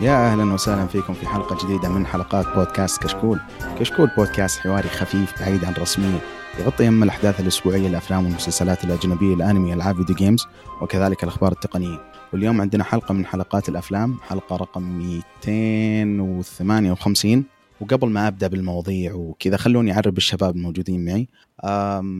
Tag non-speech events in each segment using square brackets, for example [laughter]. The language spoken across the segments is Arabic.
يا أهلا وسهلا فيكم في حلقة جديدة من حلقات بودكاست كشكول. كشكول بودكاست حواري خفيف بعيد عن الرسميه يغطي أهم الأحداث الأسبوعية الافلام والمسلسلات الأجنبية الأنمي العاب فيديو جيمز وكذلك الأخبار التقنية. واليوم عندنا حلقة من حلقات الأفلام حلقة رقم 258 وقبل ما أبدأ بالمواضيع وكذا خلوني اعرب الشباب الموجودين معي.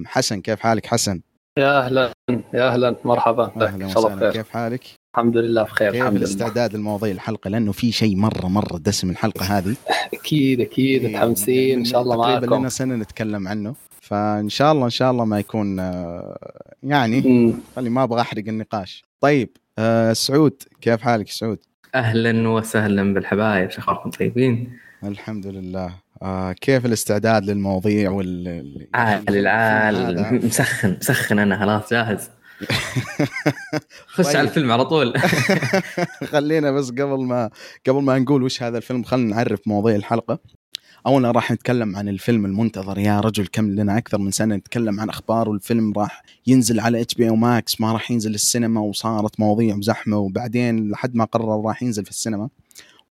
حسن كيف حالك حسن؟ يا أهلا يا أهلا مرحبا أهلا وسهلا كيف حالك؟ الحمد لله بخير كيف الحمد الاستعداد لمواضيع الحلقة؟ لأنه في شيء مرة مرة دسم الحلقة هذه. أكيد أكيد إيه، متحمسين إن شاء الله تقريبا معكم لنا سنة نتكلم عنه. فإن شاء الله إن شاء الله ما يكون آه، يعني. خلي ما أبغى أحرق النقاش. طيب آه سعود كيف حالك سعود؟ أهلا وسهلا بالحبايب شو اخباركم طيبين؟ الحمد لله. آه كيف الاستعداد للمواضيع وال عال؟ العال مسخن مسخن أنا خلاص جاهز. [laughs] خش طيب. على الفيلم على طول. [laughs] خلينا بس قبل ما قبل ما نقول وش هذا الفيلم خلينا نعرف مواضيع الحلقة. اولا راح نتكلم عن الفيلم المنتظر. يا رجل كم لنا أكثر من سنة نتكلم عن أخبار والفيلم راح ينزل على HBO Max ما راح ينزل السينما وصارت مواضيع وزحمة وبعدين لحد ما قرر راح ينزل في السينما.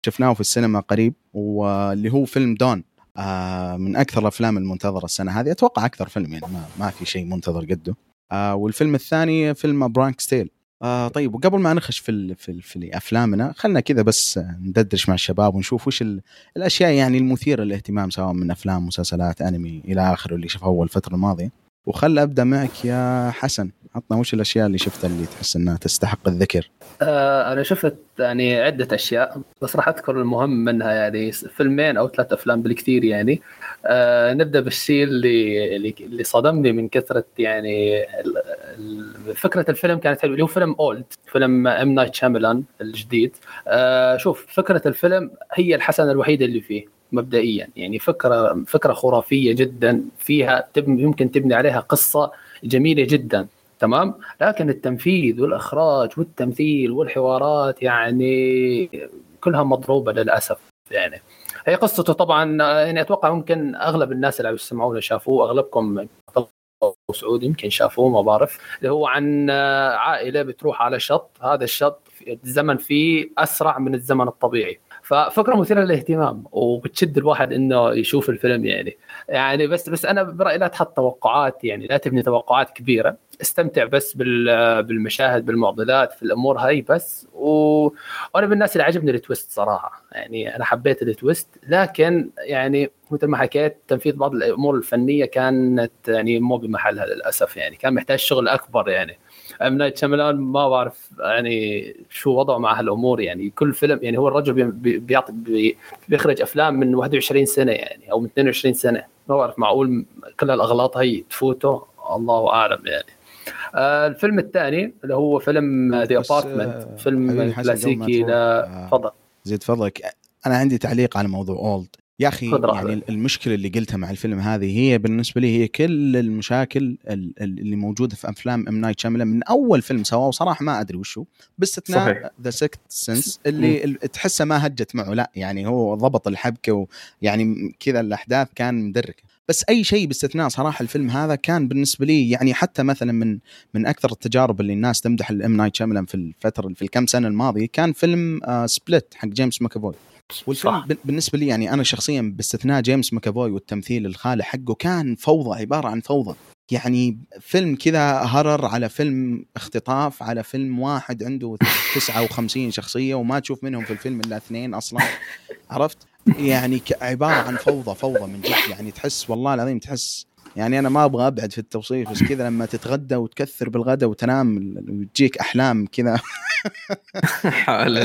شفناه في السينما قريب واللي هو فيلم Dune. آه من أكثر الأفلام المنتظرة السنة هذه. أتوقع أكثر فيلم يعني ما, ما في شيء منتظر قده. آه والفيلم الثاني فيلم برانك ستيل آه طيب وقبل ما نخش في ال في, ال في أفلامنا خلنا كذا بس ندردش مع الشباب ونشوف وش ال الأشياء يعني المثيرة للاهتمام سواء من أفلام مسلسلات أنمي إلى آخره اللي شافها أول الفترة الماضية. وخل أبدأ معك يا حسن. عطنا وش الأشياء اللي شفتها اللي تحس إنها تستحق الذكر؟ آه أنا شفت يعني عدة أشياء بس راح أذكر المهم منها يعني فيلمين أو ثلاث أفلام بالكثير يعني. آه نبدأ بالشيء اللي اللي صدمني من كثرة يعني فكرة الفيلم كانت حلوة اللي هو فيلم Old فيلم ام نايت شاملان الجديد. آه شوف فكرة الفيلم هي الحسنة الوحيدة اللي فيه مبدئيا. يعني فكره فكرة خرافية جدا فيها يمكن تبني عليها قصة جميلة جدا تمام؟ لكن التنفيذ والإخراج والتمثيل والحوارات يعني كلها مضروبة للأسف يعني. هي قصته طبعا يعني أتوقع ممكن أغلب الناس اللي عم يسمعونا شافوه أغلبكم سعودي يمكن شافوه ما بعرف. اللي هو عن عائلة بتروح على شط هذا الشط الزمن فيه أسرع من الزمن الطبيعي. ففكرة مثيرة للاهتمام وبتشد الواحد إنه يشوف الفيلم يعني. يعني بس بس أنا برأيي لا تحط توقعات يعني لا تبني توقعات كبيرة. استمتع بس بال- بالمشاهد بالمعضلات في الأمور هاي بس. و... وأنا من الناس اللي عجبني ال twist صراحة. يعني أنا حبيت ال twist لكن يعني مثل ما حكيت تنفيذ بعض الأمور الفنية كانت يعني مو بمحلها للأسف يعني. كان محتاج شغل أكبر يعني. أم نايت شاملان ما بعرف يعني شو وضعه مع هالأمور يعني. كل فيلم يعني هو الرجل بي- بي- بيعطي بي- بيخرج أفلام من 21 سنة يعني أو من 22 سنة. ما بعرف معقول كل هالأغلاط هي تفوته؟ الله أعلم يعني. آه الفيلم الثاني اللي هو فيلم The بس، Apartment آه، فيلم كلاسيكي لا آه، تفضل. زيد فضلك أنا عندي تعليق على موضوع Old. يا أخي. يعني المشكلة اللي قلتها مع الفيلم هذه هي بالنسبة لي هي كل المشاكل ال- ال- اللي موجودة في أفلام ام نايت شاملان من أول فيلم سواه وصراحة ما أدري وشو باستثناء. The Sixth Sense اللي ال- تحسه ما هجت معه لا يعني هو ضبط الحبكة ويعني كذا الأحداث كان مدرك. بس أي شيء باستثناء صراحة الفيلم هذا كان بالنسبة لي يعني حتى مثلا من من أكثر التجارب اللي الناس تمدح الام نايت شاملان في الفترة في الكم سنة الماضية كان فيلم آه Split حق جيمس ماكافوي والفيلم صح. بال- بالنسبة لي يعني أنا شخصيا باستثناء جيمس ماكافوي والتمثيل الخيالي حقه كان فوضى عبارة عن فوضى. يعني فيلم كذا horror على فيلم اختطاف على فيلم واحد عنده [laughs] 59 شخصية وما تشوف منهم في الفيلم إلا اثنين أصلا. عرفت؟ يعني عبارة عن فوضى فوضى من جد. يعني تحس والله العظيم تحس يعني أنا ما أبغى أبعد في التوصيف بس كذا لما تتغدى وتكثر بالغداء وتنام وتجيك أحلام كذا. حول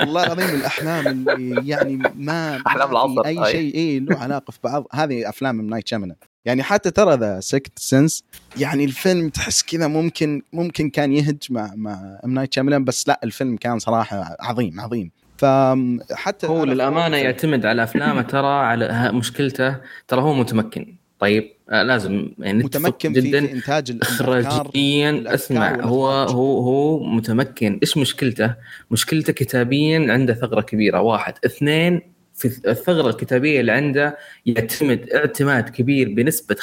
والله العظيم الأحلام اللي يعني ما في العصر، أي أي. شيء اي له علاقة في بعض. هذه أفلام ام نايت شاملان يعني حتى ترى The Sixth Sense يعني الفيلم تحس كذا ممكن ممكن كان يهج مع مع ام نايت شاملان بس لا الفيلم كان صراحة عظيم عظيم. فحتى هو للأمانة يعتمد على أفلامه ترى على مشكلته ترى هو متمكن طيب آه لازم يعني متمكن في, جدا في إنتاج. اخراجيا [laughs] اسمع هو. هو هو متمكن إيش مشكلته؟ مشكلته كتابيا عنده ثغرة كبيرة واحد اثنين في الثغرة الكتابية اللي عنده يعتمد اعتماد كبير بنسبة 95%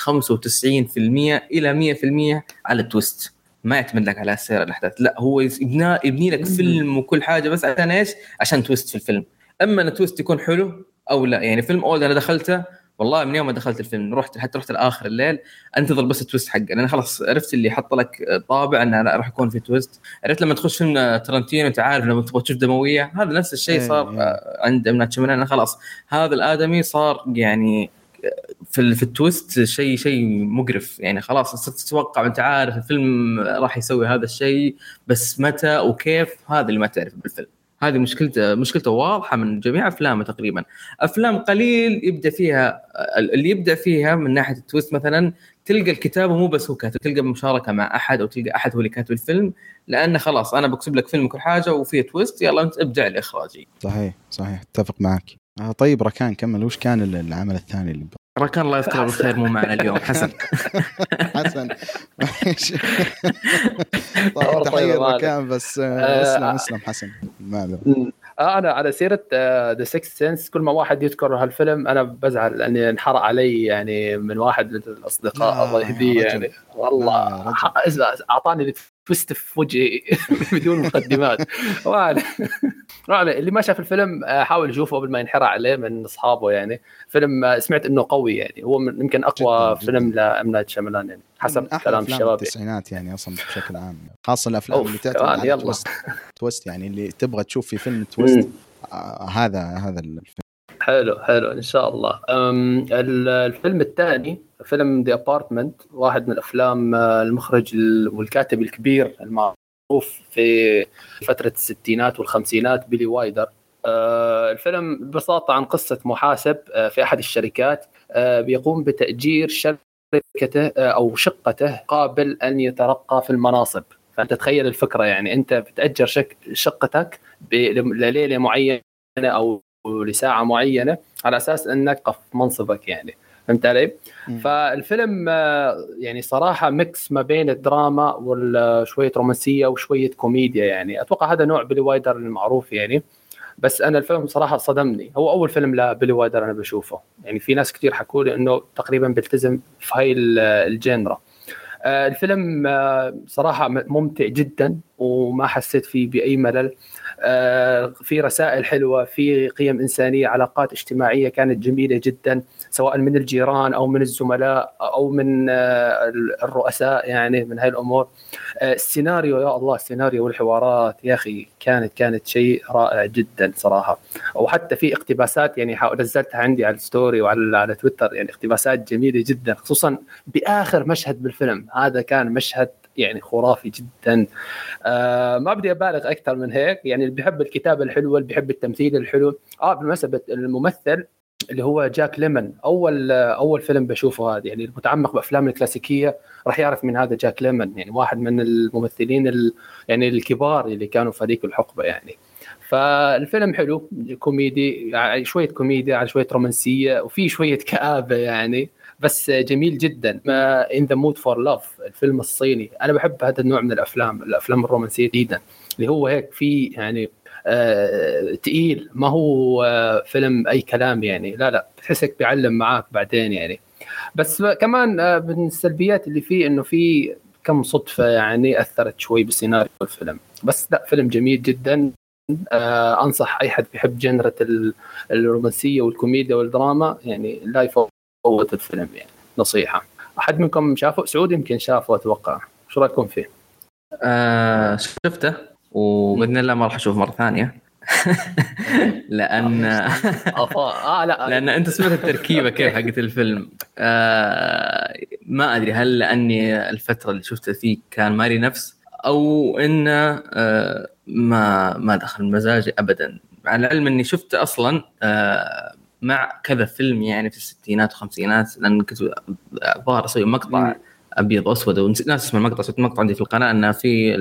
إلى 100% على التويست ما يعتمد لك على سير الأحداث. لا هو يبنى يبني لك فيلم وكل حاجة بس عشان إيش؟ عشان twist في الفيلم. أما إن ال twist يكون حلو أو لا. يعني فيلم Old أنا دخلته والله من يوم ما دخلت الفيلم رحت حتى رحت لآخر الليل أنتظر بس ال twist حقه لأن خلاص عرفت اللي حط لك طابع انه لا راح يكون في twist. عرفت لما تخش فيلم ترنتينو أنت عارف لما تبغى تشوف دموية هذا نفس الشيء صار آه، ام نايت خلاص هذا الآدمي صار يعني في في ال twist شيء شيء مقرف. يعني خلاص صرت تتوقع وانت عارف الفيلم راح يسوي هذا الشيء بس متى وكيف هذا اللي ما تعرف بالفيلم. هذه مشكلته مشكلته واضحة من جميع أفلامه تقريبا. أفلام قليل يبدأ فيها اللي يبدأ فيها من ناحية التويست مثلا تلقى الكتابة مو بس هو كاتب تلقى مشاركة مع أحد أو تلقى أحد هو اللي كاتب الفيلم لأنه خلاص أنا بكتب لك فيلم وكل حاجة وفيه تويست يلا أنت ابدع الإخراجي. صحيح صحيح أتفق معك. آه طيب ركان كمل. وش كان العمل الثاني اللي ركان الله يذكره بالخير مو معنا اليوم. حسن. [laughs] حسن. [laughs] طيب تحية ركان بس آه، اسلم اسلم حسن. ما آه أنا على سيرة The Sixth Sense كل ما واحد يذكر هالفيلم أنا بزعل لأني انحرق علي يعني من واحد من الأصدقاء الله يهديه يعني. والله أعطاني twist في وجهي [laughs] بدون مقدمات. اللي ما شاف الفيلم آه، حاول يشوفه قبل ما ينحرق عليه من أصحابه يعني. فيلم آه، سمعت إنه قوي يعني. هو يمكن أقوى جداً فيلم لام نايت شاملان يعني. حسب كلام الشباب التسعينات يعني أصلا بشكل عام. خاصة الأفلام اللي تعتمد على twist twist يعني اللي تبغى تشوف في فيلم [laughs] twist آه هذا هذا الفيلم. حلو حلو. إن شاء الله. الفيلم الثاني فيلم The Apartment واحد من الأفلام آه، المخرج والكاتب الكبير المعروف في فترة الستينات والخمسينات بيلي وايدر آه، الفيلم ببساطة عن قصة محاسب آه، في أحد الشركات بيقوم بتأجير شركته أو شقته مقابل أن يترقى في المناصب. فأنت تخيل الفكرة يعني أنت بتأجر شك شقتك لليلة معينة أو لساعة معينة على أساس أنك في منصبك يعني. فهمت علي؟ فالفيلم آه، يعني صراحة mix ما بين الدراما وشويه رومانسية وشوية كوميديا يعني. أتوقع هذا نوع بيلي وايدر المعروف يعني. بس أنا الفيلم صراحة صدمني. هو أول فيلم لبيلي وايدر أنا بشوفه. يعني في ناس كثير حكوا لي إنه تقريبا بيلتزم في هاي الجينرا. آه، الفيلم آه، صراحة ممتع جدا وما حسيت فيه بأي ملل. آه، في رسائل حلوة في قيم إنسانية علاقات اجتماعية كانت جميلة جدا. سواء من الجيران أو من الزملاء أو من آه، الرؤساء يعني من هاي الأمور. آه، السيناريو يا الله السيناريو والحوارات يا أخي كانت كانت شيء رائع جدا صراحة. وحتى في اقتباسات يعني نزلتها عندي على الستوري وعلى على تويتر يعني اقتباسات جميلة جدا خصوصا بآخر مشهد بالفيلم. هذا كان مشهد يعني خرافي جدا. آه ما بدي أبالغ أكثر من هيك. يعني اللي بيحب الكتابة الحلوة اللي بيحب التمثيل الحلو. آه بالمناسبة الممثل اللي هو جاك ليمون أول أول فيلم بشوفه هذا يعني المتعمق بأفلام الكلاسيكية راح يعرف من هذا جاك ليمون يعني واحد من الممثلين ال يعني الكبار اللي كانوا في هذيك الحقبة يعني. فالفيلم حلو كوميدي يعني شوية كوميديا على شوية رومانسية وفي شوية كآبة يعني بس جميل جدا. ما In the Mood for Love الفيلم الصيني. أنا بحب هذا النوع من الأفلام الأفلام الرومانسية جدا. اللي هو هيك في يعني تقيل ما هو فيلم أي كلام يعني. لا لا بتحسك بيعلم معاك بعدين يعني. بس كمان آه من السلبيات اللي فيه إنه في كم صدفة يعني أثرت شوي بسيناريو الفيلم بس لا فيلم جميل جدا. آه أنصح أي حد بيحب جنرة الرومانسية والكوميديا والدراما يعني لا يفوت الفيلم يعني. نصيحة. أحد منكم شافه؟ سعود يمكن شافه أتوقع. شو رأيكم فيه؟ آه شفته. وباذن الله ما راح اشوفه مرة ثانية. [laughs] لأن آه لا. [laughs] لأن أنت سمعت التركيبة كيف حقت الفيلم. آه ما أدري هل لأني الفترة اللي شفته فيه كان مالي نفس أو انه آه ما ما دخل مزاجي ابدا. على العلم اني شفته أصلا آه مع كذا فيلم يعني في الستينات والخمسينات لأن كنت الظاهر أسوي مقطع أبيض وأسود ونسيت اسم المقطع سويت مقطع عندي في القناة إنه في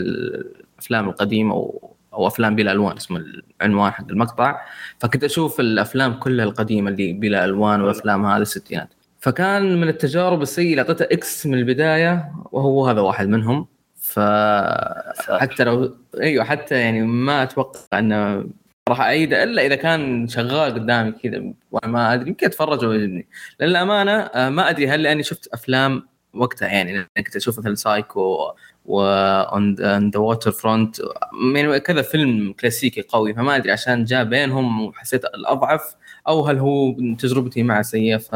الأفلام القديمة أو أو أفلام بلا ألوان اسمه العنوان حق المقطع. فكنت أشوف الأفلام كلها القديمة اللي بلا ألوان وافلام هذه الستينات. فكان من التجارب السيئة اللي اعطيتها X من البداية وهو هذا واحد منهم. ف حتى لو أيوه حتى يعني ما أتوقع انه راح أعيده إلا إذا كان شغال قدامي كذا ما أدري. يمكن أتفرج ويعجبني للأمانة آه، ما أدري هل لأني شفت أفلام وقتها يعني كنت أشوف مثلا سايكو وأون the Waterfront يعني كذا فيلم كلاسيكي قوي فما أدري عشان جاء بينهم وحسيت الأضعف أو هل هو تجربتي معه سيئة ف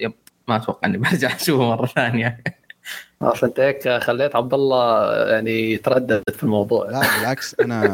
yep ما أتوقع إني [laughs] برجع أشوفه مرة ثانية. أصلا أنت هيك خليت عبد الله يعني يتردد في الموضوع. لا بالعكس أنا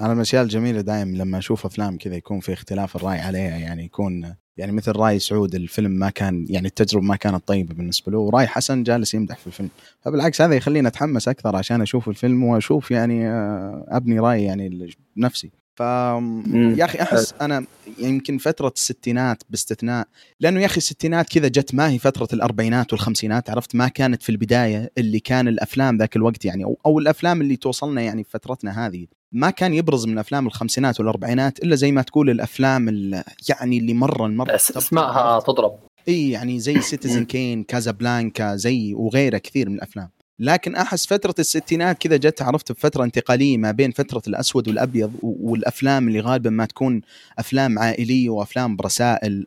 أنا من الأشياء الجميلة دائما لما أشوف أفلام كذا يكون في اختلاف الرأي عليها يعني يكون يعني مثل راي سعود الفيلم ما كان يعني التجربة ما كانت طيبة بالنسبة له وراي حسن جالس يمدح في الفيلم. فبالعكس هذا يخليني أتحمس أكثر عشان أشوف الفيلم وأشوف يعني آه، أبني رأي يعني بنفسي ف يا أخي أحس أنا يمكن فترة الستينات باستثناء لأنه يا أخي الستينات كذا جت ما هي فترة الأربعينات والخمسينات عرفت؟ ما كانت في البداية اللي كان الأفلام ذاك الوقت يعني أو, أو الأفلام اللي توصلنا يعني في فترتنا هذه. ما كان يبرز من أفلام الخمسينات والأربعينات إلا زي ما تقول الأفلام اللي يعني اللي مرة مره اسمائها تضرب. إي يعني زي Citizen Kane كازابلانكا زي وغيره كثير من الأفلام. لكن أحس فترة الستينات كذا جت عرفت بفترة انتقالية ما بين فترة الأسود والأبيض والأفلام اللي غالبا ما تكون أفلام عائلية وأفلام برسائل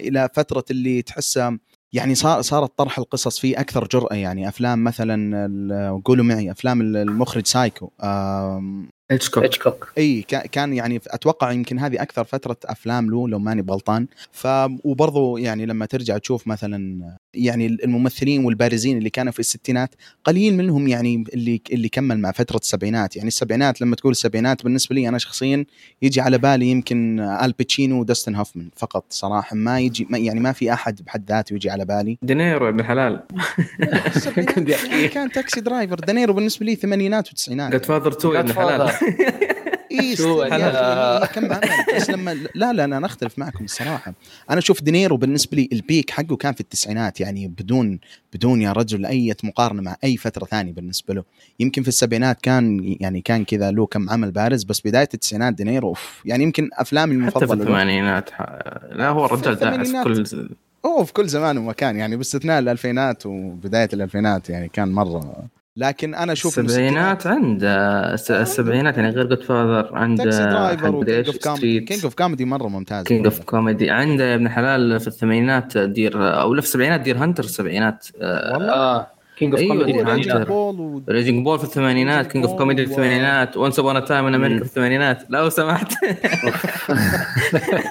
إلى فترة اللي تحسها يعني صار صارت طرح القصص فيه أكثر جرأة يعني. أفلام مثلا قولوا معي أفلام المخرج سايكو. هيتشكوك هيتشكوك إي كان يعني أتوقع يمكن هذه أكثر فترة أفلام له لو ماني بغلطان. ف وبرضه يعني لما ترجع تشوف مثلا يعني الممثلين والبارزين اللي كانوا في الستينات قليل منهم يعني اللي اللي كمل مع فترة السبعينات. يعني السبعينات لما تقول السبعينات بالنسبة لي أنا شخصيا يجي على بالي يمكن الباتشينو وداستن هوفمان فقط صراحة. ما يجي ما يعني ما في أحد بحد ذاته يجي على بالي. دينيرو ابن الحلال. [laughs] كان Taxi Driver. دينيرو بالنسبة لي ثمانينات وتسعينات. Godfather 2 ابن الحلال. اي كم عمل بس لما لا لا أنا أختلف معكم الصراحة. أنا أشوف دينيرو بالنسبة لي ال peak حقه كان في التسعينات يعني بدون بدون يا رجل أي مقارنة مع أي فترة ثانية بالنسبة له. يمكن في السبعينات كان يعني كان كذا له كم عمل بارز بس بداية التسعينات دينيرو أوف يعني يمكن أفلامي المفضلة حتى في الثمانينات. لا هو الرجال داعس في كل هو في كل زمان ومكان يعني باستثناء الألفينات وبداية الألفينات يعني كان مرة لكن أنا أشوف السبعينات عند السبعينات يعني غير Godfather عند King of Comedy King of Comedy مرة ممتاز King of Comedy عنده يا ابن حلال في الثمانينات Deer أو في السبعينات Deer Hunter السبعينات والله؟ آه. King of Comedy Raging Bull في الثمانينات King of Comedy في الثمانينات Once Upon a Time in America في الثمانينات. لو سمحت.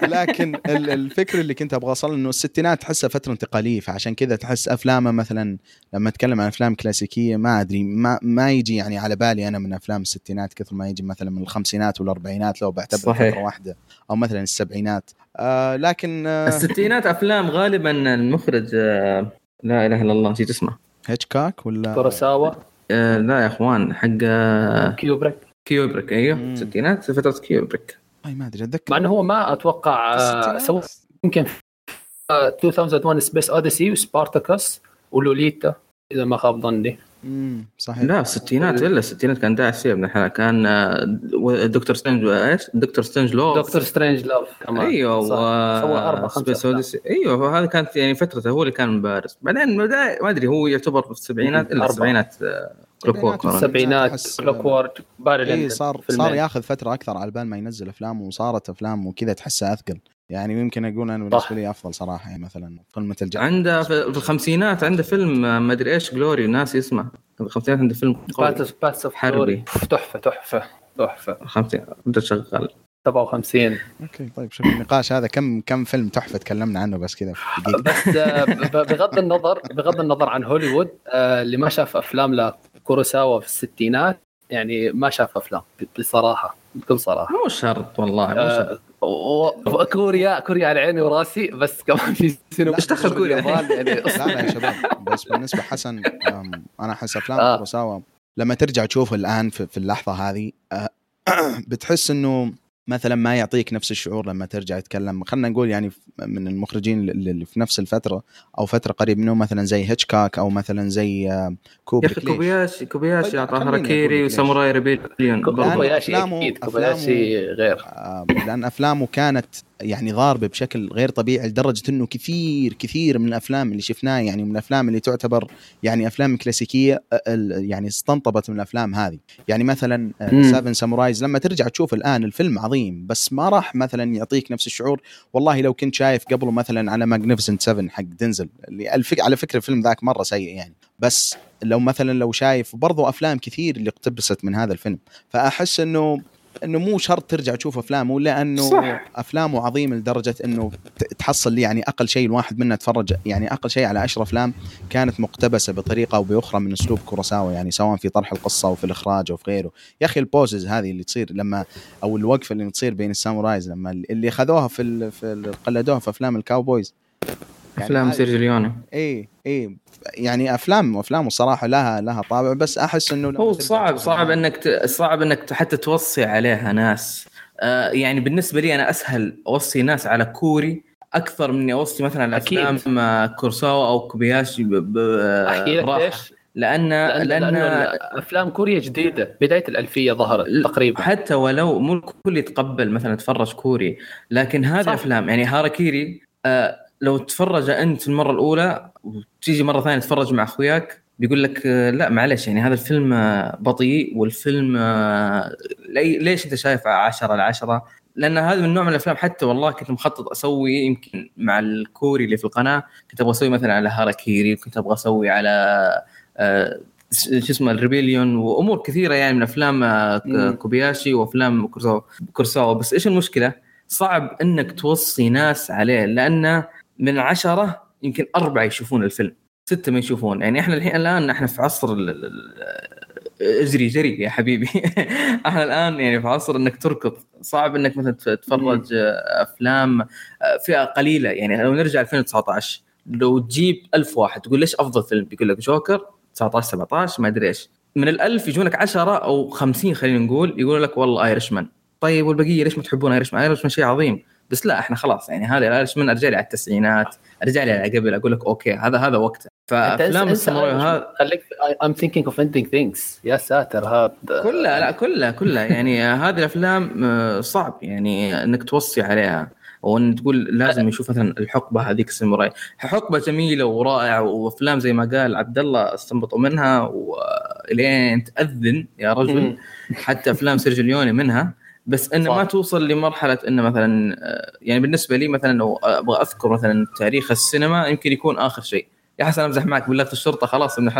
[laughs] لكن الفكر اللي كنت أبغى اوصل إنه الستينات تحسها فترة انتقالية فعشان كذا تحس أفلامه مثلا لما أتكلم عن أفلام كلاسيكية ما أدري ما, ما يجي يعني على بالي أنا من أفلام الستينات كثر ما يجي مثلا من الخمسينات والأربعينات لو بعتبر فترة واحدة أو مثلا السبعينات. آه لكن آه الستينات أفلام غالبا المخرج آه لا إله إلا الله نسيت اسمه هيتشكاك ولا كوروساوا آه لا يا أخوان حق كيوبريك. كيوبريك أيوه الستينات فترة كيوبريك. أي ما أدري أتذكر. مع إنه هو ما أتوقع آه سوى يمكن 2001 Space Odyssey وسبارتاكوس ولوليتا إذا ما خاب ظني. امم صحيح. لا الستينات إلا الستينات كان داعس فيها ابن الحلال. كان Doctor Strange إيش؟ Doctor Strangelove. Doctor Strangelove كمان. أيوه و... سوى أربع Space Odyssey أيوه فهذه كانت يعني فترته هو اللي كان بارز بعدين ما أدري هو يعتبر في السبعينات إلا السبعينات Clockwork السبعينات Clockwork اي صار صار ياخذ فترة أكثر على بال ما ينزل أفلام وصارت أفلام وكذا تحسها أثقل. يعني يمكن أقول أنا بالنسبة لي أفضل صراحة يعني مثلا فيلم الجاء عنده في الخمسينات عنده فيلم ما أدري إيش جلوري ناسي اسمه في الخمسينات عنده فيلم باتس اوف حربي. تحفة تحفة تحفة. الخمسينات أنت شغال. 57 أوكي طيب شوف النقاش هذا. كم كم فيلم تحفة تكلمنا عنه بس كذا بس بغض النظر بغض النظر عن هوليوود اللي ما شاف أفلام لكوروساوا في الستينات يعني ما شاف أفلام بصراحة بكل صراحة مو شرط والله مو شرط كوريا كوريا على عيني وراسي بس كمان في سينما إيش دخل كوريا؟ يعني لا لا يا شباب بس بالنسبة حسن أنا أحس أفلام آه. كوروساوا لما ترجع تشوفه الآن في اللحظة هذه [clears throat] بتحس إنه مثلا ما يعطيك نفس الشعور لما ترجع تتكلم. خلينا نقول يعني من المخرجين اللي في نفس الفترة أو فترة قريب منه مثلا زي هيتشكاك أو مثلا زي كوبريك يا أخي كوبياشي كوبياشي اعطاه هاراكيري و Samurai Rebellion كوبياشي أكيد كوبياشي غير. لأن أفلامه كانت يعني ضاربه بشكل غير طبيعي لدرجة إنه كثير كثير من الأفلام اللي شفناها يعني من الأفلام اللي تعتبر يعني أفلام كلاسيكية آه، يعني استنبطت من الأفلام هذه يعني مثلا مم. Seven Samurais لما ترجع تشوف الآن الفيلم عظيم بس ما راح مثلا يعطيك نفس الشعور والله لو كنت شايف قبله مثلا على Magnificent 7 حق دنزل. على فكرة الفيلم ذاك مرة سيء يعني بس لو مثلا لو شايف برضو أفلام كثير اللي اقتبست من هذا الفيلم فأحس إنه إنه مو شرط ترجع تشوف افلامه لأنه صح. أفلامه عظيمة لدرجة إنه تحصل لي يعني أقل شيء الواحد منا تفرج يعني أقل شيء على عشر أفلام كانت مقتبسة بطريقة أو بأخرى من أسلوب كوراساوا يعني سواء في طرح القصة أو في الإخراج أو في غيره يا أخي ال poses هذه اللي تصير لما أو الوقفة اللي تصير بين ال samurais لما اللي اخذوها في. في. قلدوها في أفلام ال cowboys يعني أفلام سيرجيو ليوني اي اي يعني أفلام أفلام الصراحة لها لها طابع بس أحس إنه هو صعب صعب إنك ت... صعب إنك حتى توصي عليها ناس آه يعني بالنسبة لي أنا أسهل أوصي ناس على كوري أكثر من إني أوصي مثلا على. افلام آه، كورساوا أو كوبياشي ب... ب... أحكي لك. ليش؟ لأن لأن, لأن, لأنه افلام كوريا جديدة بداية الألفية ظهرت تقريبا حتى ولو مو الكل يتقبل مثلا يتفرج كوري لكن هذه صح. الأفلام يعني هاراكيري آه لو تفرج أنت المرة الأولى وتيجي مرة ثانية تتفرج مع أخوياك بيقول لك آه لا معلش يعني هذا الفيلم آه بطيء والفيلم آه لي- ليش أنت شايف 10 على 10 لأن هذا من نوع من الأفلام حتى والله كنت مخطط أسوي يمكن مع الكوري اللي في القناة كنت أبغى أسوي مثلا على هاراكيري كنت أبغى أسوي على شو اسمه ال Rebellion وأمور كثيرة يعني من أفلام. كوبياشي وأفلام كورساوا بس إيش المشكلة؟ صعب إنك توصي ناس عليه لأنه من عشرة يمكن أربعة يشوفون الفيلم ستة ما يشوفون. يعني إحنا الحين الآن إحنا في عصر اجري جري يا حبيبي. [laughs] إحنا الآن يعني في عصر إنك تركض. صعب إنك مثلا تتفرج أفلام آه، فئة قليلة. يعني لو نرجع 2019 لو تجيب ألف واحد تقول ليش أفضل فيلم؟ بيقول لك جوكر 19 17 ما أدري إيش. من الألف يجونك 10 أو 50 خلينا نقول يقولوا لك والله Irishman طيب والبقية ليش ما تحبون Irishman؟ Irishman شيء عظيم. بس لا إحنا خلاص يعني هذا Irishman أرجع لي على التسعينات أرجع لي على قبل أقول لك okay هذا هذا وقته. فأفلام الساموراي هذا خليك I'm thinking of ending things. يا ساتر هذا كلها لا كلها كلها. يعني هذه الأفلام آه، صعب يعني إنك توصي عليها. وإن تقول لازم يشوف مثلا الحقبة هذيك الساموراي حقبة جميلة ورائعة وأفلام زي ما قال عبد الله استنبطوا منها والين تأذن يا رجل. حتى أفلام سيرجيو ليوني منها. بس إنه. ما توصل لمرحلة إنه مثلا آه، يعني بالنسبة لي مثلا لو أبغى أذكر مثلا تاريخ السينما يمكن يكون آخر شيء. يا حسن أمزح معك بلغت الشرطة خلاص ابن [laughs]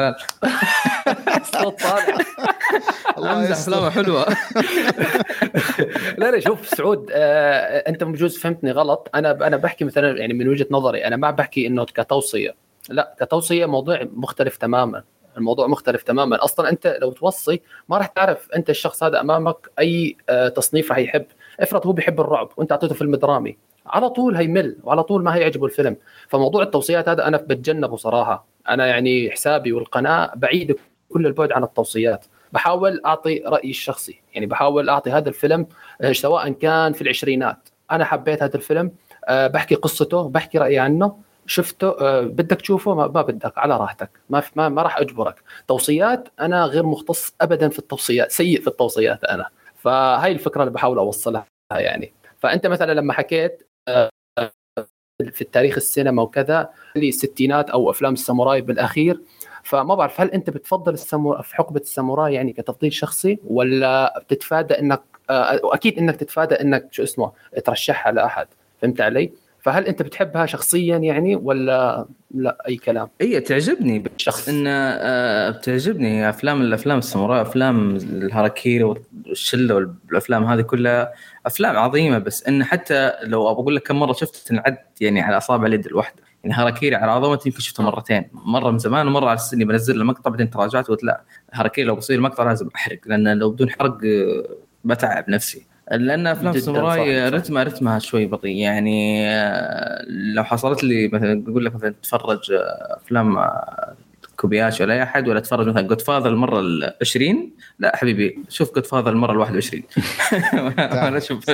الله أمزح يستر. افلامه حلوة. [laughs] لا لا شوف سعود آه أنت بجوز فهمتني غلط. أنا أنا بحكي مثلا يعني من وجهة نظري أنا ما بحكي إنه كتوصية. لا كتوصية موضوع مختلف تماما. الموضوع مختلف تماما. أصلا أنت لو توصي ما راح تعرف أنت الشخص هذا أمامك أي آه تصنيف راح يحب. افرض هو بيحب الرعب وأنت أعطيته فيلم درامي. على طول هيمل وعلى طول ما هيعجبه الفيلم. فموضوع التوصيات هذا أنا بتجنبه صراحة. أنا يعني حسابي والقناة بعيد كل البعد عن التوصيات. بحاول أعطي رأيي الشخصي. يعني بحاول أعطي هذا الفيلم آه، سواء كان في العشرينات. أنا حبيت هذا الفيلم آه، بحكي قصته بحكي رأيي عنه. شفته آه، بدك تشوفه ما بدك على راحتك. ما ما, راح أجبرك. توصيات أنا غير مختص ابدا في التوصيات سيء في التوصيات أنا. فهاي الفكرة اللي بحاول أوصلها يعني. فأنت مثلا لما حكيت آه، في التاريخ السينما وكذا اللي الستينات أو أفلام الساموراي بالأخير فما بعرف هل أنت بتفضل السامو... في حقبة الساموراي يعني كتفضيل شخصي ولا بتتفادى إنك آه، واكيد إنك تتفادى إنك شو اسمه ترشحها لأحد. فهمت علي؟ فهل أنت بتحبها شخصيا يعني ولا لا أي كلام؟ هي تعجبني بس شخص. إن آه، بتعجبني أفلام الأفلام الساموراي أفلام الهاراكيري والشلة والأفلام هذه كلها أفلام عظيمة بس إن حتى لو أقول لك كم مرة شفت تنعد يعني على أصابع اليد الواحدة يعني هاراكيري على عظمته يمكن شفته مرتين مرة من زمان ومرة على السني بنزل المقطع بعدين تراجعت وقلت لا هاراكيري لو بصير المقطع لازم أحرق لأن لو بدون حرق آه، بتعب نفسي لأن أفلام صح. رتمها رتمها شوي بطيء. يعني آه، لو حصلت لي مثلا أقول لك مثلا تتفرج آه، أفلام آه، كوبياشي ولا أي أحد ولا تتفرج مثلا Godfather المرة ال 20 لا حبيبي شوف Godfather المره ال 21 وأنا أشوف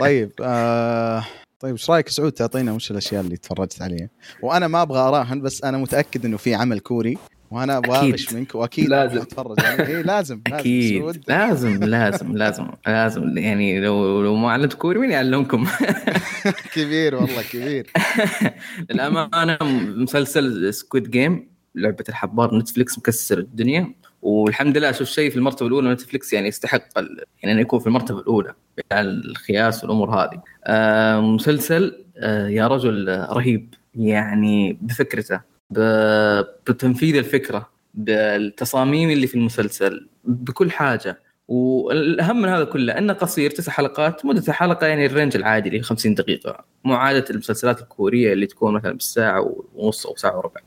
طيب آه طيب إيش رأيك سعود؟ تعطينا وش الأشياء اللي تفرجت عليها؟ وأنا ما أبغى أراهن بس أنا متأكد إنه في عمل كوري. وأنا. اغش منك وأكيد لازم. أتفرج عليه إيه لازم لازم أكيد سعود. لازم لازم لازم لازم يعني لو لو ما علمت كوري مين يعلمكم؟ [laughs] كبير والله كبير [laughs] للأمانة مسلسل Squid Game لعبة الحبار نتفلكس مكسر الدنيا والحمد لله أشوف شيء في المرتبة الأولى نتفلكس يعني يستحق ال- يعني إنه يكون في المرتبة الأولى على الخياس والأمور هذه. آه مسلسل آه يا رجل رهيب يعني بفكرته بتنفيذ الفكرة بالتصاميم اللي في المسلسل بكل حاجة. والأهم من هذا كله أنه قصير تسع حلقات مدة الحلقة يعني الرينج العادي اللي هي 50 دقيقة. مو عادة المسلسلات الكورية اللي تكون مثلا بالساعة ونص أو ساعة وربع.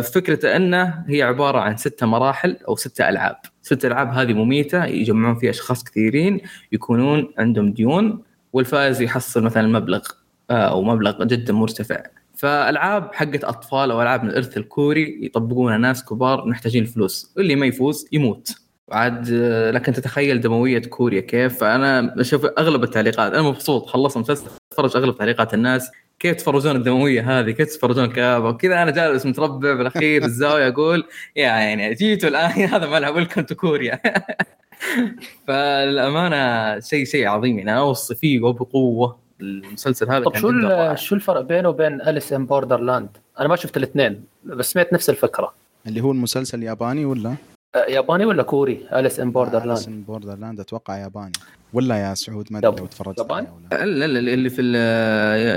فكرته أنه هي عبارة عن ستة مراحل أو ستة ألعاب. ستة ألعاب هذه مميتة يجمعون فيها أشخاص كثيرين يكونون عندهم ديون والفائز يحصل مثلا مبلغ آه، أو مبلغ جدا مرتفع. فألعاب حقت أطفال أو ألعاب من الإرث الكوري يطبقونها. ناس كبار محتاجين الفلوس واللي ما يفوز يموت. عاد آه، لكن تتخيل دموية كوريا كيف؟ فأنا أشوف أغلب التعليقات أنا مبسوط خلصت المسلسل اتفرج أغلب تعليقات الناس. كيف تفرجون الدموية هذه؟ كيف تفرجون كآبة؟ وكذا أنا جالس متربع بالأخير في [laughs] الزاوية أقول يا يعني جيتوا الآن [laughs] هذا ملعب ويلكم تو كوريا فالامانه شيء شيء عظيم. يعني أوصي فيه وبقوة. المسلسل هذا طب كان شو شو الفرق بينه وبين Alice in Borderland؟ أنا ما شفت الاثنين بس سمعت نفس الفكرة اللي هو المسلسل الياباني ولا؟ آه، ياباني ولا كوري؟ Alice in Borderland Borderland أتوقع ياباني ولا يا سعود ما أدري لو تفرجت ياباني؟ لا لا اللي في ال-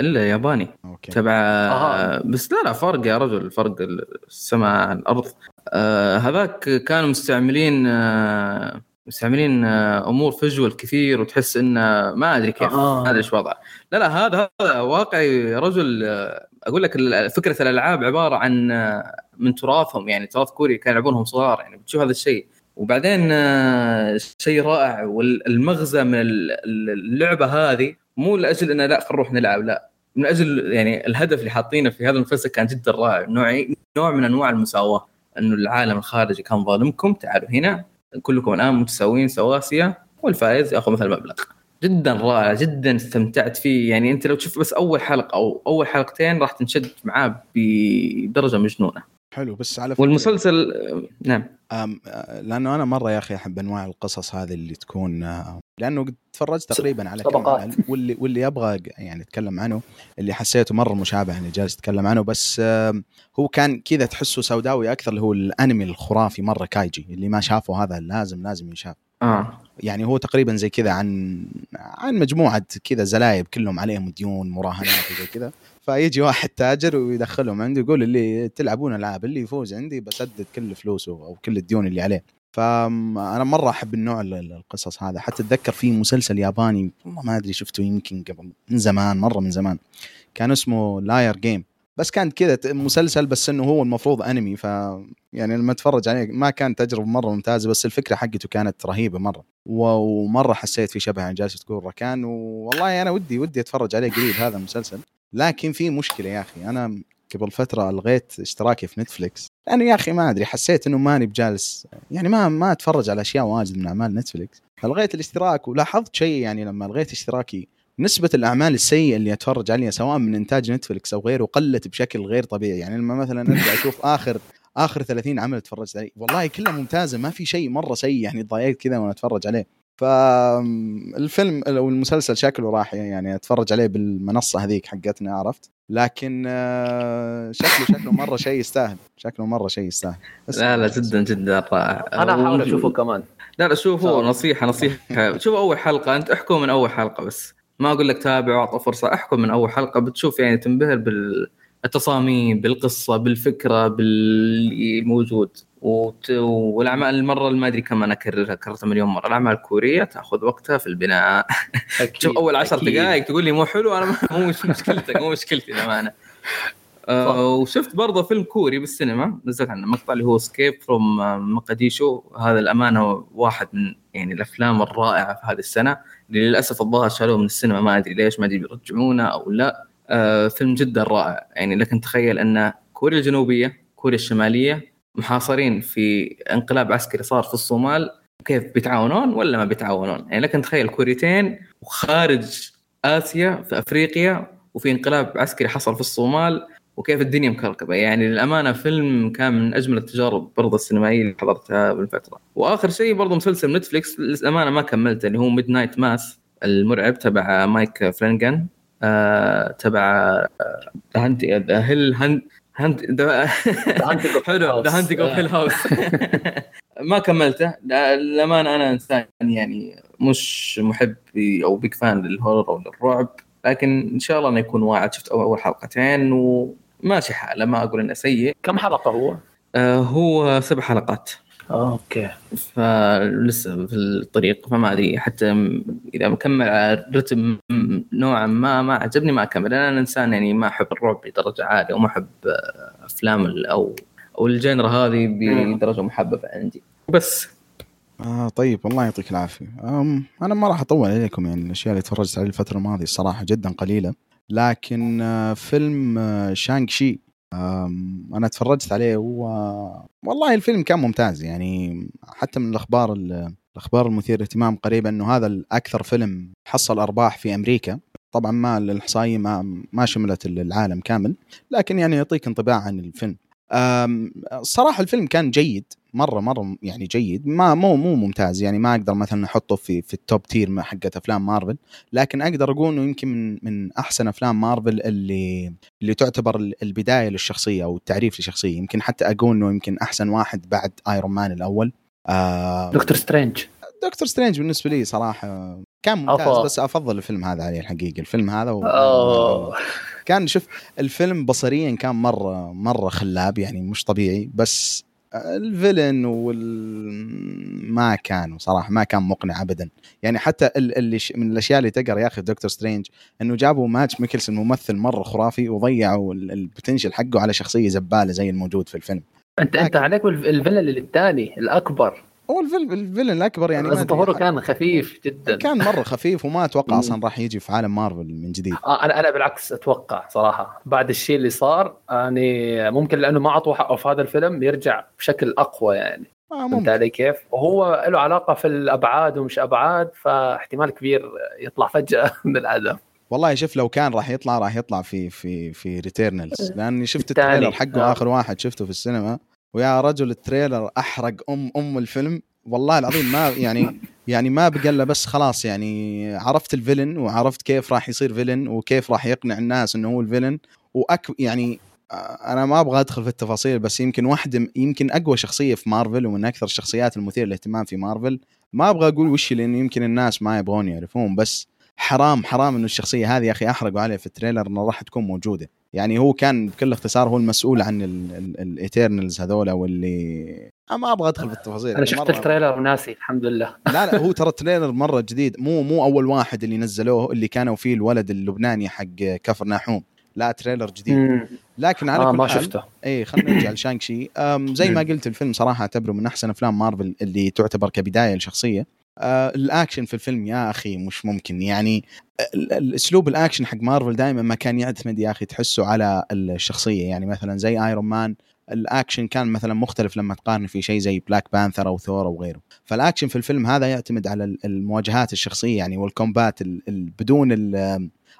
الا ياباني okay تبع أها. بس لا لا فرق يا رجل فرق السماء عن الأرض آه هذاك كانوا مستعملين آه مستعملين أمور visual كثير وتحس إنه ما أدري كيف آه. ما أدري إيش وضعه. لا لا هذا هذا واقعي يا رجل أقول لك فكرة الألعاب عبارة عن آه، من تراثهم يعني تراث كوري كانوا يلعبونهم صغار يعني بتشوف هذا الشيء. وبعدين آه، شيء رائع والمغزى من ال- ال- اللعبة هذه مو لأجل إنه لا خلينا نروح نلعب لا. من أجل يعني الهدف اللي حاطينه في هذا المسلسل كان جدا رائع نوع نوع من أنواع المساواة إنه العالم الخارجي كان ظالمكم تعالوا هنا. كلكم الآن متساويين سواسيه والفائز يأخذ مثلا مبلغ جدا رائع جدا استمتعت فيه. يعني أنت لو تشوف بس أول حلقة أو أول حلقتين راح تنشد معاه بدرجة مجنونة. حلو بس على فكرة والمسلسل نعم. آه، لأنه أنا مرة يا أخي أحب أنواع القصص هذه اللي تكون آه، لأنه قد تفرجت تقريبا على كم طبقات. واللي واللي أبغى يعني اتكلم عنه اللي حسيته مرة مشابه اني جالس اتكلم عنه بس هو كان كذا تحسه سوداوي أكثر اللي هو الأنمي الخرافي مرة كايجي اللي ما شافه هذا لازم لازم ينشاف آه. يعني هو تقريبا زي كذا عن عن مجموعة كذا زلايب كلهم عليهم ديون مراهنات وزي كذا. فيجي واحد تاجر ويدخلهم عنده يقول اللي تلعبون ألعاب اللي يفوز عندي بسدد كل فلوسه أو كل الديون اللي عليه. فأنا مرة أحب النوع ال- ال- القصص هذا. حتى أتذكر في مسلسل ياباني والله ما أدري شفته يمكن قبل من زمان مرة من زمان. كان اسمه Liar Game بس كان كذا مسلسل بس إنه هو المفروض أنمي ف يعني لما أتفرج عليه ما كان تجربة مرة ممتازة بس الفكرة حقته كانت رهيبة مرة. ومرة حسيت في شبه عن جالس تقول ركان والله أنا ودي ودي أتفرج عليه قريب هذا المسلسل. لكن في مشكلة يا أخي أنا قبل فترة ألغيت اشتراكي في نتفليكس لأنه يا أخي ما أدري حسيت إنه ماني بجالس يعني ما ما أتفرج على أشياء واجد من أعمال نتفليكس فلغيت الاشتراك ولاحظت شيء يعني لما لغيت اشتراكي نسبة الأعمال السيئة اللي أتفرج عليها سواء من إنتاج نتفلكس أو غيره قلت بشكل غير طبيعي. يعني لما مثلا أرجع [laughs] أشوف آخر آخر 30 عمل تفرجت عليه والله كلها ممتازة ما في شيء مرة سيء يعني ضايقت كذا وأنا أتفرج عليه. فالفيلم أو المسلسل شكله راح يعني أتفرج عليه بالمنصة هذيك حقتنا عرفت؟ لكن آه، شكله شكله مرة شيء يستاهل شكله مرة شيء يستاهل. لا لا جدا جدا. رائع أنا أحاول أشوفه كمان. لا لا شوفوا. نصيحة نصيحة. [laughs] شوف أول حلقة أنت احكم من أول حلقة بس. ما أقول لك تابع واعطى فرصه احكم من أول حلقة. بتشوف يعني تنبهر بالتصاميم بالقصة بالفكرة بالموجود. وت... والأعمال المرة ما أدري كم أنا أكررها كررتها مليون مرة. الأعمال الكورية تأخذ وقتها في البناء. [laughs] شوف أول عشر. دقائق تقول لي مو حلو أنا [laughs] مو مش مشكلتك مو مشكلتي للأمانة. آه وشفت برضه فيلم كوري بالسينما نزلت عنه مقطع اللي هو Escape from مقديشو. هذا الامانه واحد من يعني الأفلام الرائعة في هذه السنة اللي للأسف الظاهر شالوه من السينما ما أدري ليش ما أدري بيرجعونه أو لا. آه فيلم جدا رائع. يعني لكن تخيل أن كوريا الجنوبية كوريا الشمالية محاصرين في انقلاب عسكري صار في الصومال كيف بيتعاونون ولا ما بيتعاونون؟ يعني لكن تخيل كوريتين وخارج آسيا في أفريقيا وفي انقلاب عسكري حصل في الصومال وكيف الدنيا مكركبه يعني للأمانة فيلم كان من أجمل التجارب برضه السينمائية اللي حضرتها بالفترة. وآخر شيء برضه مسلسل نتفليكس للأمانة ما كملته اللي هو Midnight Mass المرعب تبع مايك فلانجان آه تبع هانت Hill [laughs] هانت هانت حلو The Haunting of Hill House. [laughs] ما كملته. للأمانة أنا إنسان يعني مش محب أو big fan لل horror أو للرعب. لكن إن شاء الله إنه يكون واعد. شفت أول حلقتين وماشي حاله. ما أقول إنه سيء. كم حلقة هو؟ آه هو سبع حلقات. آه، أوكي. فلسه في الطريق فما أدري حتى إذا مكمل على رتم نوعا ما ما عجبني ما أكمل. أنا إنسان يعني ما أحب الرعب بدرجة عالية وما أحب أفلام أو أو الجنرا هذه بدرجة محببة عندي. بس. آه طيب الله يعطيك العافية. أنا ما راح أطول عليكم يعني الأشياء اللي تفرجت عليها الفترة الماضية الصراحة جدا قليلة. لكن آه فيلم آه شانغ شي. أنا تفرجت عليه و والله الفيلم كان ممتاز يعني حتى من الأخبار الأخبار المثيرة للاهتمام قريبا إنه هذا الأكثر فيلم حصل أرباح في أمريكا. طبعا ما الاحصائيه ما ما شملت العالم كامل لكن يعني يعطيك انطباع عن الفيلم. الصراحه الفيلم كان جيد. مره مرة يعني جيد. ما مو مو ممتاز. يعني ما أقدر مثلا أحطه في في ال top tier حقت أفلام مارفل. لكن أقدر أقول إنه يمكن من من أحسن أفلام مارفل اللي اللي تعتبر البداية للشخصية أو التعريف للشخصية. يمكن حتى أقول إنه يمكن أحسن واحد بعد Iron Man الأول. آه دكتور سترينج. دكتور سترينج بالنسبة لي صراحة كان ممتاز. أفضل. بس أفضل الفيلم هذا عليه الحقيقة. الفيلم هذا و... كان شوف الفيلم بصريا كان مره مرة خلاب. يعني مش طبيعي. بس ال villain وال ما كان صراحة ما كان مقنع ابدا. يعني حتى اللي ش... من الأشياء اللي تقر يا أخي دكتور سترينج إنه جابوا مادس ميكلسون ممثل مرة خرافي وضيعوا ال potential حقه على شخصية زبالة زي الموجود في الفيلم. أنت أنت عليك ال villain الثاني الأكبر. هو ال villain الأكبر يعني ظهوره كان خفيف جدا. كان مرة [laughs] خفيف وما أتوقع أصلا راح يجي في عالم مارفل من جديد. آه أنا أنا بالعكس أتوقع صراحة. بعد الشيء اللي صار يعني ممكن لأنه ما اعطوه حقه في هذا الفيلم يرجع بشكل أقوى يعني. آه فهمت علي كيف؟ وهو له علاقة في الأبعاد ومش أبعاد فاحتمال كبير يطلع فجأة [laughs] من العدم والله شوف لو كان راح يطلع راح يطلع في في في Eternals لأني شفت ال trailer حقه آه. آخر واحد شفته في السينما. ويا رجل ال trailer أحرق ام أم الفيلم. والله العظيم ما [laughs] يعني يعني ما بقى الا بس خلاص يعني عرفت ال villain وعرفت كيف راح يصير villain وكيف راح يقنع الناس إنه هو ال villain. وأك يعني أنا ما أبغى أدخل في التفاصيل بس يمكن واحدة يمكن أقوى شخصية في مارفل ومن أكثر الشخصيات المثيرة للاهتمام في مارفل. ما أبغى أقول وش لأن يمكن الناس ما يبغون يعرفون بس حرام حرام إنه الشخصية هذه يا أخي أحرقوا عليه في ال trailer انه راح تكون موجودة. يعني هو كان بكل اختصار هو المسؤول عن ال Eternals هذول واللي ما أبغى أدخل في التفاصيل أنا شفت ال trailer وناسي الحمد لله. لا لا هو ترى ال trailer مرة جديد. مو مو أول واحد اللي نزلوه اللي كانوا فيه الولد اللبناني حق كفر ناحوم. لا trailer جديد. لكن على آه كل ما شفته. اي خلينا نرجع ل Shang-Chi زي ما قلت الفيلم صراحة أعتبره من أحسن أفلام مارفل اللي تعتبر كبداية لشخصية. آه الأكشن في الفيلم يا أخي مش ممكن. يعني الأسلوب الأكشن حق مارفل دائما ما كان يعتمد يا أخي تحسه على الشخصية. يعني مثلا زي Iron Man الأكشن كان مثلا مختلف لما تقارن في شيء زي Black Panther أو ثور أو غيره. فالأكشن في الفيلم هذا يعتمد على المواجهات الشخصية يعني وال combat بدون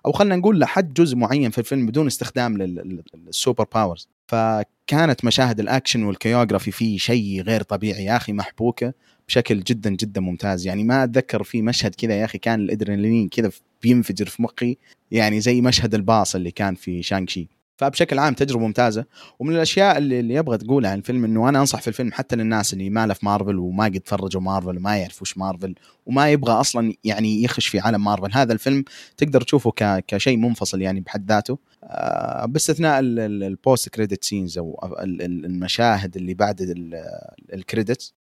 أو خلينا نقول لحد جزء معين في الفيلم بدون استخدام لل super powers فكانت مشاهد ال action وال choreography فيه شيء غير طبيعي يا أخي محبوكة. بشكل جدا جدا ممتاز. يعني ما أتذكر في مشهد كذا يا أخي كان الأدرينالين كذا بينفجر في مخي يعني زي مشهد الباص اللي كان في Shang-Chi فبشكل عام تجربة ممتازة. ومن الأشياء اللي, اللي أبغى تقولها عن الفيلم إنه أنا أنصح في الفيلم حتى للناس اللي ما في مارفل وما قد تفرجوا مارفل وما يعرفوا وش مارفل وما يبغى أصلا يعني يخش في عالم مارفل. هذا الفيلم تقدر تشوفه كشيء منفصل يعني بحد ذاته. آه، باستثناء ال post-credit scenes أو المشاهد اللي بعد ال credit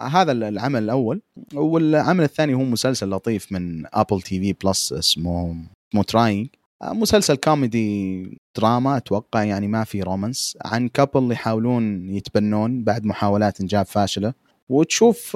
هذا العمل الأول. والعمل الثاني هو مسلسل لطيف من Apple TV Plus اسمه اسمه Trying آه، مسلسل كوميدي دراما أتوقع يعني ما في romance عن couple يحاولون يتبنون بعد محاولات إنجاب فاشلة. وتشوف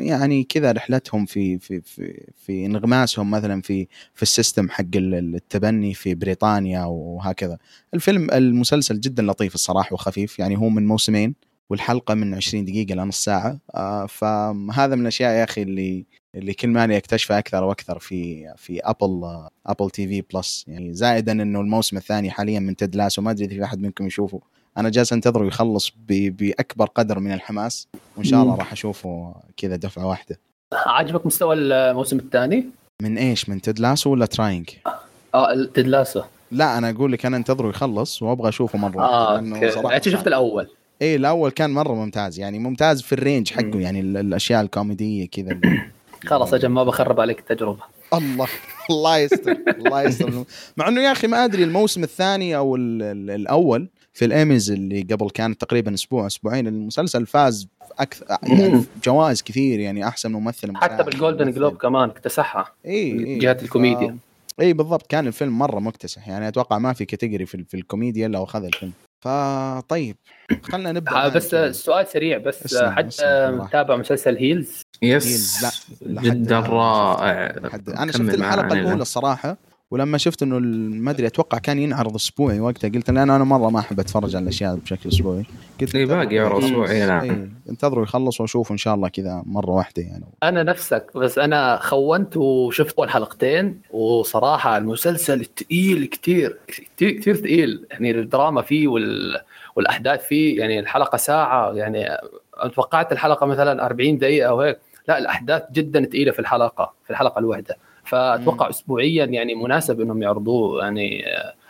يعني كذا رحلتهم في في في في انغماسهم مثلا في في ال system حق التبني في بريطانيا وهكذا. الفيلم المسلسل جدا لطيف الصراحة وخفيف يعني هو من موسمين. والحلقة من 20 دقيقة لنص ساعة. آه، فهذا من الأشياء يا أخي اللي اللي كل ما اني اكتشفه أكثر وأكثر في في Apple Apple TV Plus. يعني زائدا إنه الموسم الثاني حاليا من Ted Lasso ما أدري إذا في أحد منكم يشوفه. أنا جالس أنتظره يخلص بأكبر قدر من الحماس. وإن شاء الله. راح أشوفه كذا دفعة واحدة. عاجبك مستوى الموسم الثاني؟ من إيش؟ من Ted Lasso ولا Trying؟ آه Ted Lasso لا أنا أقول لك أنا أنتظره يخلص وأبغى أشوفه مرة. آه أوكي. انت شفت الأول. إيه الأول كان مرة ممتاز. يعني ممتاز في ال range حقه. يعني ال- الأشياء الكوميدية كذا. [coughs] خلاص أجل ما بخرب عليك التجربه الله الله يستر الله يستر. مع إنه يا أخي ما أدري الموسم الثاني أو ال- ال- الأول في الإيميز اللي قبل كان تقريبا أسبوع أسبوعين المسلسل فاز أكثر يعني جوائز كثير يعني أحسن ممثل. حتى بال Golden Globe كمان اكتسحها اي اي جهة الكوميديا. ف- اي بالضبط. كان الفيلم مرة مكتسح. يعني أتوقع ما في category في, في الكوميديا إلا وأخذ الفيلم. فطيب خلينا نبدأ آه، بس كذا. سؤال سريع بس بالراحة. متابع مسلسل Heels يس لا، لحد جدا رائع أنا شفت الحلقة. الأولى الصراحة ولما شفت إنه ما أدري أتوقع كان ينعرض أسبوعي وقتها. قلت لأن أنا مرة ما أحب أتفرج على الأشياء بشكل أسبوعي. قلت إيه، باقي يعرض. أسبوعي نعم. اي انتظروا يخلص واشوف إن شاء الله كذا مرة واحدة يعني. أنا نفسك بس أنا خنت وشفت أول حلقتين وصراحة المسلسل تقيل كتير كتير كتير ثقيل يعني الدراما فيه وال... والأحداث فيه يعني الحلقة ساعة يعني توقعت الحلقة مثلا 40 دقيقة أو هيك. لا الأحداث جدا ثقيله في الحلقة في الحلقة الواحدة. فأتوقع مم. اسبوعيا يعني مناسب إنهم يعرضوه. يعني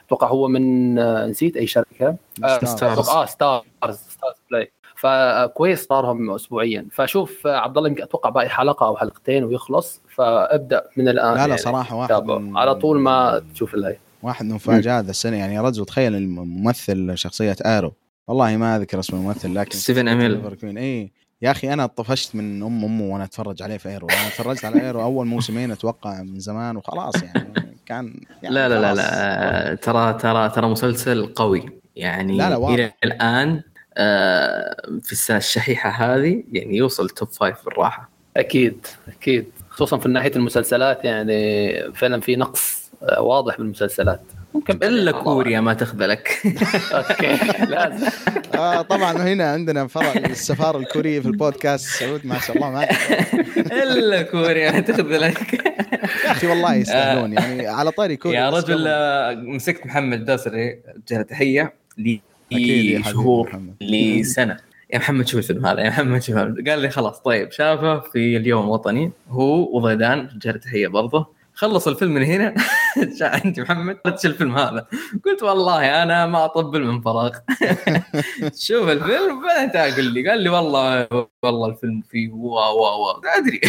أتوقع هو من نسيت أي شركة. آه، Starz. آه Starz Starzplay. فكويس صارهم اسبوعيا. فاشوف آه، عبد الله يمكن أتوقع باقي حلقة أو حلقتين ويخلص. فأبدأ من الآن لا لا يعني صراحة واحد. من- على طول ما تشوف الهي واحد من مفاجآت السنة. يعني يا رجل تخيل الممثل شخصية Arrow. والله ما أذكر اسم الممثل لكن ستيفن كوين اي يا أخي أنا طفشت من أم أمه وأنا أتفرج عليه في Arrow أنا تفرجت على Arrow أول موسمين أتوقع من زمان وخلاص يعني. كان يعني لا لا لا. لا. ترى ترى ترى مسلسل قوي. يعني لا لا، واضح. إلى الآن آه، في السنة الشحيحة هذه يعني يوصل top five بالراحة. أكيد أكيد. خصوصا في ناحية المسلسلات يعني فعلا في نقص آه، واضح بالمسلسلات. ممكن إلا كوريا ما تخذلك. [laughs] okay لازم. آه طبعا هنا عندنا فرع السفارة الكورية في البودكاست. سعود ما شاء الله ما إلا كوريا ما تخذلك. يا أخي والله يستاهلون. يعني على طاري كوريا يا رجل آه، مسكت محمد داسري جهه تحية لي شهور. لسنة يا محمد شوف الفيلم هذا يا محمد شوف. قال لي خلاص طيب شافه في اليوم الوطني هو وضيدان جهه تحية برضه. خلص الفيلم من هنا. [laughs] عندي محمد قلت الفيلم هذا. قلت والله أنا ما أطبل من فراغ. [laughs] شوف الفيلم بعدين تعال قل لي. قال لي والله والله الفيلم فيه واو واو واو. أدري.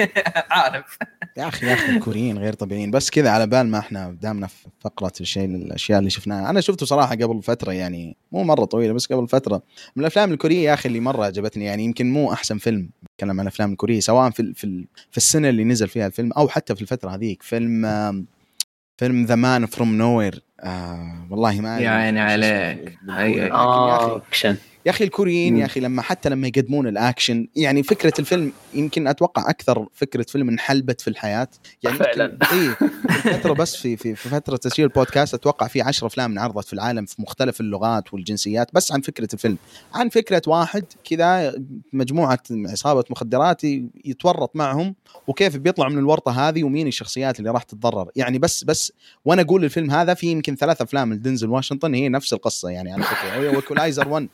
[laughs] عارف. يا أخي يا أخي الكوريين غير طبيعيين. بس كذا على بال ما إحنا دامنا في فقرة الشيء الأشياء اللي شفناها. أنا شفته صراحة قبل فترة يعني مو مرة طويلة بس قبل فترة. من الأفلام الكورية يا أخي اللي مرة عجبتني يعني يمكن مو أحسن فيلم نتكلم عن الأفلام الكورية سواء في في في السنة اللي نزل فيها الفيلم أو حتى في الفترة هذيك. فيلم فيلم The Man from Nowhere والله ما أدري يا عيني عليك. أخي اكشن يا أخي الكوريين. يا أخي لما حتى لما يقدمون الأكشن يعني فكرة الفيلم يمكن أتوقع أكثر فكرة فيلم انحلبت في الحياة يعني فعلاً. [laughs] اي في فتره بس في في في فترة تسجيل البودكاست أتوقع في 10 أفلام انعرضت في العالم في مختلف اللغات والجنسيات بس عن فكرة الفيلم عن فكرة واحد كذا مجموعة عصابة مخدرات يتورط معهم وكيف بيطلع من الورطة هذه ومين الشخصيات اللي راح تتضرر يعني بس بس وأنا أقول الفيلم هذا في يمكن ثلاث أفلام لدينزل واشنطن هي نفس القصة يعني على فكرة هي Equalizer 1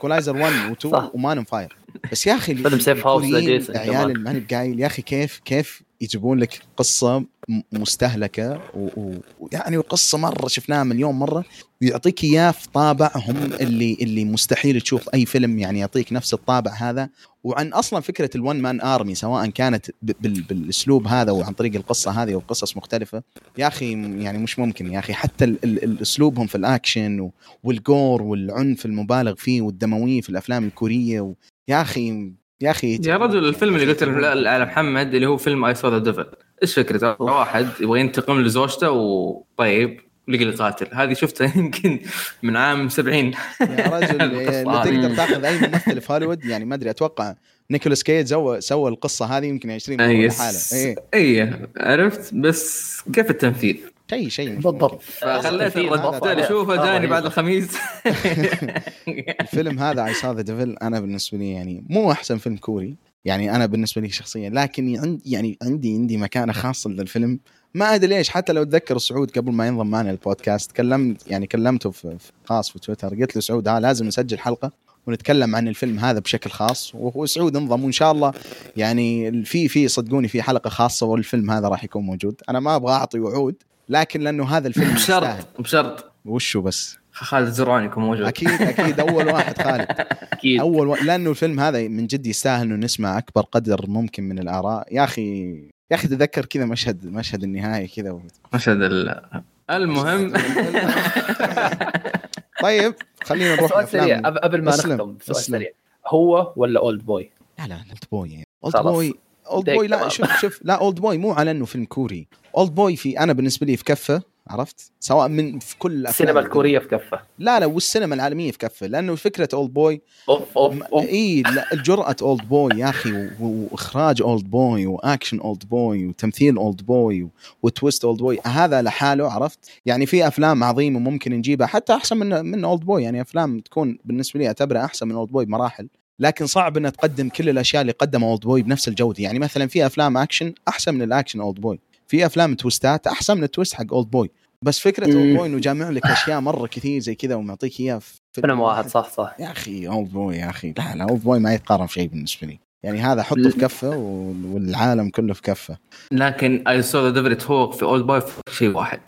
Equalizer 1 و2 صح. و Man on Fire بس يا أخي فيلم Safe House عيال كمان. اللي ماني بقايل يا أخي كيف كيف يجيبون لك قصة مستهلكة و- و- ويعني وقصه مرة شفناها مليون مرة ويعطيك إياه في طابعهم اللي اللي مستحيل تشوف أي فيلم يعني يعطيك نفس الطابع هذا. وعن أصلا فكرة ال one man army سواء كانت ب- بال- بالأسلوب هذا وعن طريق القصة هذه وقصص مختلفة يا أخي يعني مش ممكن يا أخي. حتى ال- ال- الاسلوبهم في الأكشن و- وال gore والعنف المبالغ فيه والدموية في الأفلام الكورية و... يا أخي يا أخي يا رجل الفيلم اللي قلت لك على محمد اللي هو فيلم I Saw the Devil إيش فكرته؟ واحد يبغى ينتقم لزوجته وطيب لقي القاتل هذه شفتها [laughs] يمكن من عام 70 يا رجل [laughs] هذه. تقدر تاخذ أي ممثل في هوليوود؟ يعني ما أدري أتوقع نيكولاس كيج سوى سوى القصة هذه يمكن 20 مرة لحاله. اي اي عرفت؟ بس كيف التنفيذ؟ شيء شيء بالضبط. فخليت الرجال. يشوفه جاني. بعد الخميس [laughs] الفيلم هذا I Saw the Devil أنا بالنسبة لي يعني مو أحسن فيلم كوري يعني أنا بالنسبة لي شخصيا لكن عندي يعني عندي عندي مكانة خاصة للفيلم ما أدري ليش حتى لو أتذكر سعود قبل ما ينضم معنا البودكاست كلمت يعني كلمته في في خاص في تويتر قلت له سعود ها لازم نسجل حلقة ونتكلم عن الفيلم هذا بشكل خاص وسعود انضم وإن شاء الله يعني في في صدقوني في حلقة خاصة والفيلم هذا راح يكون موجود أنا ما أبغى أعطي وعود لكن لأنه هذا الفيلم يستاهل. بشرط. بشرط وشو بس؟ خالد الزرعوني يكون موجود. أكيد أكيد. أول واحد خالد. [laughs] أكيد. أول و... لأنه الفيلم هذا من جد يستاهل إنه نسمع أكبر قدر ممكن من الآراء. يا أخي يا أخي تذكر كذا مشهد مشهد النهاية كذا و... مشهد ال- المهم. [laughs] طيب خلينا نروح سؤال سريع. قبل- ما نختم سؤال. سريع. هو ولا Oldboy؟ لا لا Oldboy يعني Old. boy Oldboy لا. شوف شوف. لا Oldboy مو على إنه فيلم كوري. Oldboy في أنا بالنسبة لي في كفة عرفت؟ سواء من في كل الأفلام السينما الكورية في كفة. لا لا والسينما العالمية في كفة. لأنه فكرة Oldboy أوف أوف أوف. إي الجرأة Oldboy يا أخي وإخراج Oldboy و action Oldboy وتمثيل Oldboy و twist Oldboy هذا لحاله عرفت؟ يعني في أفلام عظيمة ممكن نجيبها حتى أحسن من من Oldboy يعني أفلام تكون بالنسبة لي أعتبرها أحسن من Oldboy بمراحل. لكن صعب انها تقدم كل الأشياء اللي قدمها Oldboy بنفس الجودة. يعني مثلا في أفلام أكشن أحسن من ال action Oldboy. في أفلام twistات أحسن من ال twist حق Oldboy. بس فكرة. Oldboy إنه جامع لك أشياء مرة كثير زي كذا ومعطيك إياها في فيلم واحد صح صح. يا أخي Oldboy يا أخي. لا لا Oldboy ما يتقارن في شيء بالنسبة لي. يعني هذا حطه في كفه وال- والعالم كله في كفه. لكن I Saw the Devil took في Old Boy شيء واحد.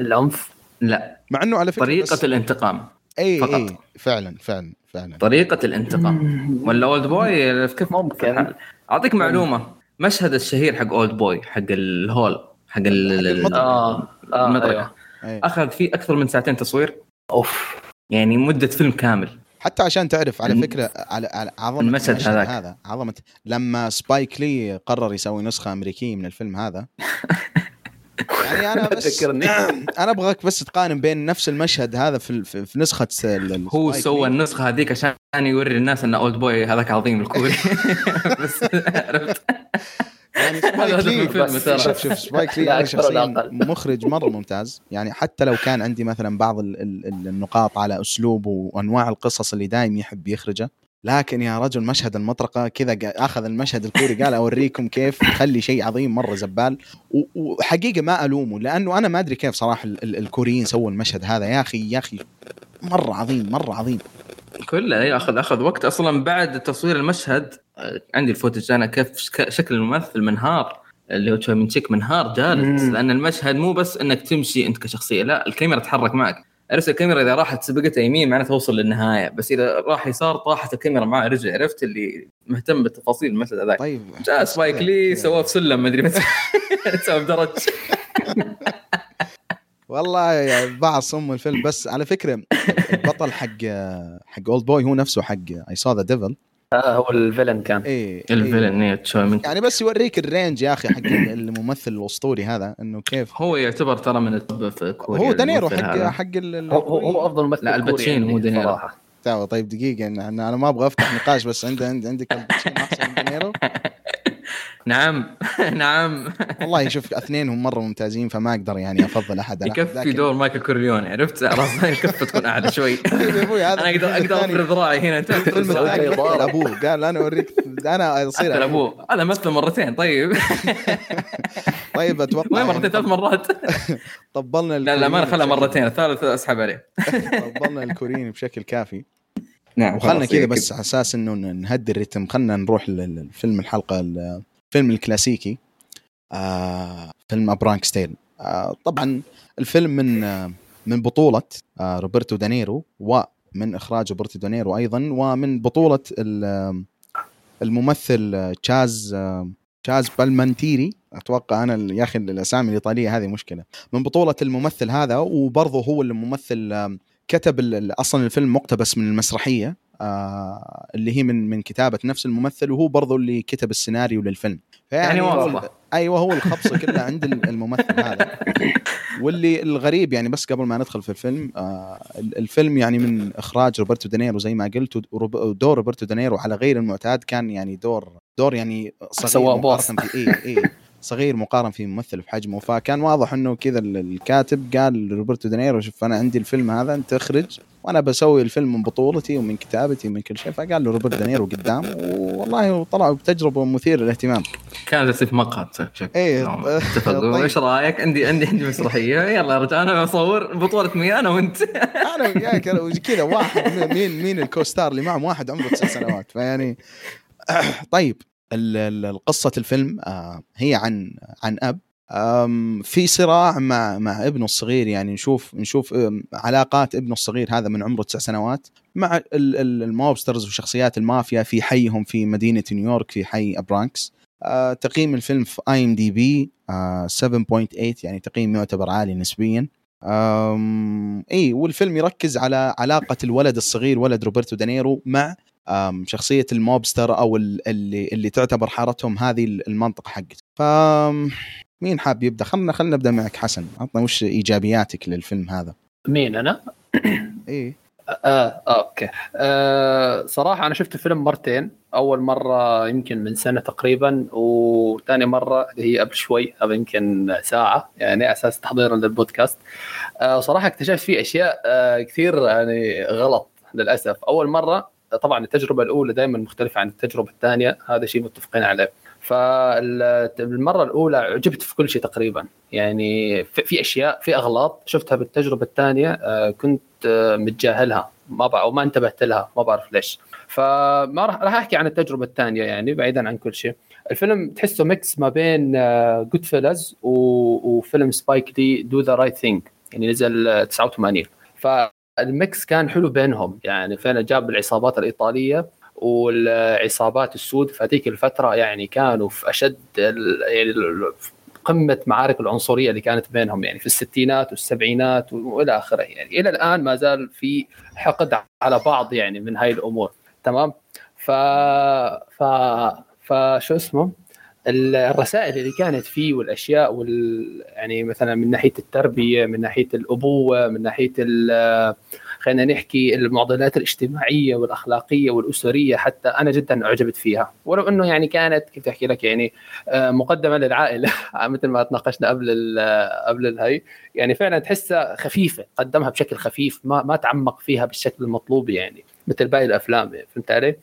العنف؟ لا. مع إنه على فكرة طريقة الانتقام اي فقط. اي فعلا فعلا. فعلا. طريقة الانتقام. ولا Old Boy كيف ممكن أعطيك معلومة. مشهد الشهير حق Old Boy حق الهول حق ال- ال- المطرح. آه آه المطرح. أيوه. أي. أخذ فيه أكثر من ساعتين تصوير. أوف. يعني مدة فيلم كامل. حتى عشان تعرف على فكرة على, على عظمة المشهد هذاك. هذا عظمة لما سبايك لي قرر يسوي نسخة أمريكية من الفيلم هذا [laughs] يعني أنا [laughs] بس [clears throat] أنا أبغاك بس تقارن بين نفس المشهد هذا في في, في نسخة هو سوى. النسخة هذيك عشان يوري الناس إن Old Boy هذاك عظيم الكوري [laughs] بس عرفت. يعني [laughs] سبايك لي شوف شوف سبايك لي أنا شخصيا. مخرج مرة ممتاز. يعني حتى لو كان عندي مثلا بعض ال- ال- ال- النقاط على أسلوبه وأنواع القصص اللي دايم يحب يخرجها لكن يا رجل مشهد المطرقة كذا أخذ المشهد الكوري قال أوريكم كيف يخلي شيء عظيم مرة زبال. وحقيقة ما ألومه لأنه أنا ما أدري كيف صراحة ال- ال- الكوريين سووا المشهد هذا. يا أخي يا أخي مرة عظيم مرة عظيم. كله أي اخذ أخذ وقت. أصلا بعد تصوير المشهد عندي ال footage أنا كيف شك- شكل الممثل منهار اللي هو تشوي مين شيك منهار جالس. لأن المشهد مو بس إنك تمشي أنت كشخصية لا الكاميرا تتحرك معك. عرفت الكاميرا إذا راحت سبقتها يمين معناته توصل للنهاية بس إذا راح يسار طاحت الكاميرا معه رجع عرفت اللي مهتم بتفاصيل المشهد هذاك. طيب. جاء سبايك لي. سواه بسلم ما أدري [laughs] سواه بدرج. [laughs] والله بعض صم الفيلم بس على فكرة البطل حق حق Old Boy هو نفسه حق I Saw the Devil آه هو ال villain كان إيه ال villain إيه، من يعني بس يوريك ال range يا أخي حق الممثل الأسطوري هذا إنه كيف هو يعتبر ترى من ال top في كوريا هو دانيرو حق هذا. حق ال- هو هو, أفضل ممثل لا، الباتشينو عندي مو دينيرو. صراحة. تاو طيب دقيقة أنا ما أبغى أفتح نقاش بس عند عند عندك الباتشينو احسن من دانيرو [laughs] نعم. [laughs] نعم. والله شوف اثنينهم مرة ممتازين فما أقدر يعني أفضل أحد. يكفي لكن- دور مايكل كورليوني عرفت؟ راس الكفه [laughs] تكون اعلى شوي. طيب [laughs] يا أبوي هذا أنا أقدر أقدر افرد ذراعي هنا. أبوه قال أنا أوريك. أنا أصير ابوه هذا مثل مرتين طيب. طيب أتوقع وين يعني مرتين ثلاث مرات. طبلنا لا لا ما بشكل- مرتين الثالث أسحب عليه. طبلنا الكوريين بشكل كافي. نعم وخلنا كذا بس على أساس إنه نهدي ال rhythm. خلنا نروح للفيلم الحلقة الفيلم الكلاسيكي آه فيلم Bronx Tale آه طبعا الفيلم من آه من بطولة آه روبرتو دانيرو ومن إخراج روبرتو دانيرو أيضا ومن بطولة آه، الممثل آه، تشاز آه تشاز بالمانتيري. أتوقع أنا يا أخي الأسامي الإيطالية هذه مشكلة. من بطولة الممثل هذا وبرضه هو الممثل كتب أصلا الفيلم مقتبس من المسرحية. آه اللي هي من من كتابة نفس الممثل وهو برضو اللي كتب السيناريو للفيلم. يعني هو-. أيوه هو الخبصة كلها عند ال- الممثل هذا. [laughs] واللي الغريب يعني بس قبل ما ندخل في الفيلم آه ال- الفيلم يعني من إخراج روبرتو دانيرو زي ما قلت ودور روبرتو دانيرو على غير المعتاد كان يعني دور دور يعني صغير. مقارنة في اي اي صغير مقارن في ممثل في حجمه. فكان واضح إنه كذا ال- الكاتب قال لروبرتو دانيرو شوف أنا عندي الفيلم هذا أنت اخرج. وأنا بسوي الفيلم من بطولتي ومن كتابتي ومن كل شيء. فقال له روبرت دانيرو قدام والله طلعوا بتجربة مثيرة للاهتمام. كان جالس في مقهى إيه اتفقوا [laughs] طيب. إيش رأيك؟ عندي عندي عندي مسرحية. يلا يا رجال أنا بصور بطولة مين أنا وانت [laughs] أنا وياك كذا واحد مين مين ال co-star اللي معهم؟ واحد عمره تسع سنوات. فيعني [clears throat] طيب قصة الفيلم آه، هي عن عن أب. في صراع مع مع ابنه الصغير يعني نشوف نشوف علاقات ابنه الصغير هذا من عمره تسع سنوات مع ال- ال- ال mobsters وشخصيات المافيا في حيهم في مدينة نيويورك في حي برانكس آه، تقييم الفيلم في IMDb 7.8 يعني تقييم يعتبر عالي نسبيا. إي والفيلم يركز على علاقة الولد الصغير ولد روبرتو دانيرو مع شخصية الموبستر أو ال- اللي اللي تعتبر حارتهم هذه المنطقة حقته. ف مين حاب يبدأ؟ خلنا خلنا نبدأ معك حسن. عطنا وش إيجابياتك للفيلم هذا؟ مين أنا؟ [coughs] إيه. آه, آه أوكي. آه صراحة أنا شفت الفيلم مرتين. أول مرة يمكن من سنة تقريبا وثاني مرة اللي هي قبل شوي قبل يمكن ساعة يعني أساس تحضيرا للبودكاست. آه صراحة اكتشفت فيه أشياء آه كثير يعني غلط للأسف. أول مرة طبعا التجربة الأولى دائما مختلفة عن التجربة الثانية هذا شيء متفقين عليه. فالمرة الأولى عجبت في كل شيء تقريبا. يعني في أشياء في أغلاط شفتها بالتجربة الثانية آه، كنت آه، متجاهلها. ما أو ما انتبهت لها ما بعرف ليش. فما راح راح أحكي عن التجربة الثانية يعني بعيدا عن كل شيء. الفيلم تحسه mix ما بين Goodfellas وفيلم سبايك Do the Right Thing يعني نزل آه، 89 فالميكس كان حلو بينهم. يعني فعلا جاب العصابات الإيطالية والعصابات السود. في هذيك الفترة يعني كانوا في أشد يعني قمة معارك العنصرية اللي كانت بينهم يعني في الستينات والسبعينات وإلى آخره يعني. إلى الآن ما زال في حقد على بعض يعني من هاي الأمور. تمام؟ ف ف فشو اسمه؟ ال- الرسائل اللي كانت فيه والأشياء وال يعني مثلا من ناحية التربية من ناحية الأبوة من ناحية ال- خلينا نحكي المعضلات الاجتماعية والأخلاقية والأسرية حتى أنا جدا أعجبت فيها. ولو إنه يعني كانت كيف أحكي لك يعني آه، مقدمة للعائلة. [laughs] مثل ما تناقشنا قبل ال- قبل الهي يعني فعلا تحسها خفيفة قدمها بشكل خفيف ما ما تعمق فيها بالشكل المطلوب يعني مثل باقي الأفلام فهمت علي؟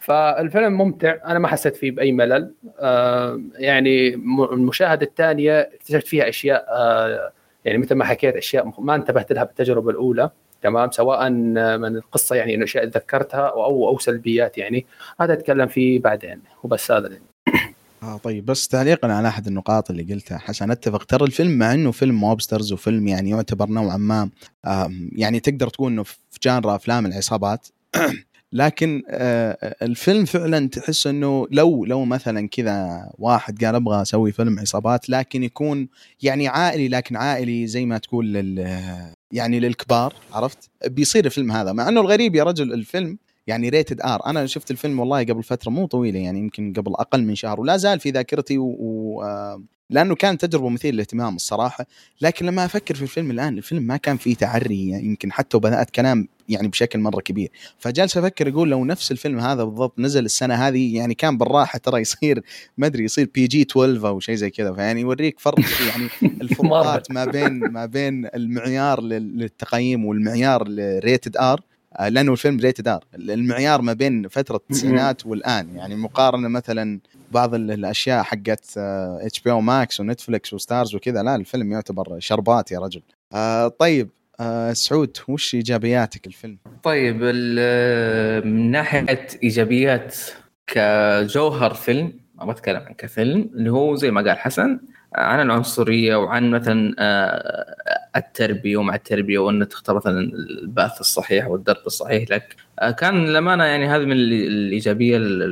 فالفيلم ممتع أنا ما حسيت فيه بأي ملل. آه، يعني المشاهدة الثانية اكتشفت فيها أشياء آه، يعني مثل ما حكيت أشياء ما انتبهت لها بالتجربة الأولى. تمام؟ سواء من القصة يعني أشياء تذكرتها أو أو سلبيات يعني. هذا أتكلم فيه بعدين. وبس هذا اللي. [coughs] آه طيب بس تعليقا على أحد النقاط اللي قلتها حسن أتفق. ترى الفيلم مع إنه فيلم موبسترز وفيلم يعني يعتبر نوعا ما يعني تقدر تقول إنه في جانرا أفلام العصابات. [coughs] لكن آه، الفيلم فعلا تحس إنه لو لو مثلا كذا واحد قال أبغى أسوي فيلم عصابات لكن يكون يعني عائلي لكن عائلي زي ما تقول يعني للكبار عرفت؟ بيصير الفيلم هذا مع إنه الغريب يا رجل الفيلم يعني rated R أنا شفت الفيلم والله قبل فترة مو طويلة يعني يمكن قبل أقل من شهر ولا زال في ذاكرتي و... و... آه، لأنه كانت تجربة مثيرة للاهتمام الصراحة. لكن لما أفكر في الفيلم الآن الفيلم ما كان فيه تعري يعني يمكن حتى وبدات كلام يعني بشكل مرة كبير. فجالس أفكر أقول لو نفس الفيلم هذا بالضبط نزل السنة هذه يعني كان بالراحة ترى يصير ما أدري يصير PG 12 أو شيء زي كذا. فيعني يوريك فرق يعني [laughs] الفروقات ما بين ما بين المعيار لل- للتقييم والمعيار ل rated R لأنه الفيلم rated R المعيار ما بين فترة التسعينات والآن. يعني مقارنة مثلا بعض ال- الأشياء حقت HBO Max ونتفلكس وستارز وكذا لا الفيلم يعتبر شربات يا رجل. آه طيب آه سعود وش إيجابياتك الفيلم؟ طيب من ناحية إيجابيات كجوهر فيلم ما بتكلم عن كفيلم اللي هو زي ما قال حسن عن العنصرية وعن مثلا آه، التربية ومع التربية وأن تختار مثلا البعث الصحيح والدرب الصحيح. لك آه، كان للأمانة يعني هذه من ال- الإيجابية ال-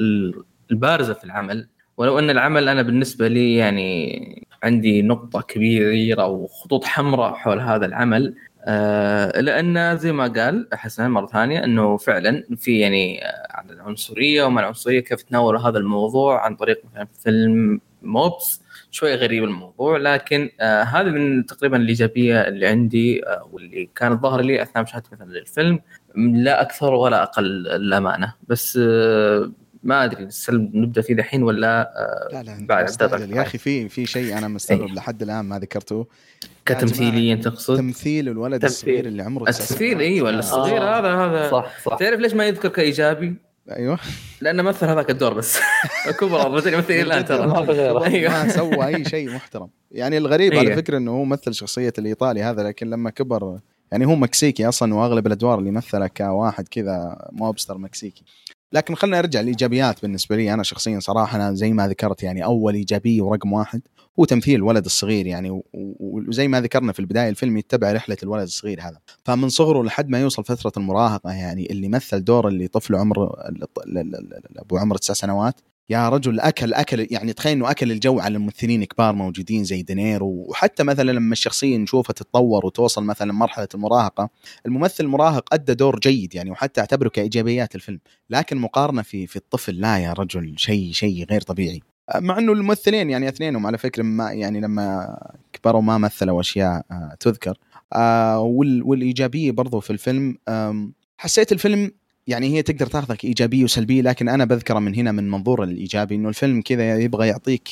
ال- البارزة في العمل. ولو أن العمل أنا بالنسبة لي يعني عندي نقطة كبيرة وخطوط حمراء حول هذا العمل. آه، لأن زي ما قال حسن مرة ثانية إنه فعلا في يعني آه، عن العنصرية وما العنصرية كيف تناولوا هذا الموضوع عن طريق مثلا فيلم موبس شوي غريب الموضوع لكن آه هذه من تقريبا الإيجابية اللي عندي آه واللي كانت ظاهره لي أثناء مشاهدتي مثلا للفيلم لا أكثر ولا أقل للامانه بس آه ما أدري السلب نبدأ فيه دحين ولا آه، لا لا بعد يا أخي في في شيء أنا مستغرب إيه. لحد الآن ما ذكرته كتمثيليا تقصد تمثيل الولد تمثيل. الصغير اللي عمره التمثيل. إيوه الصغير آه. هذا هذا صح صح تعرف ليش ما يذكر كإيجابي؟ أيوه لأنه مثل هذاك الدور بس كبر الرجل يمثل الان ترى ما في غيره. [laughs] أيوه. ما سوى أي شيء محترم يعني الغريب على أيوه. فكرة إنه هو مثل شخصية الإيطالي هذا لكن لما كبر يعني هو مكسيكي أصلا وأغلب الأدوار اللي مثلها كواحد كذا موبستر مكسيكي لكن خلينا نرجع لإيجابيات بالنسبة لي أنا شخصيا صراحة أنا زي ما ذكرت يعني أول ايجابيه ورقم واحد هو تمثيل الولد الصغير يعني وزي ما ذكرنا في البداية الفيلم يتبع رحلة الولد الصغير هذا. فمن صغره لحد ما يوصل فترة المراهقة يعني اللي مثل دور اللي ال- ال- أبو عمره تسع سنوات يا رجل أكل أكل يعني تخيل إنه أكل الجو على ممثلين كبار موجودين زي دينيرو وحتى مثلا لما الشخصية نشوفها تتطور وتوصل مثلا مرحله المراهقة الممثل المراهق أدى دور جيد يعني وحتى أعتبره كإيجابيات الفيلم. لكن مقارنة في في الطفل لا يا رجل شيء شيء غير طبيعي. مع إنه الممثلين يعني اثنينهم على فكرة ما يعني لما كبروا ما مثلوا أشياء آه، تذكر. آه، وال- والإيجابية برضو في الفيلم حسيت الفيلم يعني هي تقدر تاخذك إيجابية وسلبية لكن أنا بذكره من هنا من منظور الإيجابي إنه الفيلم كذا يبغى يعطيك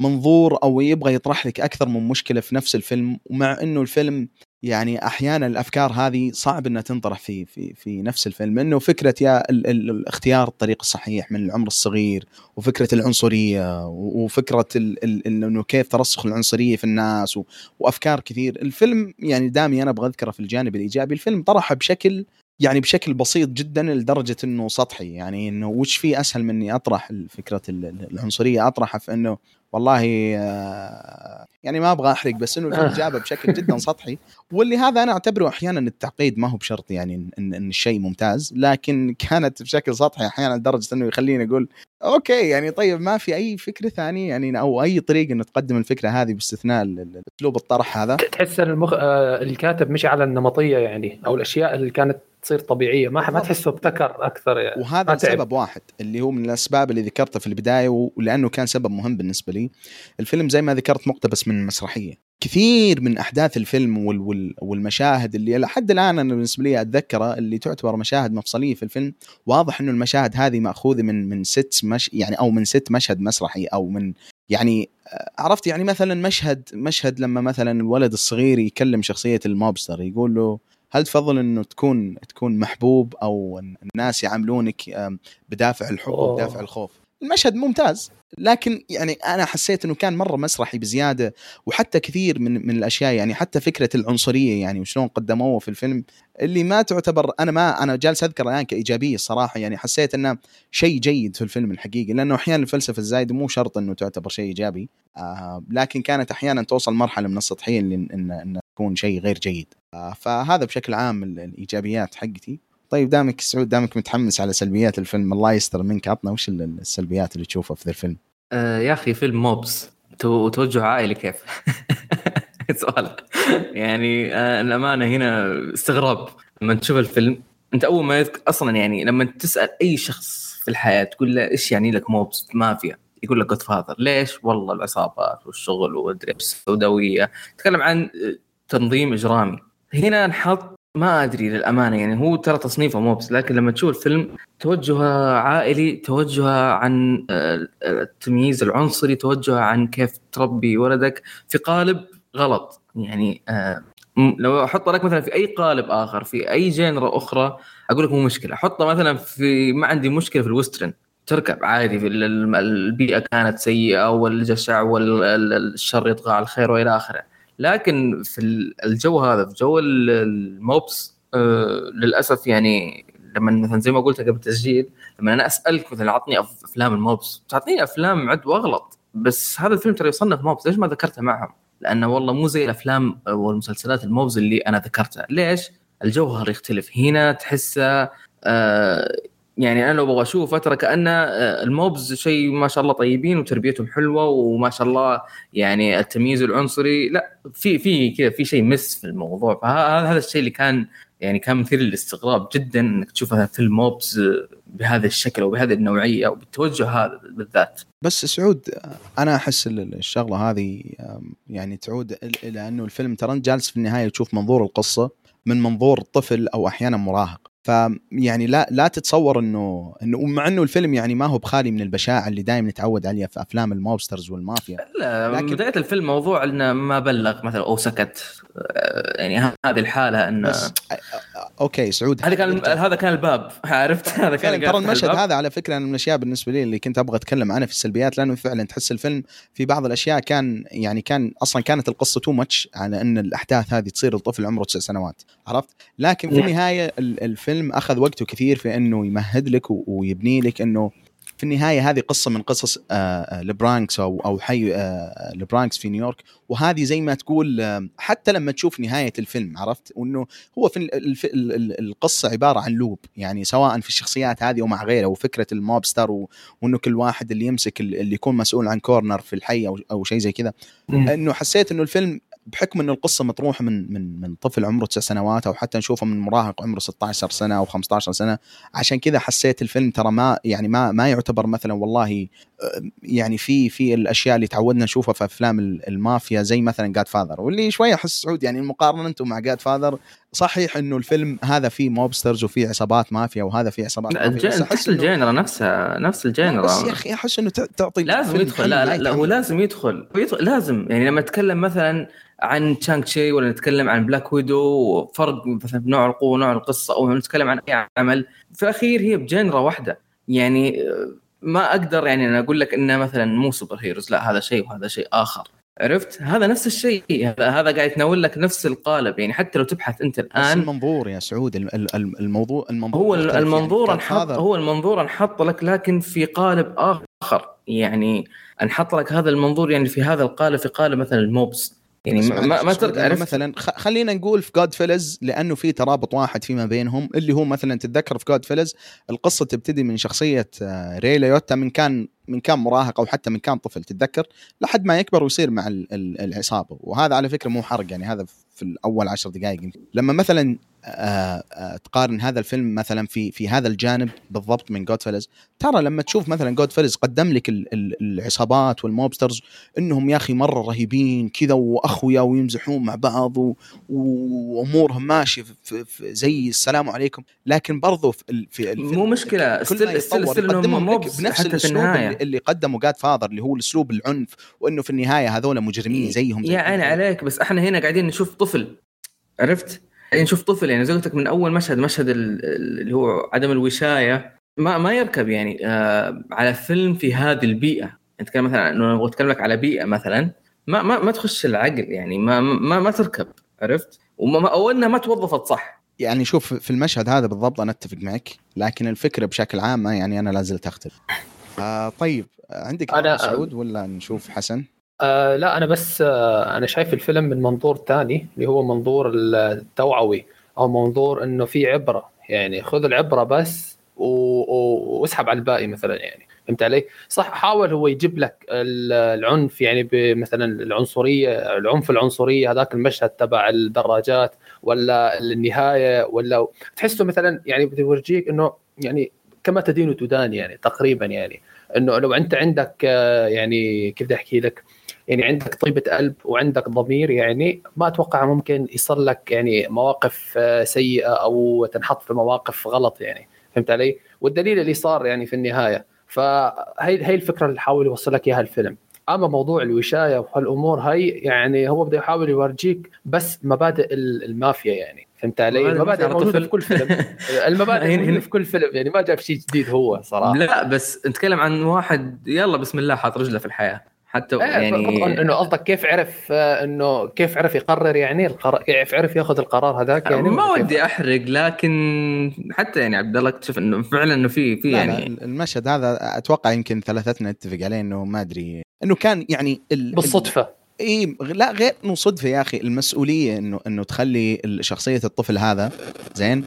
منظور أو يبغى يطرح لك أكثر من مشكلة في نفس الفيلم ومع إنه الفيلم يعني أحيانا الأفكار هذه صعب إنها تنطرح في في في نفس الفيلم انه فكرة يا ال ال الاختيار الطريق الصحيح من العمر الصغير وفكرة العنصرية وفكرة ال ال إنه كيف ترسخ العنصرية في الناس وأفكار كثير. الفيلم يعني دامي أنا أبغى أذكره في الجانب الإيجابي الفيلم طرحه بشكل يعني بشكل بسيط جدا لدرجة إنه سطحي. يعني إنه وش في أسهل من اني أطرح فكره ال- ال- العنصرية؟ أطرحها في إنه والله آه، يعني ما أبغى أحرق بس إنه الفيلم جابه بشكل جدا [laughs] سطحي. واللي هذا أنا أعتبره أحيانا التعقيد ما هو بشرط يعني ان, إن, إن الشيء ممتاز لكن كانت بشكل سطحي أحيانا لدرجة إنه يخليني أقول أوكي يعني طيب ما في أي فكرة ثانية؟ يعني أو أي طريقة إنه تقدم الفكرة هذه باستثناء أسلوب الطرح هذا؟ تحس إن المخ... آه، الكاتب مشي على النمطية يعني أو الأشياء اللي كانت تصير طبيعية. ما ما تحسه ابتكر أكثر يعني. وهذا ما تعب. لسبب واحد اللي هو من الأسباب اللي ذكرتها في البداية ولأنه كان سبب مهم بالنسبة لي. الفيلم زي ما ذكرت مقتبس من مسرحية. كثير من أحداث الفيلم وال وال والمشاهد اللي لحد الآن أنا بالنسبة لي اتذكرها اللي تعتبر مشاهد مفصلية في الفيلم. واضح إنه المشاهد هذه مأخوذة من من ست مش يعني أو من ست مشهد مسرحي أو من يعني عرفت يعني مثلا مشهد مشهد لما مثلا الولد الصغير يكلم شخصية الموبستر يقول له هل تفضل إنه تكون تكون محبوب أو إن الناس يعاملونك بدافع الحب أوه. وبدافع الخوف المشهد ممتاز لكن يعني أنا حسيت إنه كان مرة مسرحي بزيادة وحتى كثير من من الأشياء يعني حتى فكرة العنصرية يعني وشلون قدموها في الفيلم اللي ما تعتبر أنا ما أنا جالس أذكر الآن كإيجابية الصراحة يعني حسيت إنه شيء جيد في الفيلم الحقيقي لأنه أحيانا الفلسفة الزايدة مو شرط إنه تعتبر شيء إيجابي آه لكن كانت أحيانا توصل مرحلة من السطحية اللي ان ان إن تكون شيء غير جيد. آه فهذا بشكل عام ال- الإيجابيات حقتي. طيب دامك سعود دامك متحمس على سلبيات الفيلم الله يستر منك. عطنا وش ال- السلبيات اللي تشوفها في ذا الفيلم؟ آه يا أخي فيلم mobs تو- توجه عائلي كيف؟ [laughs] سؤال. يعني آه الأمانة هنا استغراب لما تشوف الفيلم. أنت أول ما يذكر أصلا يعني لما تسأل أي شخص في الحياة تقول له إيش يعني لك موبس مافيا. يقول لك جود فاذر ليش؟ والله العصابات والشغل والدري السوداويه تكلم عن تنظيم إجرامي. هنا نحط ما أدري للأمانة يعني هو ترى تصنيفه موبس لكن لما تشوف الفيلم توجهه عائلي توجهه عن آه، التمييز العنصري توجهه عن كيف تربي ولدك في قالب غلط. يعني آه، لو أحط لك مثلا في أي قالب آخر في أي genre أخرى أقول لك مو مشكلة. أحطه مثلا في ما عندي مشكلة في ال western. تركب عادي في ال- ال- البيئة كانت سيئة والجشع والشر يطغى على الخير وإلى آخره. لكن في ال- الجو هذا في جو ال- ال mobs آه، للأسف يعني لما مثلا زي ما قلت قبل التسجيل لما أنا أسألك مثلا اعطني أف- أفلام ال mobs تعطيني أفلام عد وأغلط بس هذا الفيلم ترى يصنف mobs ليش ما ذكرته معهم؟ لأنه والله مو زي الأفلام والمسلسلات الموبز اللي أنا ذكرتها ليش؟ الجوهر يختلف هنا تحسه آه يعني أنا لو أبغى اشوفه ترى كانه آه، الموبز شيء ما شاء الله طيبين وتربيتهم حلوة وما شاء الله يعني التمييز العنصري لا في في كذا في شيء مس في الموضوع. فهذا هذا الشيء اللي كان يعني كان مثير للاستغراب جدا إنك تشوفها في الموبز بهذا الشكل وبهذه النوعية وبالتوجه هذا بالذات. بس سعود أنا أحس ال- الشغلة هذه يعني تعود إل- إلى إنه الفيلم ترى جالس في النهاية تشوف منظور القصة من منظور طفل أو أحيانا مراهق. فيعني لا لا تتصور انه إنه مع إنه الفيلم يعني ما هو بخالي من البشاعة اللي دائما نتعود عليها في أفلام ال mobsters والمافيا لا لكن- بداية الفيلم موضوع إنه ما بلغ مثلا أو سكت آه، يعني هذه الحالة إنه أوكي سعود هذا كان. هذا كان الباب [laughs] عرفت هذا كان ترى المشهد. هذا على فكرة من الأشياء بالنسبة لي اللي كنت أبغى أتكلم عنها في السلبيات لأنه فعلا تحس الفيلم في بعض الأشياء كان يعني كان أصلا كانت القصة too much على إن الأحداث هذه تصير لطفل عمره تسع سنوات عرفت لكن في. النهاية ال- الفيلم أخذ وقته كثير في إنه يمهد لك ويبني لك إنه في النهاية هذه قصة من قصص آه، آه، البرونكس أو أو حي آه، البرونكس في نيويورك. وهذه زي ما تقول آه، حتى لما تشوف نهاية الفيلم عرفت؟ وإنه هو في القصة عبارة عن loop يعني سواء في الشخصيات هذه ومع غيره وفكرة ال mobster وإنه كل واحد اللي يمسك ال- اللي يكون مسؤول عن corner في الحي أو شيء زي كذا. إنه حسيت إنه الفيلم بحكم انه القصة مطروحة من من من طفل عمره تسع سنوات أو حتى نشوفه من مراهق عمره 16 سنة أو 15 سنة عشان كذا حسيت الفيلم ترى ما يعني ما ما يعتبر مثلا والله آه، يعني في في الأشياء اللي تعودنا نشوفها في أفلام ال- المافيا زي مثلا Godfather واللي شوية أحس سعود يعني مقارنه مع Godfather صحيح إنه الفيلم هذا فيه mobsters وفيه عصابات مافيا وهذا فيه عصابات مافيا بس أحس ال genre نفسها نفس ال genre. بس يا أخي أحس إنه تع- تعطي لازم يدخل لا لا, لا هو. لازم يدخل. لازم. يعني لما نتكلم مثلا عن Shang-Chi ولا نتكلم عن Black Widow فرق مثلا بنوع القوه ونوع القصة أو نتكلم عن أي عمل في الأخير هي ب genre واحدة. يعني ما أقدر يعني أنا أقول لك انه مثلا مو superheroes لا هذا شيء وهذا شيء آخر. عرفت؟ هذا نفس الشيء. هذا هذا قاعد يتناول لك نفس القالب. يعني حتى لو تبحث أنت بس الان المنظور يا سعود ال- ال- ال- الموضوع المنظور هو يعني. المنظور انحط هو المنظور انحط لك لكن في قالب آخر. يعني انحط لك هذا المنظور يعني في هذا القالب في قالب مثلا ال mobs. يعني ما ما, يعني عرفت؟ مثلا خلينا نقول في Goodfellas لأنه في ترابط واحد فيما بينهم اللي هو مثلا تتذكر في Goodfellas القصة تبتدي من شخصية آه، راي ليوتا من كان من كان مراهق أو حتى من كان طفل تتذكر؟ لحد ما يكبر ويصير مع ال- ال- العصابة. وهذا على فكرة مو حرق يعني هذا في الأول عشر دقائق. لما مثلا تقارن هذا الفيلم مثلا في في هذا الجانب بالضبط من Goodfellas ترى لما تشوف مثلا Goodfellas قدم لك ال- ال- العصابات وال mobsters إنهم يا أخي مرة رهيبين كذا وأخويا ويمزحون مع بعض. وأمورهم ماشية في... في... زي السلام عليكم لكن برضو في, ال... في الفيلم مو مشكلة still إنهم يقدمهم لك بنفس الأسلوب النهاية اللي, اللي قدمه Godfather اللي هو الأسلوب العنف وإنه في النهاية هذول مجرمين زيهم زي يا عيني. عليك بس إحنا هنا قاعدين نشوف طفل عرفت؟ قاعدين نشوف طفل يعني زي قلت لك من أول مشهد مشهد ال- ال- اللي هو عدم الوشاية ما ما يركب يعني آه على فيلم في هذه البيئة. نتكلم مثلا عن- انه نبغى نتكلم لك على بيئة مثلا ما ما ما تخش العقل يعني ما ما ما تركب عرفت؟ وما ما- أو إنها ما توظفت صح. يعني شوف في المشهد هذا بالضبط أنا أتفق معك لكن الفكرة بشكل عام يعني أنا لا زلت أختلف. آه طيب عندك أنا سعود ولا نشوف حسن؟ آه لا أنا بس آه أنا شايف الفيلم من منظور ثاني اللي هو منظور التوعوي أو منظور إنه في عبرة. يعني خذ العبرة بس واسحب على الباقي مثلا يعني. فهمت علي؟ صح حاول هو يجيب لك ال- العنف يعني مثلا العنصرية العنف العنصرية هذاك المشهد تبع الدراجات ولا النهاية ولا تحسه مثلا يعني بده يورجيك إنه يعني كما تدين تدان يعني تقريبا يعني. إنه لو أنت عندك آه، يعني كيف بدي أحكي لك؟ يعني عندك طيبة قلب وعندك ضمير يعني ما أتوقع ممكن يصير لك يعني مواقف آه، سيئة أو تنحط في مواقف غلط يعني. فهمت علي؟ والدليل اللي صار يعني في النهاية. فهي هي الفكرة اللي حاول يوصل لك إياها الفيلم. أما موضوع الوشاية وهالأمور هي يعني هو بده يحاول يورجيك بس مبادئ ال- المافيا يعني. فهمت علي؟ مبادئ المبادئ طفل. في كل فيلم. [laughs] المبادئ هنا- في كل فيلم يعني ما جاب شيء جديد هو صراحة. لا بس نتكلم عن واحد يلا بسم الله حاط رجله في الحياة. حتى إيه، يعني إنه قصدك كيف عرف آه، إنه كيف عرف يقرر يعني القرار كيف عرف ياخذ القرار هذاك يعني ما؟ ودي أحرق لكن حتى يعني عبد الله تشوف إنه فعلا إنه في في يعني المشهد هذا أتوقع يمكن ثلاثتنا نتفق عليه إنه ما أدري إنه كان يعني ال... بالصدفة. إي لا غير انه صدفة يا أخي المسؤولية إنه إنه تخلي شخصية الطفل هذا زين؟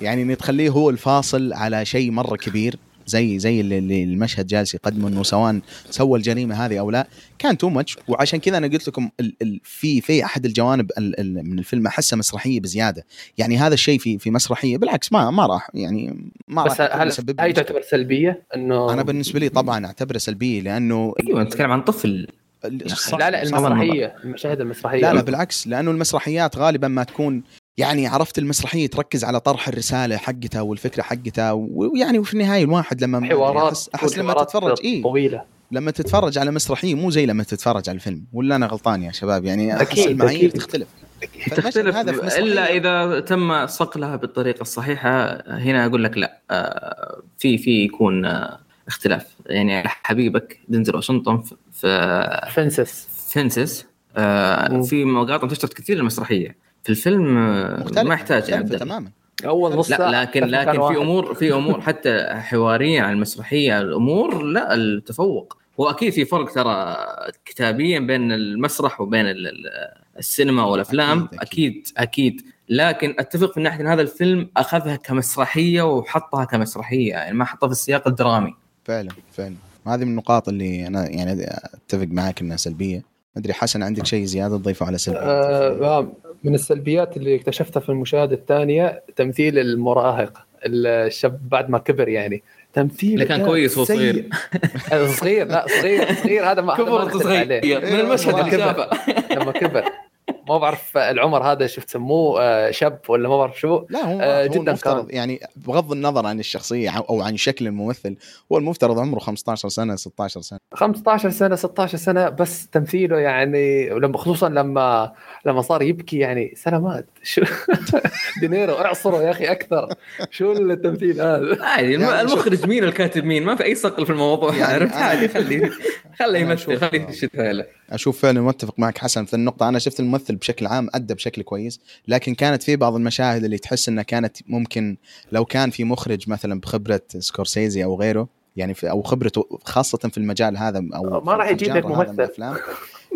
يعني إنه تخليه هو الفاصل على شيء مرة كبير. زي زي اللي, المشهد جالس يقدمه إنه سواء سوى الجريمة هذه أو لا كان تو ماتش وعشان كذا أنا قلت لكم ال ال في في أحد الجوانب ال ال من الفيلم احسها مسرحية بزيادة. يعني هذا الشيء في في مسرحية بالعكس ما ما راح يعني ما بس راح هل يسبب لي هاي مشكلة. تعتبر سلبية؟ إنه أنا بالنسبة لي طبعا أعتبره سلبية لأنه أيوه نتكلم عن طفل. ال- لا، لا. المسرحية المشاهد المسرحية. لا لا بالعكس لأنه المسرحيات غالبا ما تكون يعني عرفت المسرحية تركز على طرح الرسالة حقتها والفكرة حقتها ويعني وفي النهاية الواحد لما حوارات احس, أحس لما تتفرج اي طويلة. لما تتفرج على مسرحية مو زي لما تتفرج على الفيلم ولا أنا غلطان يا شباب؟ يعني أحس أكيد، المعايير أكيد. تختلف. تختلف. هذا في مسرحية. إلا إذا تم صقلها بالطريقة الصحيحة هنا أقول لك لا آه، في في يكون آه، اختلاف. يعني حبيبك دنزل واشنطن في- فنسس فينسس. آه،. في مقاطع انتشرت كثير المسرحية. في الفيلم آه، مختلف ما يحتاج مختلفة تماما. أول نص لا لكن في لكن. في امور في أمور حتى حوارية عن المسرحية الأمور لا التفوق. هو أكيد في فرق ترى كتابيا بين المسرح وبين ال- ال- السينما والأفلام. أكيد، أكيد. أكيد. أكيد, لكن أتفق من ناحية إن هذا الفيلم أخذها كمسرحية وحطها كمسرحية يعني ما حطها في السياق الدرامي. فعلا فعلا. هذه من النقاط اللي أنا يعني أتفق معك إنها سلبية. ما أدري حسن عندك شيء زيادة تضيفه على سلبية؟ آه من السلبيات اللي اكتشفتها في المشاهده الثانية تمثيل المراهق الشاب بعد ما كبر يعني تمثيل اللي كان كويس وهو صغير. [laughs] صغير لا صغير صغير هذا ما كبر صغير عليه. من المشهد اللي كبر. شافه لما كبر ما بعرف العمر هذا شفت سموه آه، شاب ولا ما بعرف شو. لا هو, آه، هو جداً المفترض كان. يعني بغض النظر عن الشخصية أو عن شكل الممثل هو المفترض عمره 15 سنة 16 سنة. 15 سنة 16 سنة بس تمثيله يعني لما خصوصا لما لما صار يبكي يعني سلامات. شو؟ [laughs] دينيرو اعصره يا أخي أكثر. شو التمثيل هذا؟ عادي يعني شوف. المخرج مين؟ الكاتب مين؟ ما في أي صقل في الموضوع. يعني عرفت؟ عادي خليه خليه يمثل خليه يشد أشوف فعلا متفق معك حسن في النقطة أنا شفت الممثل بشكل عام أدى بشكل كويس لكن كانت في بعض المشاهد اللي تحس إنها كانت ممكن لو كان في مخرج مثلا بخبرة سكورسيزي أو غيره يعني في أو خبرته خاصة في المجال هذا أو ما راح يجيب لك ممثل.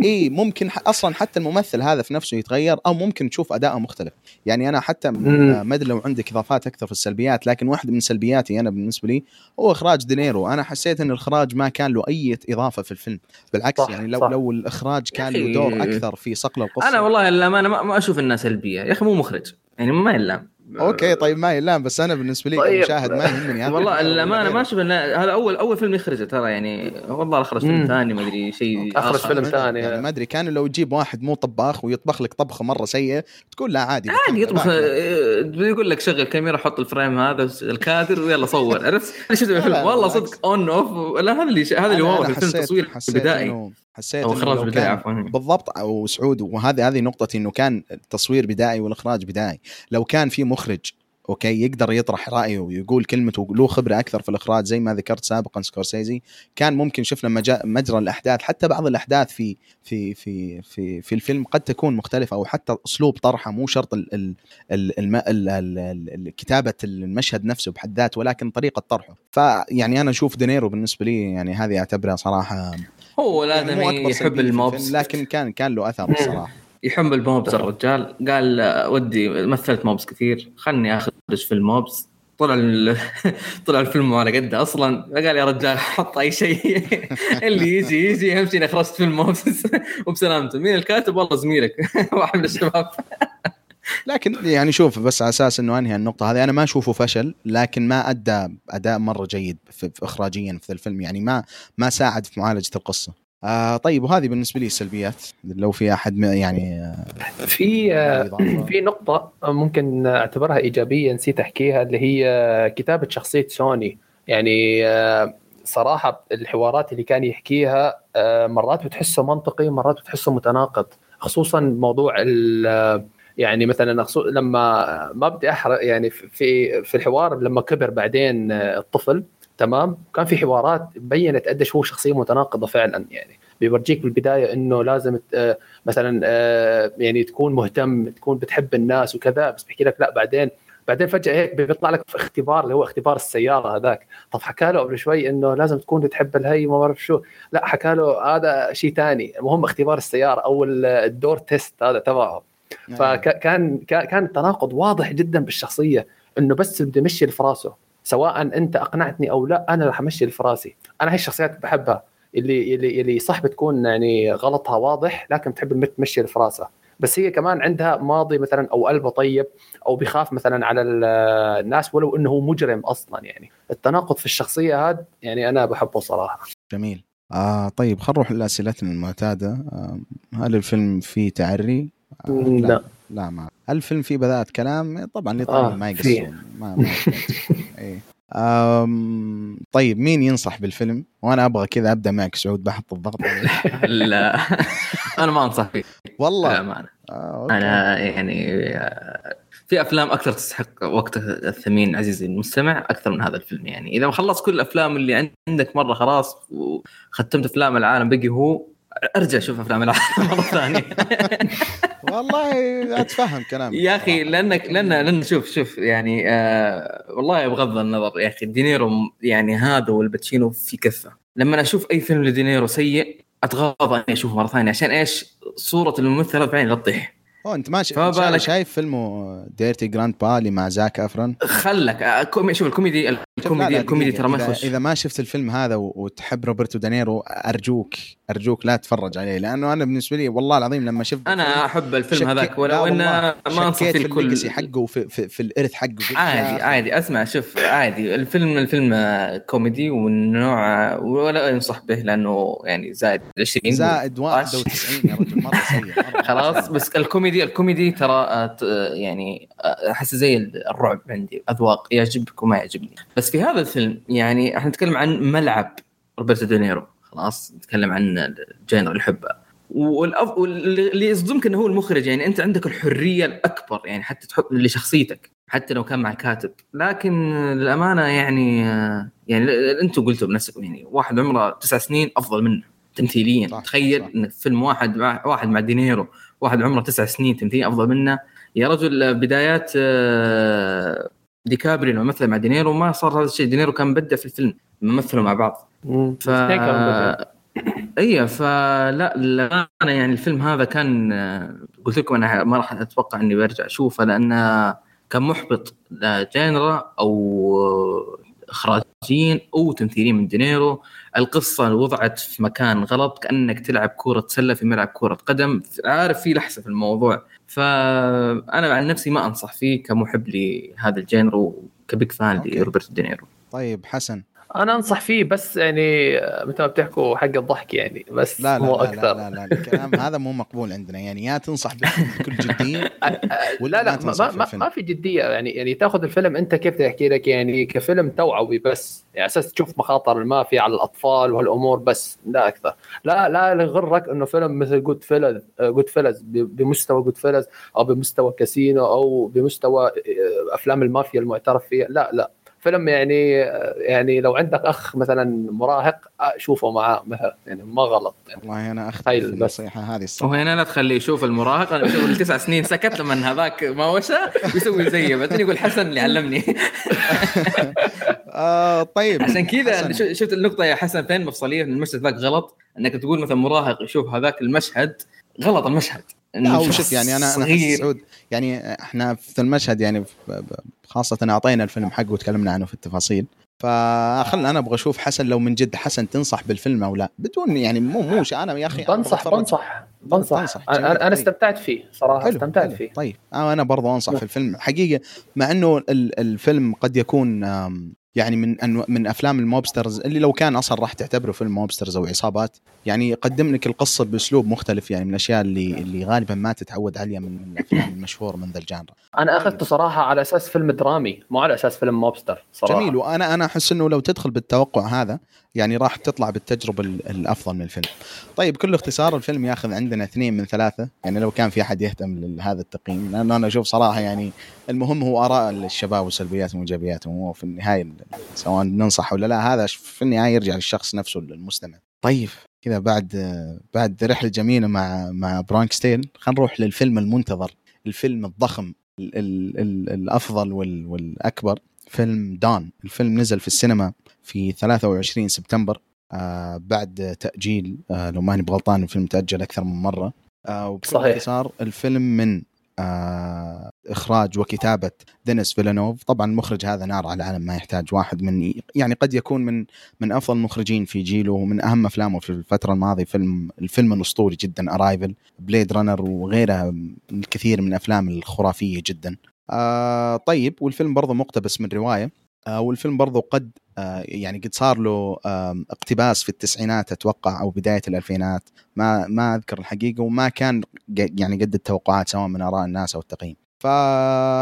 إي ممكن أصلا حتى الممثل هذا في نفسه يتغير أو ممكن تشوف أداءه مختلف. يعني أنا حتى ما أدري لو عندك إضافات أكثر في السلبيات لكن واحدة من سلبياتي أنا بالنسبة لي هو إخراج دينيرو. أنا حسيت إن الإخراج ما كان له أي إضافة في الفيلم. بالعكس صح، يعني لو صح. لو الإخراج كان له دور أكثر في صقل القصة. أنا والله للامانه ما, ما أشوف إنها سلبية. يا أخي مو مخرج. يعني ما يلام. أوكي طيب ما يلام بس أنا بالنسبة لي طيب. كمشاهد ما يهمني هذا والله ولا ما أشوف إن هذا أول أول فيلم يخرجه ترى يعني والله أخرج فيلم. ثاني ما أدري شيء آخر. فيلم. ثاني. يعني ما أدري كان لو تجيب واحد مو طباخ ويطبخ لك طبخة مرة سيئة تقول لا عادي عادي يطبخ. آه، يقول لك شغل كاميرا حط ال frame هذا الكادر ويلا صور [laughs] عرفت أنا شفت الفيلم والله. صدق on off لا هذا اللي هذا اللي أنا- wow أنا في الفيلم حسيت- تصوير حسيت بدائي حسيت أو إخراج بدائي عفوا بالضبط أو سعود وهذه هذه نقطتي إنه كان التصوير بدائي والإخراج بدائي لو كان في مخرج أوكي؟ يقدر يطرح رأيه ويقول كلمته له خبرة أكثر في الإخراج زي ما ذكرت سابقا سكورسيزي. كان ممكن شفنا مجا- مجرى الأحداث حتى بعض الأحداث في في في في في الفيلم قد تكون مختلفة أو حتى أسلوب طرحه مو شرط ال ال ال ال ال ال كتابة المشهد نفسه بحد ذاته ولكن طريقة طرحه. فيعني أنا أشوف دينيرو بالنسبة لي يعني هذه أعتبرها صراحة هو يعني لازم مو أكبر يحب ال mobs. لكن كان كان له أثر. الصراحة. يحب الموبس الرجال قال ودي مثلت موبس كثير خلني اخرج في الموبس. طلع. [laughs] طلع الفيلم على قده أصلا. قال يا رجال حط أي شيء. [laughs] اللي يجي يجي اهم شيء اني خرجت فيلم موبس [laughs] وبسلامته. مين الكاتب؟ والله زميلك. واحد من الشباب. لكن يعني شوف بس على أساس إنه أنهي النقطة هذه أنا ما أشوفه فشل لكن ما أدى أداء مرة جيد في اخراجيا في الفيلم. يعني ما ما ساعد في معالجة القصة. آه طيب وهذه بالنسبة لي السلبيات لو في أحد يعني آه، في آه،. في نقطة ممكن أعتبرها إيجابية نسيت أحكيها اللي هي كتابة شخصية سوني يعني آه، صراحة الحوارات اللي كان يحكيها آه، مرات بتحسه منطقي مرات بتحسه متناقض خصوصا موضوع ال- يعني مثلا لما ما بدي أحرق يعني في في الحوار لما كبر بعدين الطفل تمام؟ كان في حوارات بينت قديش هو شخصية متناقضة فعلا يعني. بيورجيك بالبداية إنه لازم آه، مثلا آه، يعني تكون مهتم تكون بتحب الناس وكذا بس بحكي لك لا بعدين بعدين فجأة هيك بيطلع لك في اختبار اللي هو اختبار السيارة هذاك. طب حكى له قبل شوي إنه لازم تكون بتحب الهي ما بعرف شو. لا حكى له هذا شيء ثاني المهم اختبار السيارة أو الدور تيست هذا تبعه. فكان كان تناقض واضح جدا بالشخصية إنه بس امشي اللي في راسه سواء أنت أقنعتني أو لا أنا رح أمشي اللي في راسي أنا هاي الشخصيات بحبها اللي اللي اللي صح بتكون يعني غلطها واضح لكن بتحب تمشي راسها بس هي كمان عندها ماضي مثلا أو قلبه طيب أو بيخاف مثلا على الناس ولو إنه هو مجرم أصلا يعني. التناقض في الشخصية هذا يعني أنا بحبه صراحة. جميل. آه طيب خلينا نروح لأسئلتنا المعتادة. آه هل الفيلم فيه تعري؟ آه لا. لا. ما. هل الفيلم فيه بذات كلام؟ طبعا اللي آه، ما. يقصون ما, ما [laughs] إيه. أم... طيب مين ينصح بالفيلم؟ وأنا أبغى كذا أبدأ معك سعود بحط الضغط. [laughs] لا أنا ما أنصح فيه والله للامانه آه، أوكي. أنا يعني آه، في أفلام أكثر تستحق وقتك الثمين عزيزي المستمع أكثر من هذا الفيلم يعني إذا ما خلصت كل الأفلام اللي عندك مرة خلاص وختمت أفلام العالم بقي هو أرجع شوف أفلام العالم [laughs] مرة ثانية [laughs] والله أتفهم كلامك يا أخي. لأنك لأن لأن شوف شوف يعني آه والله بغض النظر يا أخي دينيرو يعني هذا وآل باتشينو في كفة لما أشوف أي فيلم لدينيرو سيء أتغاضى إني أشوفه مرة ثانية عشان إيش؟ صورة الممثل في عيني لا تطيح أوه أنت ماشي فما شا- بالك- شايف فيلمه Dirty Grandpa مع زاك إيفرون خلك آه، شوف الكوميدي لا، الكوميدي لا، الكوميدي. ترى ما يخش إذا ما شفت الفيلم هذا وتحب روبرتو دينيرو أرجوك أرجوك لا تتفرج عليه لأنه أنا بالنسبة لي والله العظيم لما شفت أنا أحب الفيلم شكيت- هذاك ولو إنه ما انصح فيه في الكل ال legacy حقه وفي في, في الإرث حقه عادي. عادي أسمع شوف عادي الفيلم الفيلم كوميدي ومن نوع ولا ينصح به لأنه يعني زائد 20 زائد 91 يا رجل مرة [laughs] سيء خلاص. بس الكوميدي الكوميدي ترى آه، يعني آه، أحس زي الرعب عندي أذواق يعجبك وما يعجبني بس في هذا الفيلم يعني إحنا نتكلم عن ملعب روبرتو دينيرو خلاص نتكلم عن ال genre اللي يحبه والأف... واللي يصدمك إنه هو المخرج يعني أنت عندك الحرية الأكبر يعني حتى تحط لشخصيتك حتى لو كان مع كاتب لكن للأمانة يعني آه، يعني أنتم قلتوا بنفسكم يعني واحد عمره تسع سنين أفضل منه تمثيليا. صح، تخيل صح. ان فيلم واحد مع واحد مع دينيرو واحد عمره تسع سنين تمثيليا أفضل منه. يا رجل بدايات آه، ديكابريو لما مثل مع دينيرو ما صار هذا الشيء. دينيرو كان بدأ في الفيلم لما مثلوا مع بعض. ف. اي فلا للأمانة يعني الفيلم هذا كان قلت لكم أنا ما راح أتوقع إني برجع أشوفه لأنه كان محبط لا genre أو إخراجيا أو تمثيليا من دينيرو. القصة وضعت في مكان غلط كأنك تلعب كرة سله في ملعب كرة قدم. عارف في لحسه في الموضوع فأنا عن نفسي ما أنصح فيه كمحب لهذا ال genre وك big fan. لروبرت دينيرو طيب حسن أنا أنصح فيه بس يعني مثل ما بتحكوا حق الضحك يعني بس لا لا مو لا, أكثر. لا, لا, لا الكلام [laughs] هذا مو مقبول عندنا. يعني يا تنصح بكل جدية [laughs] ولا لا لا ما ما, ما, في ما, في جدية. يعني يعني تاخذ الفيلم أنت كيف تحكي لك؟ يعني كفيلم توعوي بس. يعني أساس تشوف مخاطر المافيا على الأطفال وهالأمور بس لا أكثر. لا لا يغرك إنه فيلم مثل Goodfellas Goodfellas بمستوى Goodfellas أو بمستوى كاسينو أو بمستوى آه، أفلام المافيا المعترف فيها. لا لا. فيلم يعني يعني لو عندك أخ مثلا مراهق آه، شوفه معاه مثلا يعني ما غلط. يعني والله أنا بس. النصيحة هذه الصراحة. وهنا لا تخليه يشوف المراهق أنا بشوف التسع سنين سكت لما هذاك ما وشى يسوي زيه. بعدين يقول حسن اللي علمني. آه طيب. عشان كذا شفت النقطة يا حسن فين مفصلية إن المشهد ذاك غلط؟ إنك تقول مثلا مراهق يشوف هذاك المشهد غلط المشهد. شخص شوف يعني أنا أنا سعود يعني إحنا في المشهد يعني خاصة أعطينا الفيلم حقه وتكلمنا عنه في التفاصيل فخلنا أنا أبغى أشوف حسن لو من جد حسن تنصح بالفيلم أو لا بدون يعني مو مو أنا يا أخي بنصح. بنصح بنصح. أنا طيب. استمتعت فيه صراحة حلو استمتعت حلو. فيه طيب أنا برضو أنصح في الفيلم حقيقة مع إنه ال- الفيلم قد يكون يعني من أنو من أفلام ال mobsters اللي لو كان أصلا راح تعتبره فيلم mobsters أو عصابات يعني يقدم لك القصة بأسلوب مختلف يعني من الأشياء اللي اللي غالبا ما تتعود عليها من الأفلام المشهورة من ذا ال genre أنا أخذته صراحة على أساس فيلم درامي مو على أساس فيلم mobster صراحة جميل وأنا أنا أحس إنه لو تدخل بالتوقع هذا يعني راح تطلع بالتجربة ال- الأفضل من الفيلم. طيب كل اختصار الفيلم يأخذ عندنا اثنين من ثلاثة يعني لو كان في أحد يهتم لهذا التقييم لأنه أنا أشوف صراحة يعني المهم هو آراء الشباب وسلبياتهم وايجابياتهم وفي النهاية سواء ننصح ولا لا هذا في النهاية يرجع للشخص نفسه المستمع. طيب. كذا بعد بعد رحلة جميلة مع مع Bronx Tale خلينا نروح للفيلم المنتظر. الفيلم الضخم ال ال ال الأفضل وال والأكبر فيلم Dune. الفيلم نزل في السينما في 23 سبتمبر. آه بعد تأجيل آه لو ماني بغلطان الفيلم تأجل أكثر من مرة. آه وبكل صحيح. اختصار الفيلم من آه إخراج وكتابة دينيس فيلنوف طبعا المخرج هذا نار على العالم ما يحتاج واحد من يعني قد يكون من من أفضل المخرجين في جيله ومن أهم أفلامه في الفترة الماضية فيلم الفيلم الأسطوري جدا Arrival Blade Runner وغيرها الكثير من الافلام الخرافية جدا. آه طيب والفيلم برضه مقتبس من رواية. آه والفيلم برضو قد آه يعني قد صار له آه اقتباس في التسعينات أتوقع أو بداية الألفينات. ما ما أذكر الحقيقة وما كان يعني قد التوقعات سواء من آراء الناس أو التقييم. ف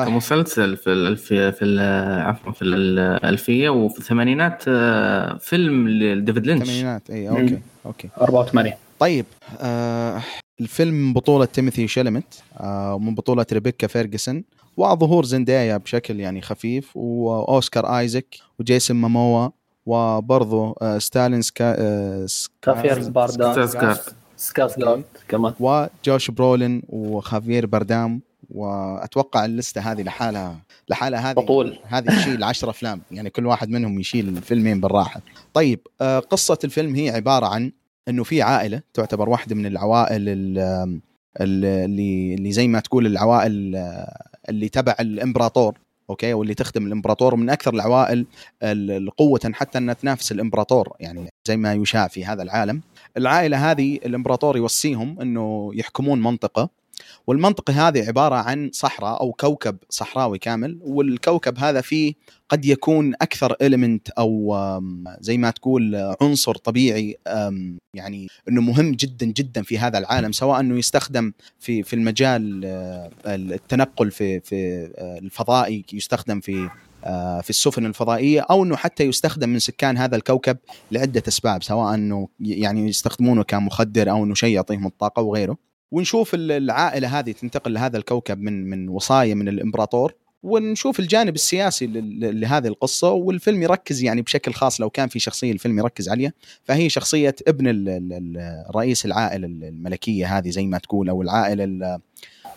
كمسلسل في الألفية في ال- عفوا في الألفية وفي الثمانينات آه، فيلم لديفيد لينش. الثمانينات اي أوكي أوكي. 84 طيب آه الفيلم من بطولة تيموثي شالاميت آه ومن بطولة ريبيكا فيرجسون وظهور زندايا بشكل يعني خفيف وأوسكار ايزك وجيسون موموا وبرضه آه ستيلان سكا آه سكا- خافير باردام سكار. سكارسجارد كمان. وجوش برولين وخافير بردام وأتوقع اللسته هذه لحالها لحالها هذه بطول هذه تشيل 10 أفلام. يعني كل واحد منهم يشيل فيلمين بالراحة. طيب آه، قصة الفيلم هي عبارة عن إنه في عائلة تعتبر واحدة من العوائل ال- ال- اللي اللي زي ما تقول العوائل آه، اللي تبع الإمبراطور okay؟ واللي تخدم الإمبراطور ومن أكثر العوائل ال- قوة حتى انها تنافس الإمبراطور. يعني زي ما يشاع في هذا العالم. العائلة هذه الإمبراطور يوصيهم إنه يحكمون منطقة. والمنطقة هذه عبارة عن صحراء أو كوكب صحراوي كامل والكوكب هذا فيه قد يكون أكثر إليمنت أو زي ما تقول عنصر طبيعي يعني أنه مهم جدا جدا في هذا العالم سواء أنه يستخدم في في المجال آه، التنقل في في آه، الفضائي يستخدم في آه، في السفن الفضائية أو إنه حتى يستخدم من سكان هذا الكوكب لعدة أسباب سواء إنه يعني يستخدمونه كمخدر أو إنه شيء يعطيهم الطاقة وغيره. ونشوف ال- العائلة هذه تنتقل لهذا الكوكب من من وصايه من الإمبراطور ونشوف الجانب السياسي لهذه القصة والفيلم يركز يعني بشكل خاص لو كان في شخصية الفيلم يركز عليها فهي شخصية ابن رئيس العائلة الملكية هذه زي ما تقول أو العائلة ال-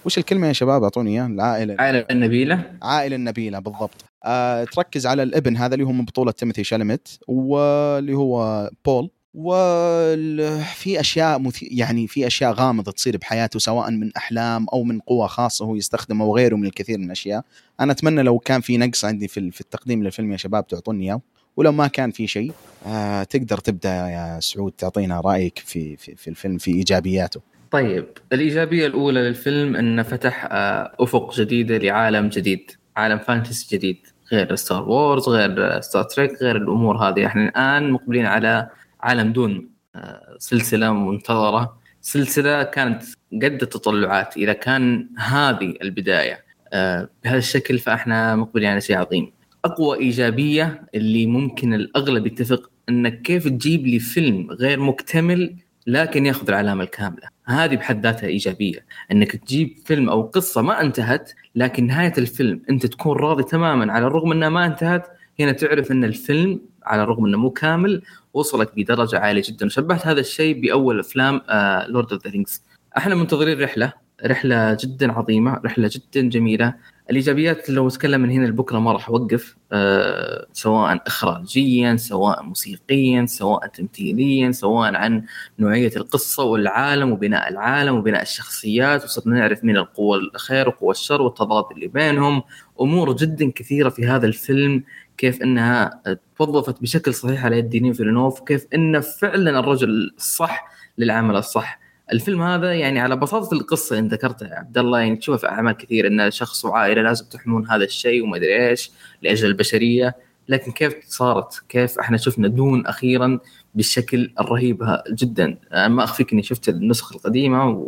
وش الكلمة يا شباب؟ أعطوني إياها. العائلة عائلة النبيلة. عائلة النبيلة بالضبط. آه تركز على الابن هذا اللي هو من بطولة تيموثي شالمت واللي هو بول. وفي أشياء مثي... يعني في أشياء غامضة تصير بحياته سواء من أحلام أو من قوة خاصة هو يستخدمها وغيره من الكثير من الأشياء. أنا أتمنى لو كان في نقص عندي في, في التقديم للفيلم يا شباب تعطوني إياه. ولو ما كان في شيء آه تقدر تبدأ يا سعود تعطينا رأيك في في, في الفيلم في إيجابياته. طيب الإيجابية الأولى للفيلم أنه فتح آه، أفق جديدة لعالم جديد عالم fantasy جديد. غير Star Wars غير Star Trek غير الأمور هذه. إحنا الآن مقبلين على عالم Dune آه، سلسلة منتظرة. سلسلة كانت قد التطلعات إذا كان هذه البداية آه، بهذا الشكل فإحنا مقبلين على شيء عظيم. أقوى إيجابية اللي ممكن الأغلب يتفق أنك كيف تجيب لي فيلم غير مكتمل لكن ياخذ العلامة الكاملة. هذه بحد ذاتها إيجابية إنك تجيب فيلم أو قصة ما انتهت لكن نهاية الفيلم أنت تكون راضي تماما على الرغم إنها ما انتهت هنا تعرف إن الفيلم على الرغم إنه مو كامل وصلك بدرجة عالية جدا. وشبهت هذا الشيء بأول أفلام Lord of the Rings إحنا منتظرين رحلة رحلة جدا عظيمة رحلة جدا جميلة. الإيجابيات لو أتكلم من هنا لبكرة ما راح أوقف أه سواء اخراجيا سواء موسيقيا سواء تمثيليا سواء عن نوعية القصة والعالم وبناء العالم وبناء الشخصيات. وصرنا نعرف مين القوة الخير وقوة الشر والتضاد اللي بينهم. أمور جدا كثيرة في هذا الفيلم كيف إنها توظفت بشكل صحيح على يد ديني فيلنوف كيف انه فعلا الرجل الصح للعمل الصح. الفيلم هذا يعني على بساطة القصة اللي ذكرتها يا عبد الله يعني تشوفها في أعمال كثير إن شخص وعائلة لازم تحمون هذا الشيء وما أدري إيش لأجل البشرية. لكن كيف صارت؟ كيف إحنا شفنا دون أخيرا بالشكل الرهيب جدا. ما أخفيك إني شفت النسخة القديمة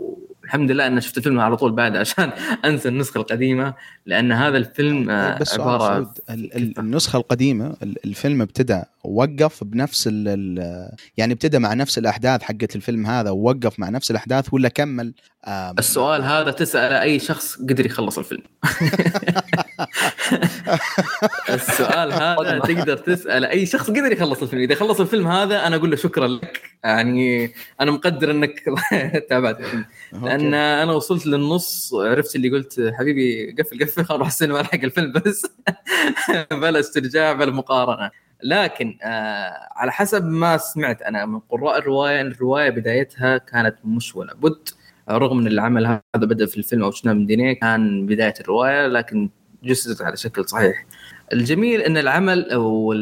والحمد لله أني شفت الفيلم على طول بعد عشان [laughs] أنسى النسخة القديمة لأن هذا الفيلم بس عبارة النسخة القديمة ال- الفيلم ابتدى وقف بنفس ال يعني ابتدى مع نفس الأحداث حقت الفيلم هذا ووقف مع نفس الأحداث ولا كمل؟ السؤال هذا تسأل أي شخص قدر يخلص الفيلم. [laughs] السؤال هذا تقدر تسأل أي شخص قدر يخلص الفيلم. إذا خلص الفيلم هذا أنا أقول له شكرا لك. يعني أنا مقدر إنك [laughs] تابعت الفيلم. لأن أنا وصلت للنص عرفت اللي قلت حبيبي قفل قفل خلاص أروح السينما الحق الفيلم بس. [laughs] بلا استرجاع بلا مقارنة. لكن آه على حسب ما سمعت أنا من قراء الرواية إن الرواية بدايتها كانت مش ولا بد رغم إن العمل هذا بدأ في الفيلم أو شفناه من دينيه كان بداية الرواية لكن جسدت على شكل صحيح. الجميل إن العمل أو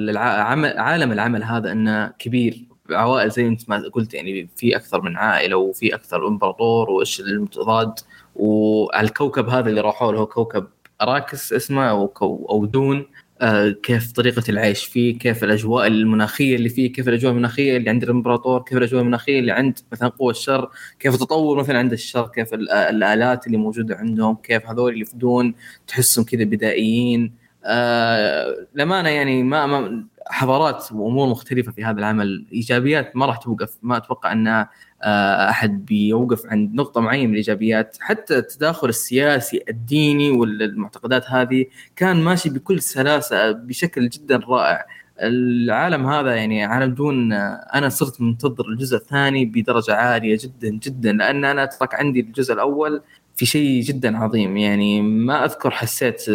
عالم العمل هذا إنه كبير عوائل زي انت ما قلت يعني في أكثر من عائلة وفي أكثر امبراطور وإيش المتضاد والكوكب هذا اللي راحوا له كوكب أراكس اسمه أو أو دون. آه، كيف طريقة العيش فيه كيف الأجواء المناخية اللي فيه كيف الأجواء المناخية اللي عند الإمبراطور كيف الأجواء المناخية اللي عند مثلا قوى الشر كيف تطور مثلا عند الشر كيف الآلات اللي موجودة عندهم كيف هذول اللي يفدون تحسهم كذا بدائيين. آه لمانه يعني ما, ما حضارات وأمور مختلفة في هذا العمل. إيجابيات ما راح توقف ما أتوقع أن آه، أحد بيوقف عند نقطة معينة من الإيجابيات. حتى التداخل السياسي الديني والمعتقدات هذه كان ماشي بكل سلاسة بشكل جدا رائع. العالم هذا يعني عالم دون أنا صرت منتظر الجزء الثاني بدرجة عالية جدا جدا لأن أنا أترك عندي الجزء الأول. في شيء جدا عظيم. يعني ما أذكر حسيت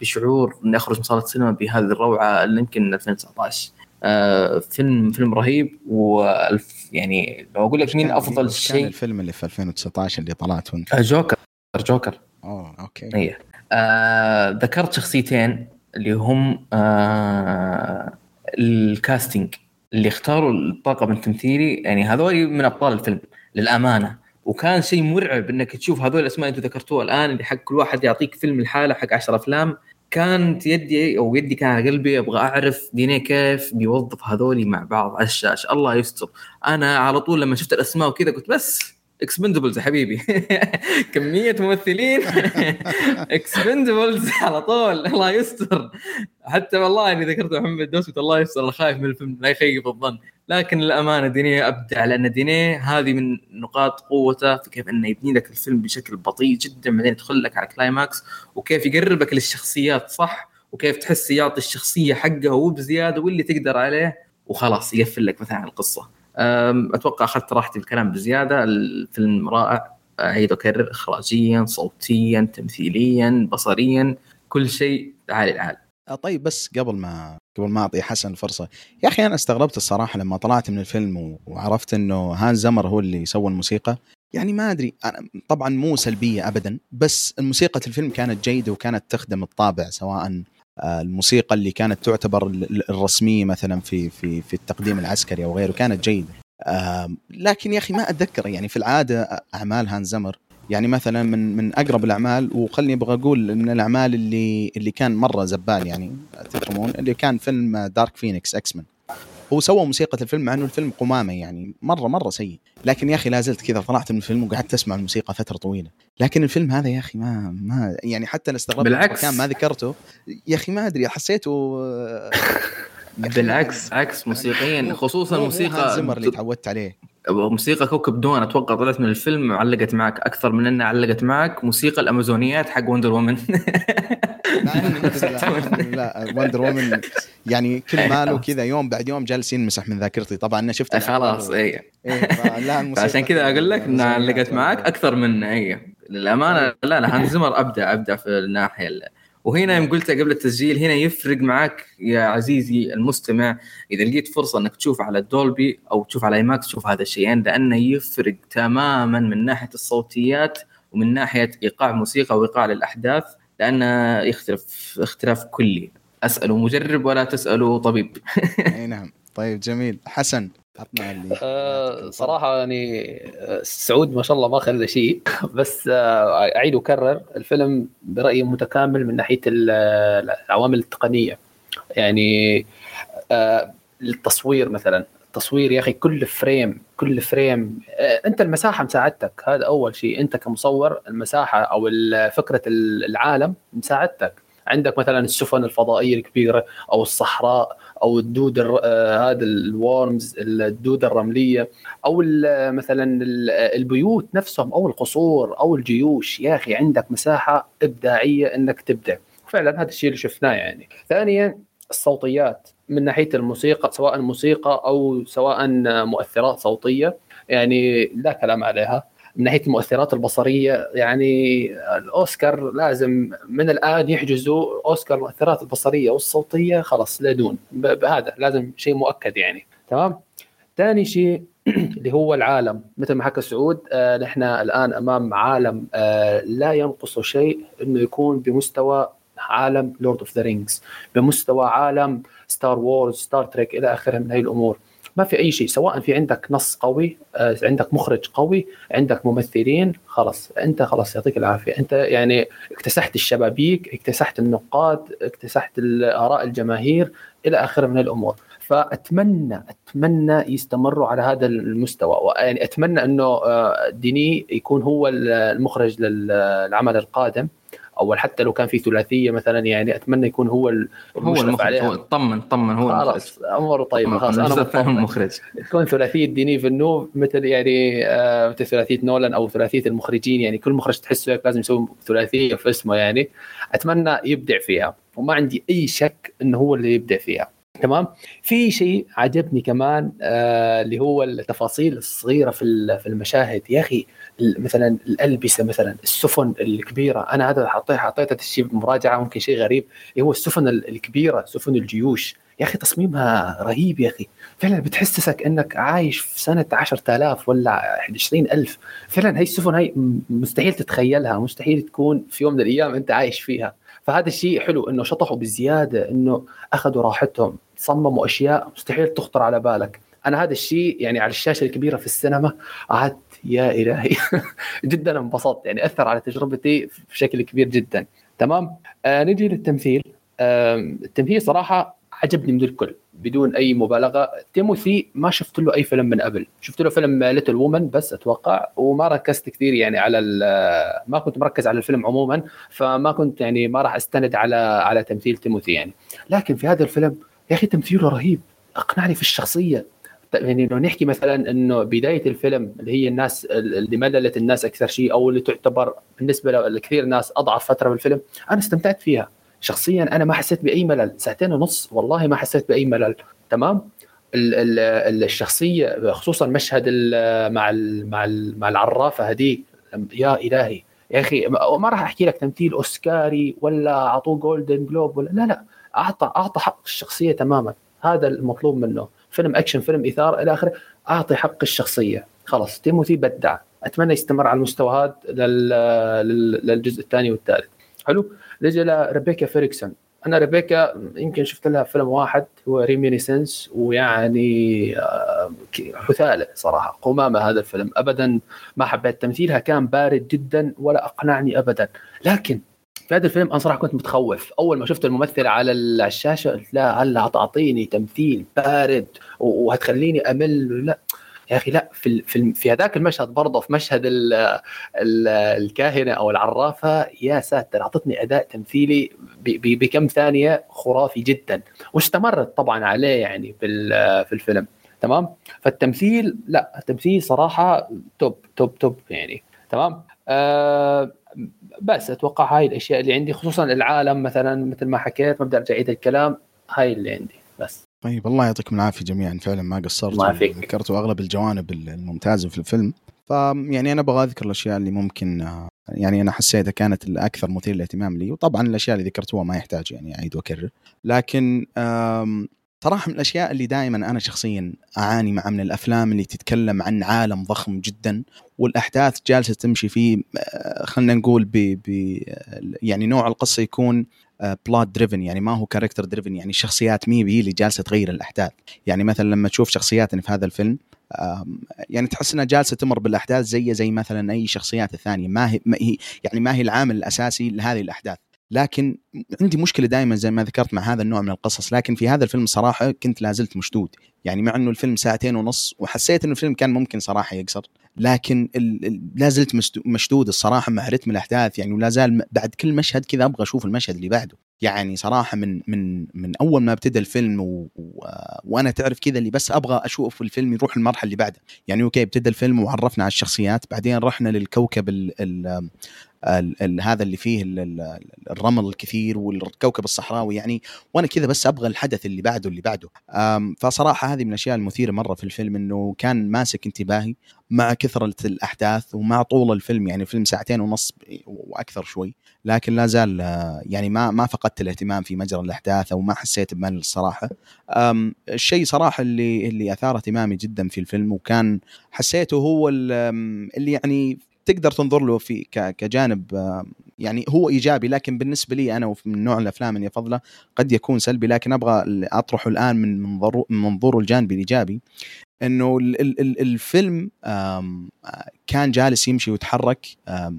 بشعور إني أخرج من صالة السينما بهذه الروعة اللي يمكن 2019 آه فيلم فيلم رهيب وألف يعني لو أقول لك مين أفضل شيء كان الفيلم اللي في 2019 اللي طلعت وانت آه جوكر. جوكر. أوه okay. إيه. آه ذكرت شخصيتين اللي هم آه ال casting اللي اختاروا الطاقم التمثيلي. يعني هذول من أبطال الفيلم للأمانة. وكان شيء مرعب إنك تشوف هذول الأسماء أنتم ذكرتوها الآن اللي حق كل واحد يعطيك فيلم لحاله حق 10 أفلام. كانت يدي أو يدي كان على قلبي أبغى أعرف ديني كيف بيوظف هذول مع بعض. على الشاشه الله يستر. أنا على طول لما شفت الأسماء وكذا قلت بس Expendables يا حبيبي. [laughs] كمية ممثلين. [laughs] Expendables على طول. الله يستر. حتى والله إني ذكرت محمد دوس الله يستر. أنا خايف من الفيلم. لا يخيب الظن. لكن للأمانة دينيه أبدع لأن دينيه هذه من نقاط قوته في كيف إنه يبني لك الفيلم بشكل بطيء جدا بعدين يدخل لك على climax وكيف يقربك للشخصيات صح وكيف تحس يعطي الشخصية حقها وبزيادة واللي تقدر عليه وخلاص يقفل لك مثلا القصة. أتوقع أخذت راحتي بالكلام بزيادة. الفيلم رائع. اعيد واكرر اخراجيا صوتيا تمثيليا بصريا كل شيء عالي العال آه، طيب بس قبل ما قبل ما أعطي حسن فرصة يا أخي أنا استغربت الصراحة لما طلعت من الفيلم وعرفت إنه هان زمر هو اللي سوى الموسيقى. يعني ما أدري أنا طبعا مو سلبية ابدا بس الموسيقى الفيلم كانت جيدة وكانت تخدم الطابع سواء الموسيقى اللي كانت تعتبر الرسمية مثلا في في في التقديم العسكري أو غيره كانت جيدة. لكن يا أخي ما أتذكر يعني في العادة أعمال هانز زمر يعني مثلا من من أقرب الأعمال وخلني أبغى أقول من الأعمال اللي اللي كان مرة زبالة يعني تفهمون اللي كان فيلم دارك فينيكس إكس مان هو سوى موسيقى الفيلم مع إنه الفيلم قمامة يعني مره مرة سيء. لكن يا أخي لا زلت كذا طلعت من الفيلم وقعدت أسمع الموسيقى فترة طويلة. لكن الفيلم هذا يا أخي ما ما يعني حتى أنا استغربت بالعكس. كان ما ذكرته. يا أخي ما أدري حسيته بالعكس عكس موسيقيا خصوصا موسيقى زمر اللي تعودت عليه. موسيقى كوكب دون أتوقع طلعت من الفيلم وعلقت معك أكثر من إنها علقت معك موسيقى الأمازونيات حق وندر وومن لا [laughs] وندر وومن [laughs] يعني كل ماله كذا يوم بعد يوم جالس ينمسح من ذاكرتي. طبعا أنا شفت خلاص اي [laughs] عشان كذا أقول لك إنها علقت معك أكثر من اي للأمانة لا لا هانز زمر أبدع أبدع في الناحية وهنا يوم قلتها قبل التسجيل هنا يفرق معك يا عزيزي المستمع إذا لقيت فرصة إنك تشوف على ال Dolby أو تشوف على IMAX تشوف هذا الشيئين لأنه يفرق تماما من ناحية الصوتيات ومن ناحية إيقاع موسيقى وإيقاع للأحداث لأنه يختلف اختلاف كلي. أسألوا مجرب ولا تسألوا طبيب. [laughs] أي نعم. طيب جميل. حسن. آه صراحة يعني آه، سعود ما شاء الله ما خلى شيء. [laughs] بس آه أعيد وأكرر الفيلم برأيي متكامل من ناحية العوامل التقنية. يعني آه التصوير مثلا. التصوير يا أخي كل frame كل frame. آه، أنت المساحة مساعدتك هذا أول شيء. أنت كمصور المساحة أو فكرة العالم مساعدتك. عندك مثلا السفن الفضائية الكبيرة أو الصحراء أو الدود آه، هذا الورمز الدود الرملية أو مثلا البيوت نفسهم أو القصور أو الجيوش. يا أخي عندك مساحة إبداعية إنك تبدع. فعلا هذا الشيء اللي شفناه يعني. ثانيا الصوتيات. من ناحية الموسيقى سواء موسيقى أو سواء مؤثرات صوتية يعني لا كلام عليها. من ناحية المؤثرات البصرية يعني الأوسكار لازم من الآن يحجزوا أوسكار المؤثرات البصرية والصوتية خلاص لدون. بهذا لازم شيء مؤكد يعني. تمام؟ ثاني شيء [clears throat] اللي هو العالم. مثل ما حكى سعود آه نحن الآن أمام عالم آه لا ينقص شيء إنه يكون بمستوى عالم Lord of the Rings بمستوى عالم Star Wars Star Trek إلى آخره من هذه الأمور. ما في أي شيء سواء في عندك نص قوي آه، عندك مخرج قوي عندك ممثلين خلاص أنت خلاص يعطيك العافية. أنت يعني اكتسحت الشبابيك اكتسحت النقاد اكتسحت اراء الجماهير إلى آخره من الأمور. فأتمنى أتمنى يستمروا على هذا المستوى. يعني أتمنى أنه آه، ديني يكون هو المخرج للعمل القادم. أو حتى لو كان في ثلاثية مثلا يعني أتمنى يكون هو هو المخرج هو طمن طمن هو خلاص أموره طيبه خلاص أنا المخرج. تكون ثلاثية ديني فينوف مثل يعني آه مثل ثلاثية نولان أو ثلاثية المخرجين. يعني كل مخرج تحسه لازم يسوي ثلاثية في اسمه يعني أتمنى يبدع فيها. وما عندي أي شك إنه هو اللي يبدع فيها. تمام؟ في شيء عجبني كمان آه اللي هو التفاصيل الصغيرة في في المشاهد. يا أخي مثلا الألبسة مثلا السفن الكبيرة أنا هذا حطيت حطيت الشيء بمراجعه ممكن شيء غريب اللي هو السفن الكبيرة سفن الجيوش. يا أخي تصميمها رهيب يا أخي. فعلا بتحسسك إنك عايش في سنة 10000 ولا 20000 فعلا هي السفن هي مستحيل تتخيلها مستحيل تكون في يوم من الأيام أنت عايش فيها. فهذا الشيء حلو إنه شطحوا بزيادة إنه أخذوا راحتهم صمموا أشياء مستحيل تخطر على بالك. أنا هذا الشيء يعني على الشاشة الكبيرة في السينما قعدت يا إلهي. [laughs] جدا انبسطت. يعني أثر على تجربتي بشكل كبير جدا. تمام؟ آه نجي للتمثيل. آه التمثيل صراحة عجبني من الكل بدون أي مبالغة. تيموثي ما شفت له أي فيلم من قبل. شفت له فيلم ليتل وومن بس أتوقع. وما ركزت كثير يعني على ما كنت مركز على الفيلم عموما فما كنت يعني ما راح أستند على على تمثيل تيموثي يعني. لكن في هذا الفيلم يا أخي تمثيله رهيب. أقنعني في الشخصية. يعني لو نحكي مثلا إنه بداية الفيلم اللي هي الناس اللي مللت الناس أكثر شيء أو اللي تعتبر بالنسبة لكثير ناس أضعف فترة بالفيلم أنا استمتعت فيها. شخصيا أنا ما حسيت بأي ملل. ساعتين ونص والله ما حسيت بأي ملل. تمام؟ الشخصية خصوصا مشهد مع مع مع العرافة هذيك. يا إلهي. يا أخي ما راح أحكي لك تمثيل أوسكاري ولا أعطوه Golden Globe ولا لا لا. اعطى أعطى حق الشخصية تماما. هذا المطلوب منه. فيلم أكشن فيلم إثارة إلى آخره. أعطي حق الشخصية. خلاص تيموثي بدع. أتمنى يستمر على المستوى هذا للجزء الثاني والثالث. حلو؟ نجي لريبيكا فيرغسون أنا ريبيكا يمكن شفت لها فيلم واحد هو Reminiscence ويعني آه، حثالة صراحة قمامة هذا الفيلم. ابدا ما حبيت تمثيلها كان بارد جدا ولا أقنعني ابدا. لكن في هذا الفيلم أنا صراحة كنت متخوف. أول ما شفت الممثل على الشاشة قلت لا هلا هتعطيني تمثيل بارد وهتخليني أمل. لا يا أخي لا في في, في هذاك المشهد برضه في مشهد ال ال الكاهنة أو العرافة يا ساتر أعطتني أداء تمثيلي بكم ثانية خرافي جدا. واستمرت طبعا عليه يعني في في الفيلم. تمام؟ فالتمثيل لا التمثيل صراحة توب توب توب يعني. تمام؟ آه بس أتوقع هاي الأشياء اللي عندي خصوصا العالم مثلا مثل ما حكيت ما بدي أرجع اعيد الكلام هاي اللي عندي بس. طيب الله يعطيكم العافية جميعا فعلا ما قصرتوا ذكرتوا أغلب الجوانب الممتازة في الفيلم. فيعني أنا أبغى أذكر الأشياء اللي ممكن يعني أنا حسيتها كانت الأكثر مثير للاهتمام لي وطبعا الأشياء اللي ذكرتوها ما يحتاج يعني أعيد وأكرر. لكن صراحة من الأشياء اللي دائما أنا شخصيا أعاني مع من الأفلام اللي تتكلم عن عالم ضخم جدا والأحداث جالسة تمشي فيه خلينا نقول ب يعني نوع القصة يكون plot driven يعني ما هو character driven يعني شخصيات مي هي اللي جالسة تغير الأحداث. يعني مثلا لما تشوف شخصياتنا في هذا الفيلم يعني تحس إنها جالسة تمر بالأحداث زي زي مثلا أي شخصيات الثانية ما هي يعني ما هي العامل الأساسي لهذه الأحداث. لكن عندي مشكلة دائما زي ما ذكرت مع هذا النوع من القصص لكن في هذا الفيلم صراحة كنت لازلت مشدود. يعني مع إنه الفيلم ساعتين ونص وحسيت إنه الفيلم كان ممكن صراحة يقصر لكن لا زلت مشدود الصراحة مع رتم الأحداث. يعني ولا زال بعد كل مشهد كذا أبغى أشوف المشهد اللي بعده. يعني صراحة من من من أول ما ابتدى الفيلم و... و... وأنا تعرف كذا اللي بس أبغى أشوف الفيلم يروح المرحلة اللي بعدها. يعني أوكي ابتدى الفيلم وعرفنا على الشخصيات بعدين رحنا للكوكب ال... ال... هذا اللي فيه ال... الرمل الكثير والكوكب الصحراوي يعني. وأنا كذا بس أبغى الحدث اللي بعده اللي بعده. فصراحة هذه من الأشياء المثيرة مرة في الفيلم إنه كان ماسك انتباهي مع كثرة الأحداث ومع طول الفيلم. يعني الفيلم ساعتين ونص وأكثر شوي لكن لا زال يعني ما ما فقدت الاهتمام في مجرى الأحداث أو ما حسيت بملل الصراحة. الشيء صراحة اللي اللي أثار اهتمامي جدا في الفيلم وكان حسيته هو اللي يعني تقدر تنظر له في كجانب يعني هو إيجابي لكن بالنسبة لي أنا ومن نوع الأفلام اللي افضله قد يكون سلبي لكن أبغى أطرحه الآن من منظور من منظوره الجانبي الإيجابي. إنه ال- ال- ال- الفيلم كان جالس يمشي ويتحرك آه،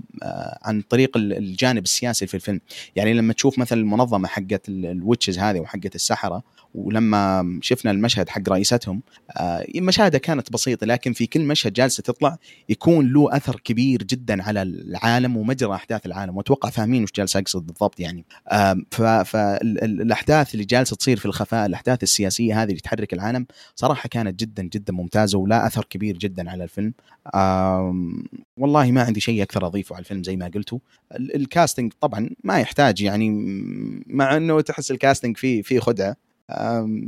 عن طريق ال- الجانب السياسي في الفيلم. يعني لما تشوف مثلا المنظمة حقت ال- الويتشز هذه وحقت السحرة ولما شفنا المشهد حق رئيستهم آه، مشاهدها كانت بسيطة لكن في كل مشهد جالسة تطلع يكون له أثر كبير جدا على العالم ومجرى أحداث العالم وأتوقع فاهمين وش جالس أقصد بالضبط يعني. فالاحداث اللي جالسة تصير في الخفاء الأحداث السياسية هذه اللي تحرك العالم صراحة كانت جدا جدا ممتازة ولا أثر كبير جدا على الفيلم. والله ما عندي شيء أكثر أضيفه على الفيلم زي ما قلتوا. ال- ال casting طبعا ما يحتاج يعني مع إنه تحس ال casting فيه فيه خدعة.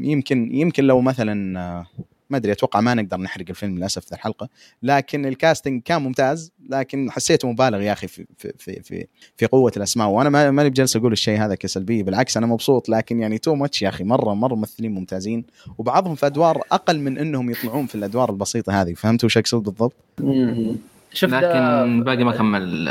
يمكن يمكن لو مثلا آه، ما أدري أتوقع ما نقدر نحرق الفيلم للأسف في الحلقة لكن ال casting كان ممتاز لكن حسيته مبالغ يا أخي في في في في, قوة الأسماء. وأنا ما- ماني بجالس أقول الشيء هذا كسلبية بالعكس أنا مبسوط لكن يعني too much يا أخي. مره مرة ممثلين ممتازين وبعضهم في أدوار أقل من إنهم يطلعون في الأدوار البسيطة هذه. فهمتوا وش أقصد بالضبط؟ ده- لكن باقي ما كمل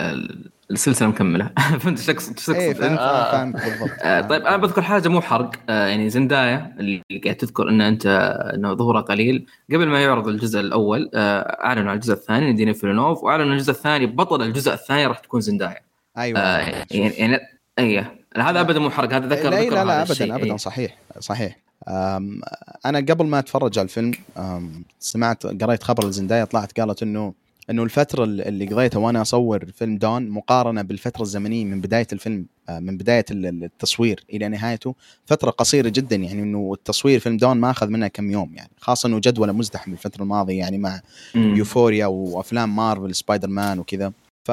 السلسلة مكملة. [laughs] فهمت إيش إيش إيه فهمت آه. فهمت بالضبط. آه، طيب أنا بذكر حاجة مو حرق. آه، يعني زندايا اللي قاعد تذكر إن أنت إنه ظهورها قليل. قبل ما يعرض الجزء الأول آه، أعلنوا عن الجزء الثاني ديني فيلونوف وأعلنوا الجزء الثاني بطل الجزء الثاني راح تكون زندايا. أيوه. آه، يعني يعني إيه. هذا ابدا مو حرق هذا ذكر لا ذكر لا لا ابدا. ابدا إيه. صحيح صحيح. أنا قبل ما أتفرج على الفيلم سمعت قريت خبر الزندايا طلعت قالت إنه إنه الفترة اللي قضيتها وأنا أصور فيلم دون مقارنة بالفترة الزمنية من بداية الفيلم آه، من بداية ال- التصوير إلى نهايته فترة قصيرة جدا يعني إنه التصوير فيلم دون ما أخذ منها كم يوم يعني خاصة إنه جدوله مزدحم الفترة الماضية يعني مع مم. Euphoria وأفلام Marvel Spider-Man وكذا ف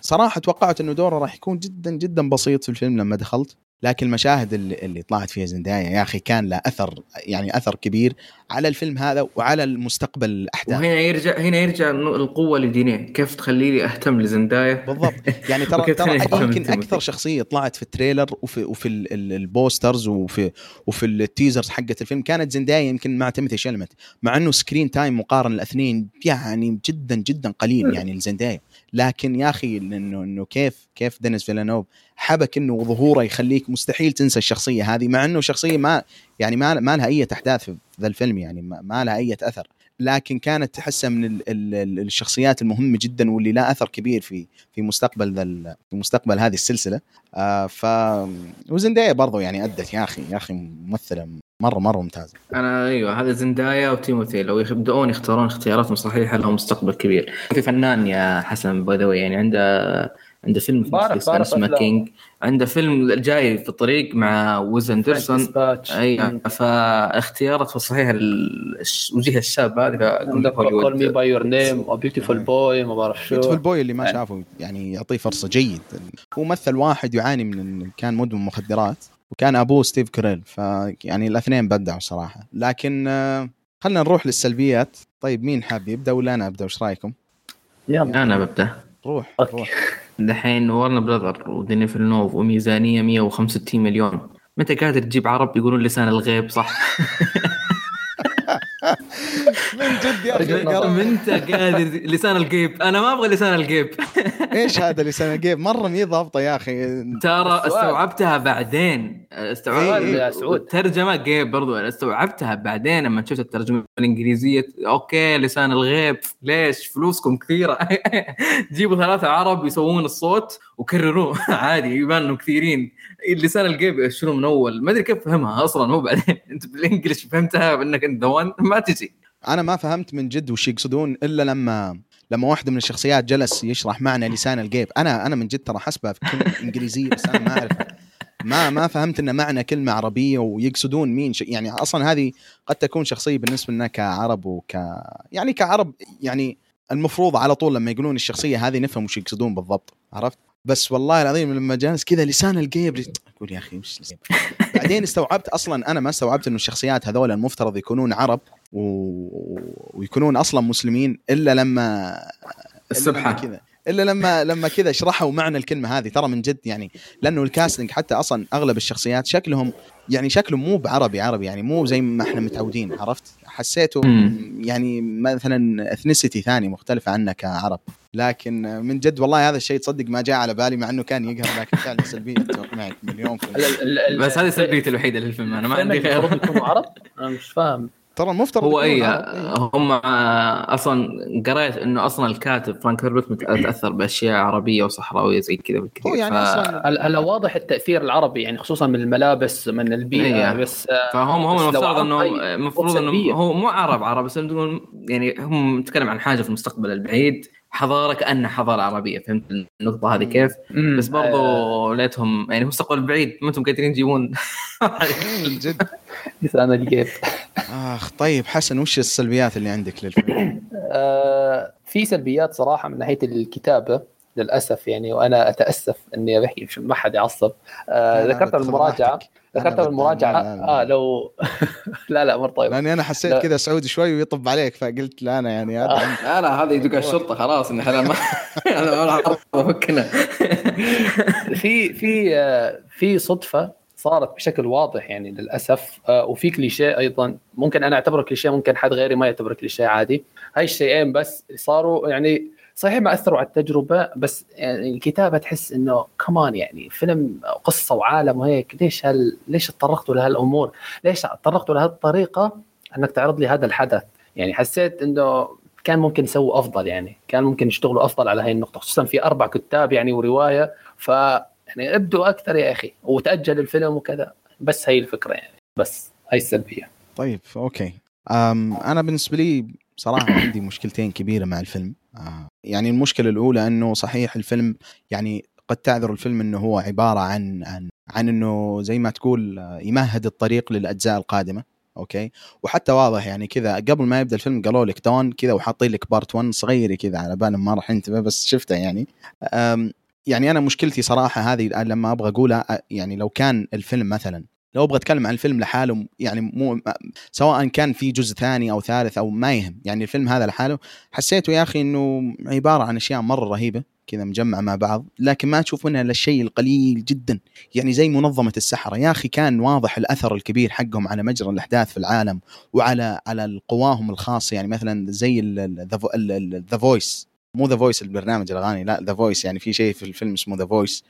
صراحة توقعت إنه دوره راح يكون جدا جدا بسيط في الفيلم لما دخلت لكن المشاهد اللي, اللي طلعت فيها زندايا يا أخي كان له أثر يعني أثر كبير على الفيلم هذا وعلى المستقبل الأحداث. وهنا يرجع هنا يرجع القوة لدينيه. كيف تخليني أهتم لزندايا؟ بالضبط. يعني [laughs] ترى ترى يمكن أكثر شخصية طلعت في ال trailer وفي وفي ال- ال- ال posters وفي وفي ال teasers حقت الفيلم كانت زندايا يمكن مع تيموثي شالاميه مع إنه screen time مقارن الاثنين يعني جدا جدا قليل يعني لزندايا. لكن يا أخي إنه إنه كيف كيف دينيس فيلانوف حبك إنه ظهوره يخليك مستحيل تنسى الشخصية هذه مع إنه شخصية ما يعني ما ما لها أي أحداث في ذا الفيلم يعني ما, لها أي أثر. لكن كانت تحسها من ال ال ال الشخصيات المهمة جدا واللي لها أثر كبير في في مستقبل ذا في مستقبل هذه السلسلة. آه ف وزندايا برضو يعني أدت. يا أخي يا أخي ممثلة مرة مرة ممتازة. أنا أيوه هذا زندايا وتيموثي. لو يبدؤون يختارون اختياراتهم صحيحة لهم مستقبل كبير. في فنان يا حسن باي يعني عنده عنده فيلم في بعرف- اسمه أفلام. King. عنده فيلم جاي في الطريق مع ويس اندرسون أيوه فاختيارته صحيحه للوجيه الشاب هذا Call Me by Your Name أو Beautiful Boy ما بعرف شو. Boy اللي ما يعني. شافه يعني يعطيه فرصة جيد. هو مثل واحد يعاني من كان مدمن مخدرات وكان أبوه ستيف كريل. فيعني الاثنين بدعوا صراحة. لكن آه، خلينا نروح للسلبيات. طيب مين حاب يبدأ ولا أنا أبدأ؟ وش رأيكم؟ يلا. أنا ببدأ. روح أوكي. روح. دحين وورنر براذرز ودينيس فيلنوف وميزانية 165 مليون متى قادر تجيب عرب يقولون لسان الغيب صح؟ [laughs] من جد يا أخي. انت قادر لسان الغيب أنا ما أبغى لسان الغيب إيش هذا لسان الغيب مرة مي ضابطة يا أخي. ترى. استوعبتها بعدين. استوعبت إيه، يا سعود. ترجمة غيب برضو. استوعبتها بعدين لما شفت الترجمة الإنجليزية. أوكي لسان الغيب. ليش؟ فلوسكم كثيرة. [laughs] جيبوا ثلاثة عرب يسوون الصوت وكرروه. [laughs] عادي يبان انهم كثيرين. لسان الغيب شنو من أول. ما أدري كيف فهمها أصلا. هو بعدين. [laughs] أنت بالانجلش فهمتها بأنك أنت ذا ما تجي. أنا ما فهمت من جد وش يقصدون إلا لما لما واحدة من الشخصيات جلس يشرح معنى لسان الجيب أنا أنا من جد ترى حسبها في كلمة إنجليزية بس أنا ما أعرفها. ما ما فهمت إن معنى كلمة عربية ويقصدون مين ش... يعني أصلا هذه قد تكون شخصية بالنسبة لنا كعرب وك يعني كعرب يعني المفروض على طول لما يقولون الشخصية هذه نفهم وش يقصدون بالضبط. عرفت؟ بس والله العظيم لما جالس كذا لسان الجيب أقول يا أخي وش بعدين استوعبت أصلا أنا ما استوعبت انه الشخصيات هذول المفترض يكونون عرب. و... ويكونون أصلا مسلمين إلا لما إلا لما السبحه كذا. إلا لما لما كذا شرحوا معنى الكلمة هذه. ترى من جد يعني لأنه الكاستنج حتى أصلا أغلب الشخصيات شكلهم يعني شكلهم مو بعربي عربي يعني مو زي ما إحنا متعودين عرفت؟ حسيته. يعني مثلا اثنيسيتي ثاني مختلفة عنك كعرب. لكن من جد والله هذا الشيء تصدق ما جاء على بالي مع إنه كان يقهر لكن فعلا سلبية. [laughs] اتفق معك مليون في بس هذه سلبيتي الوحيدة للفيلم أنا ما عندي غير يكونوا عرب؟ أنا مش فاهم. ترى المفترض هو اي. هم أصلا قريت إنه أصلا الكاتب فرانك هيربرت مت- تأثر بأشياء عربية وصحراوية زي كذا بالكثير هو يعني ف- أصلا هلا واضح التأثير العربي يعني خصوصا من الملابس من البيئة إيه. بس آه، فهم هم المفترض انه المفروض. انه هو مو عرب عرب بس يعني هم نتكلم عن حاجة في المستقبل البعيد حضاره كانها حضارة عربية. فهمت النقطة هذه كيف؟ مم. بس آه، برضو ليتهم يعني المستقبل البعيد ما أنتم قادرين تجيبون [laughs] جد. [laughs] أنا لقيت آخ طيب حسن وش السلبيات اللي عندك للفيلم؟ [coughs] آه، في سلبيات صراحة من ناحية الكتابة للأسف يعني وأنا أتأسف إني بحكي ما حد يعصب. آه، لا، لا، ذكرتها بالمراجعة. آه لو [laughs] لا لا مر طيب. لأني أنا حسيت. كذا سعودي شوي ويطب عليك فقلت لا أنا يعني هذا. لا لا هذا يدق الشرطة خلاص ان إحنا ما [laughs] أنا أفكنا. [laughs] في في آه، في صدفة صارت بشكل واضح يعني للأسف آه، وفي كليشيه أيضا. ممكن أنا أعتبره كليشيه ممكن حد غيري ما يعتبره كليشيه عادي. هاي الشيئين بس صاروا يعني صحيح ما أثروا على التجربة بس يعني الكتابة تحس إنه كمان يعني فيلم قصة وعالم وهيك ليش هال ليش تطرقتوا لهالأمور؟ ليش تطرقتوا لهالطريقة إنك تعرض لي هذا الحدث؟ يعني حسيت إنه كان ممكن يسووا أفضل يعني كان ممكن يشتغلوا أفضل على هاي النقطة خصوصا في أربع كتاب يعني ورواية ف يعني ابدوا أكثر يا أخي وتأجل الفيلم وكذا بس هي الفكرة يعني بس هاي السلبية طيب okay أم أنا بالنسبة لي صراحة عندي مشكلتين كبيرة مع الفيلم يعني المشكلة الأولى أنه صحيح الفيلم يعني قد تعذر الفيلم أنه هو عبارة عن عن عن أنه زي ما تقول آه، يمهد الطريق للأجزاء القادمة okay؟ وحتى واضح يعني كذا قبل ما يبدأ الفيلم قالوا لك Dune كذا وحاطين لك Part 1 صغير كذا على بالي ما راح ينتبه بس شفته يعني. يعني أنا مشكلتي صراحة هذه لما أبغى أقولها يعني لو كان الفيلم مثلا لو أبغى أتكلم عن الفيلم لحاله يعني مو سواء كان في جزء ثاني أو ثالث أو ما يهم يعني الفيلم هذا لحاله حسيته يا أخي إنه عبارة عن أشياء مرة رهيبة كذا مجمعه مع بعض لكن ما تشوف منها إلا الشيء القليل جدا يعني زي منظمة السحرة. يا أخي كان واضح الأثر الكبير حقهم على مجرى الأحداث في العالم وعلى على قواهم الخاصة يعني مثلا زي The Voice مو The Voice البرنامج الأغاني لا The Voice يعني في شيء في الفيلم اسمه The Voice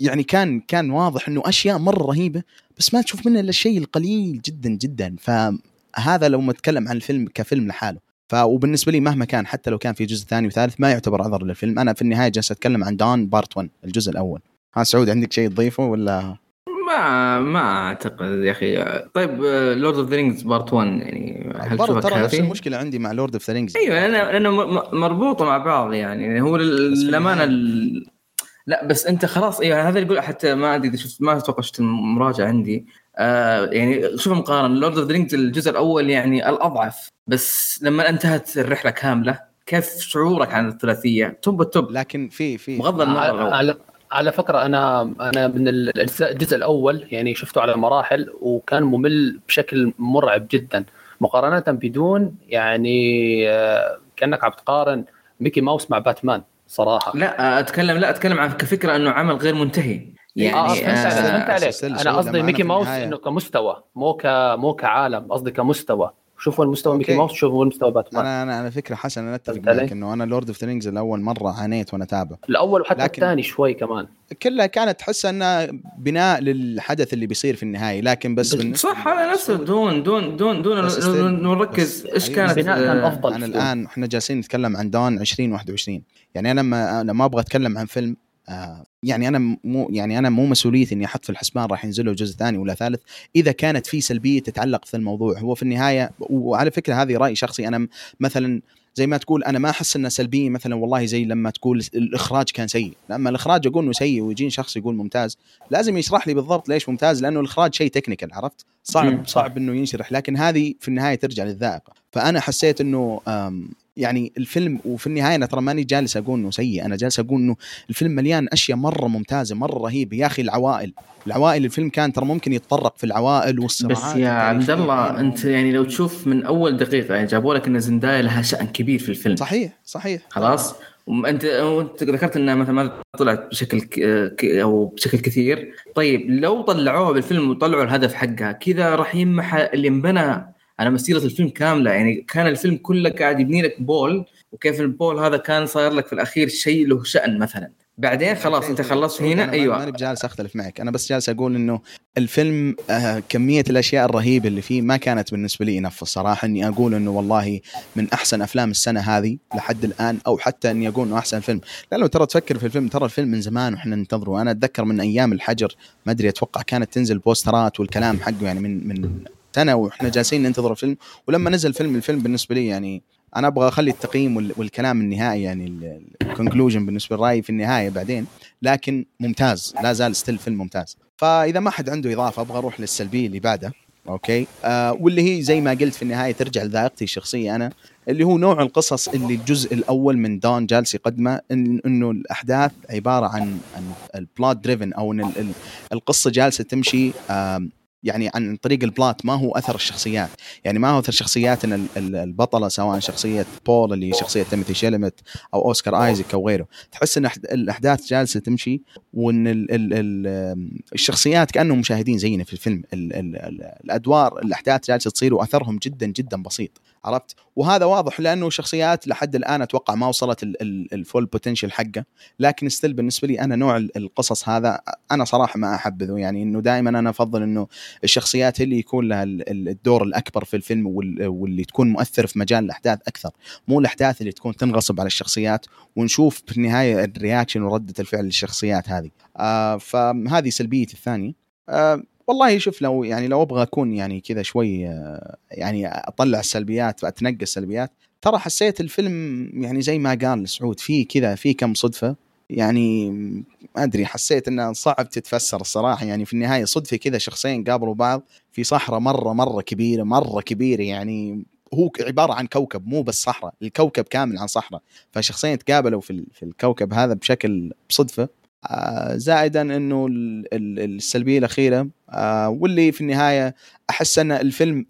يعني كان كان واضح إنه أشياء مرة رهيبة بس ما تشوف منها إلا الشيء القليل جدا جدا. فهذا لو نتكلم عن الفيلم كفيلم لحاله. ف وبالنسبة لي مهما كان حتى لو كان في جزء ثاني وثالث ما يعتبر عذر للفيلم. أنا في النهاية جالس أتكلم عن Dune Part 1 الجزء الأول. ها سعود عندك شيء تضيفه ولا؟ ما ما أعتقد يا أخي. طيب Lord of the Rings Part 1 يعني هل برضه ترى نفس؟ المشكلة عندي مع Lord of the Rings أيوه م- م- مربوطة مع بعض يعني. هو للأمانة. لا بس أنت خلاص أيوه هذا اللي يقول حتى ما أدري إذا شفت ما أتوقع شفت المراجعة عندي. آه يعني شوف مقارنة Lord of the Rings الجزء الأول يعني الأضعف بس لما انتهت الرحلة كاملة كيف شعورك عن الثلاثية؟ top ال top. لكن في في. بغض النظر. على, على على فكرة أنا أنا من الاجزاء الجزء الأول يعني شفته على مراحل وكان ممل بشكل مرعب جدا مقارنة ب Dune يعني آه، كأنك عم تقارن ميكي ماوس مع باتمان. صراحة. لا أتكلم لا أتكلم عن كفكرة إنه عمل غير منتهي. يعني آه فهمت آه، عليك. أنا قصدي ميكي ماوس إنه كمستوى مو ك مو كعالم قصدي كمستوى. شوفوا المستوى Okay. ميكي ماوس شوفوا المستوى باتمان. أنا أنا على فكرة حسن أنا أتفق؟ معك إنه أنا Lord of the Rings الأول مرة عانيت وأنا اتابعه الأول وحتى لكن- الثاني شوي كمان. كلها كانت تحس إنها بناء للحدث اللي بيصير في النهاية. لكن بس صح هذا نفسه. Dune Dune Dune Dune نركز إيش أيوة، كانت البناء كان آه، أفضل. أنا. الآن إحنا جالسين نتكلم عن دون 2021 يعني أنا لما لما أبغى أتكلم عن فيلم آه يعني أنا مو يعني أنا مو مسؤوليتي إني أحط في الحسبان راح ينزل له جزء ثاني ولا ثالث. إذا كانت في سلبية تتعلق في الموضوع هو في النهاية وعلى فكرة هذه رأي شخصي أنا مثلا زي ما تقول أنا ما أحس إنه سلبيه مثلا والله زي لما تقول الإخراج كان سيء. لما الإخراج أقول إنه سيء ويجيني شخص يقول ممتاز لازم يشرح لي بالضبط ليش ممتاز لأنه الإخراج شيء تكنيكال عرفت؟ صعب. صعب إنه ينشرح لكن هذه في النهاية ترجع للذائقة. فأنا حسيت إنه يعني الفيلم وفي النهاية أنا ترى ماني جالس أقول إنه سيء أنا جالس أقول إنه الفيلم مليان أشياء مرة ممتازة مرة رهيبة. يا أخي العوائل العوائل الفيلم كان ترى ممكن يتطرق في العوائل والصراعات. بس يا عبد. الله أنت يعني لو تشوف من أول دقيقة يعني جابوا لك إن زندايا لها شأن كبير في الفيلم. صحيح صحيح. خلاص؟ وانت وأنت ذكرت إنها مثلا ما طلعت بشكل. ك- أو بشكل كثير. طيب لو طلعوها بالفيلم وطلعوا الهدف حقها كذا راح يمحى اللي انبنى أنا مسيرة الفيلم كاملة يعني كان الفيلم كله قاعد يبني لك بول وكيف البول هذا كان صاير لك في الأخير شيء له شأن مثلا. بعدين خلاص أنت خلصت هنا؟ أنا أيوه. ماني بجالس أختلف معك. أنا بس جالس أقول إنه الفيلم آه كمية الأشياء الرهيبة اللي فيه ما كانت بالنسبة لي انف الصراحة. إني أقول إنه والله من أحسن أفلام السنة هذه لحد الآن أو حتى إني أقول إنه أحسن فيلم. لأنه ترى تفكر في الفيلم ترى الفيلم من زمان وإحنا ننتظره. أنا أتذكر من أيام الحجر ما أدري أتوقع كانت تنزل posters ات والكلام حقه يعني من من سنة وإحنا جالسين ننتظر الفيلم. ولما نزل فيلم الفيلم بالنسبة لي يعني أنا أبغى أخلي التقييم وال- والكلام النهائي يعني ال conclusion بالنسبة لرايي في النهاية بعدين. لكن ممتاز. لا زال still فيلم ممتاز. فإذا ما حد عنده إضافة أبغى أروح للسلبية اللي بعده. Okay؟ آه واللي هي زي ما قلت في النهاية ترجع لذائقتي الشخصية أنا اللي هو نوع القصص اللي الجزء الأول من Dune جالس يقدمه إن إنه الأحداث عبارة عن عن ال plot driven أو إن ال- ال- القصة جالسة تمشي آم، يعني عن طريق ال plot ما هو أثر الشخصيات. يعني ما هو أثر شخصيات ال- البطلة سواء شخصية بول اللي شخصية تيموثي شالاميه أو أوسكار آيزك أو غيره. تحس إن الأحداث جالسة تمشي وإن ال ال ال الشخصيات كأنهم مشاهدين زينا في الفيلم. ال ال ال الأدوار الأحداث جالسة تصير وأثرهم جدا جدا بسيط. عرفت؟ وهذا واضح لأنه شخصيات لحد الآن أتوقع ما وصلت ال- ال- ال full potential حقه. لكن still بالنسبة لي أنا نوع ال- القصص هذا أنا صراحة ما أحبذه. يعني إنه دائما أنا أفضل إنه الشخصيات اللي يكون لها ال- ال- الدور الأكبر في الفيلم وال- واللي تكون مؤثر في مجال الأحداث أكثر. مو الأحداث اللي تكون تنغصب على الشخصيات ونشوف في النهاية ال reaction وردة الفعل للشخصيات هذه. آه فهذه سلبيتي الثانية. آه والله شوف لو يعني لو أبغى أكون يعني كذا شوي يعني أطلع السلبيات وأتنقى السلبيات ترى حسيت الفيلم يعني زي ما قال سعود فيه كذا فيه كم صدفة. يعني ما أدري حسيت انها صعب تتفسر الصراحة. يعني في النهاية صدفة كذا شخصين قابلوا بعض في صحراء مرة مرة كبيرة مرة كبيرة. يعني هو عبارة عن كوكب مو بس صحراء الكوكب كامل عن صحراء. فشخصين تقابلوا في في الكوكب هذا بشكل صدفه آه، زائدا إنه ال- ال- السلبية الأخيرة آه، واللي في النهاية أحس أن الفيلم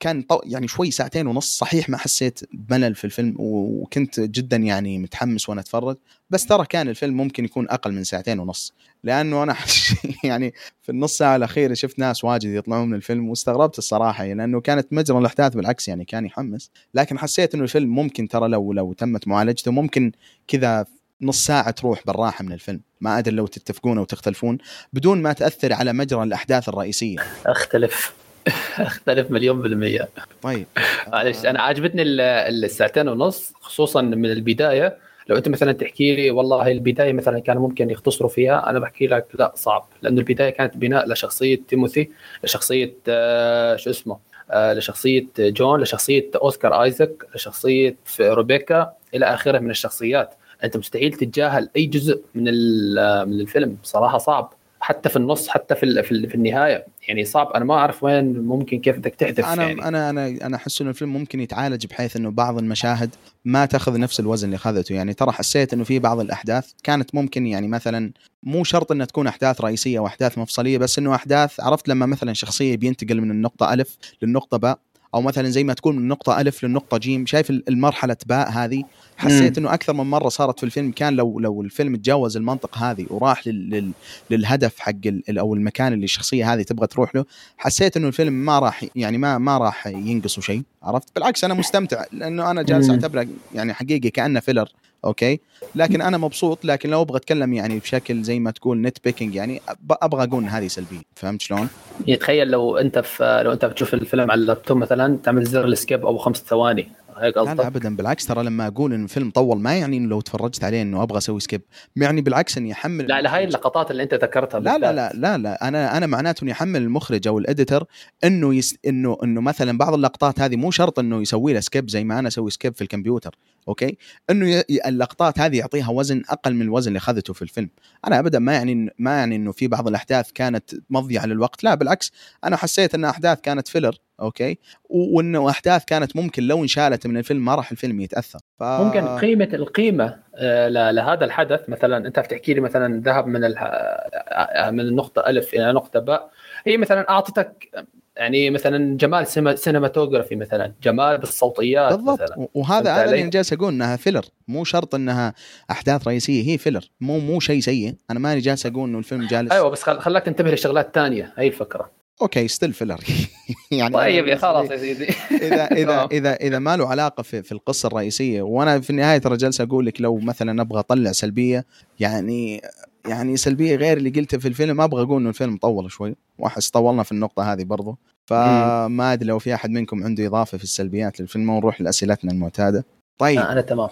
كان يعني شوي ساعتين ونص صحيح ما حسيت بملل في الفيلم وكنت جدا يعني متحمس وأنا أتفرج. بس ترى كان الفيلم ممكن يكون أقل من ساعتين ونص لأنه أنا [laughs] يعني في النص ساعة الأخيرة شفت ناس واجد يطلعون من الفيلم واستغربت الصراحة يعني لأنه كانت مجرى الأحداث بالعكس يعني كان يحمس. لكن حسيت إنه الفيلم ممكن ترى لو لو تمت معالجته ممكن كذا نص ساعة تروح بالراحة من الفيلم. ما أدري لو تتفقون أو تختلفون. بدون ما تأثر على مجرى الأحداث الرئيسية. أختلف. [laughs] أختلف مليون بالمية. طيب. [laughs] معلش أنا عاجبتني ال- الساعتين ونص خصوصا من البداية. لو أنت مثلا تحكي لي والله البداية مثلا كان ممكن يختصروا فيها أنا بحكي لك لا صعب. لأنه البداية كانت بناء لشخصية تيموثي لشخصية آه، شو اسمه آه، لشخصية جون لشخصية أوسكار ايزك لشخصية روبيكا إلى آخره من الشخصيات. انت مستحيل تتجاهل اي جزء من ال- من الفيلم. صراحة صعب. حتى في النص حتى في في ال- في النهاية. يعني صعب. أنا ما أعرف وين ممكن كيف بدك تحذف أنا يعني. أنا أنا أنا أحس إنه الفيلم ممكن يتعالج بحيث إنه بعض المشاهد ما تأخذ نفس الوزن اللي أخذته. يعني ترى حسيت إنه في بعض الأحداث كانت ممكن يعني مثلا مو شرط إنها تكون أحداث رئيسية أو احداث مفصلية بس إنه أحداث عرفت لما مثلا شخصية بينتقل من النقطة ألف للنقطة باء أو مثلا زي ما تكون من النقطه ألف للنقطه جيم شايف المرحلة باء هذه؟ حسيت إنه أكثر من مرة صارت في الفيلم كان لو لو الفيلم تجاوز المنطق هذه وراح لل لل للهدف حق ال- أو المكان اللي الشخصية هذه تبغى تروح له حسيت إنه الفيلم ما راح يعني ما ما راح ينقصوا شيء عرفت؟ بالعكس أنا مستمتع لأنه أنا جالس. أعتبره يعني حقيقي كأنه filler. Okay لكن أنا مبسوط لكن لو أبغى أتكلم يعني بشكل زي ما تقول nitpicking يعني أبغى أقول ان هذه سلبية فهمت شلون؟ يتخيل لو أنت في لو أنت بتشوف الفيلم على اللابتوب مثلا تعمل زر ال skip ابو خمس ثواني هيك لا لا ابدا بالعكس ترى لما أقول انه الفيلم طول ما يعني إنه لو تفرجت عليه إنه أبغى أسوي skip يعني بالعكس إني أحمل لا لا هاي اللقطات اللي أنت ذكرتها لا لا. لا لا لا أنا أنا معناته إني أحمل المخرج أو ال editor إنه yes إنه إنه مثلا بعض اللقطات هذه مو شرط إنه يسوي لها skip زي ما أنا أسوي skip في الكمبيوتر okay؟ إنه اللقطات هذه يعطيها وزن أقل من الوزن اللي أخذته في الفيلم. أنا ابدا ما يعني ما يعني إنه في بعض الأحداث كانت مضيعة للوقت. لا بالعكس أنا حسيت إن أحداث كانت filler okay؟ وانه أحداث كانت ممكن لو انشالت من الفيلم ما راح الفيلم يتأثر. ف... ممكن قيمة القيمة آه، لهذا الحدث مثلا أنت بتحكي لي مثلا ذهب من ال- آه، من النقطه ألف إلى نقطة باء هي مثلا أعطتك يعني مثلا جمال cinematography مثلا جمال بالصوتيات بالضبط. مثلا. وهذا هذا اللي؟ أنا جالس أقول إنها filler مو شرط إنها أحداث رئيسية هي filler مو مو شيء سيء. أنا ماني جالس أقول إنه الفيلم جالس أيوه بس خل... خلاك تنتبه لشغلات ثانية هي الفكرة. okay still filler [laughs] يعني طيب يا خلاص بالنسبة يا سيدي. اذا [laughs] اذا آه. اذا إذا ما له علاقة في, في القصة الرئيسية وأنا في النهاية ترى جالس أقول لك لو مثلا أبغى أطلع سلبية يعني يعني سلبية غير اللي قلتها في الفيلم. أبغى أقول إنه الفيلم طول شوي وأحس طولنا في النقطة هذه برضو. فما أدري لو في أحد منكم عنده إضافة في السلبيات للفيلم ونروح لأسئلتنا المعتادة. طيب آه، أنا تمام.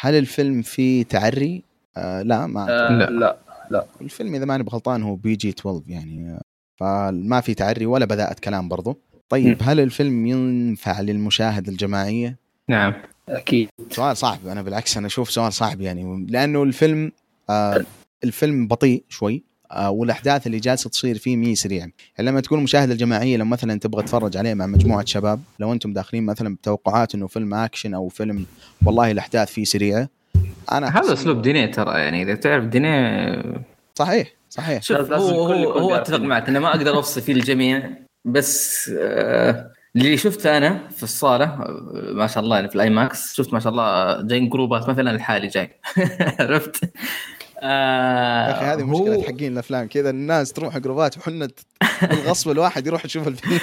هل الفيلم فيه تعري؟ آه لا ما آه، لا. لا. الفيلم إذا ماني بغلطان هو PG 12 يعني فما في تعري ولا بذاءة كلام برضو. طيب هل الفيلم ينفع للمشاهدة الجماعية؟ نعم. أكيد. سؤال صعب. أنا بالعكس أنا أشوف سؤال صعب يعني لأنه الفيلم آه الفيلم بطيء شوي آه والأحداث اللي جالسة تصير فيه مي سريعه يعني لما تكون مشاهدة الجماعية لو مثلا تبغى تتفرج عليه مع مجموعة شباب لو أنتم داخلين مثلا بتوقعات إنه فيلم أكشن أو فيلم والله الأحداث فيه سريعة أنا هذا أسلوب ديني ترى يعني إذا تعرف ديني صحيح صحيح شوف هو هو, هو أتفق. معك أنا ما أقدر اوصي فيه الجميع بس آه اللي شفته أنا في الصالة آه، ما شاء الله يعني في الأي ماكس شفت ما شاء الله جايين جروبات مثلا الحالي جاي [laughs] عرفت؟ آه يا أخي هذه هو- مشكله حقين الأفلام. كذا الناس تروح جروبات وحنا بالغصب الواحد يروح يشوف الفيلم.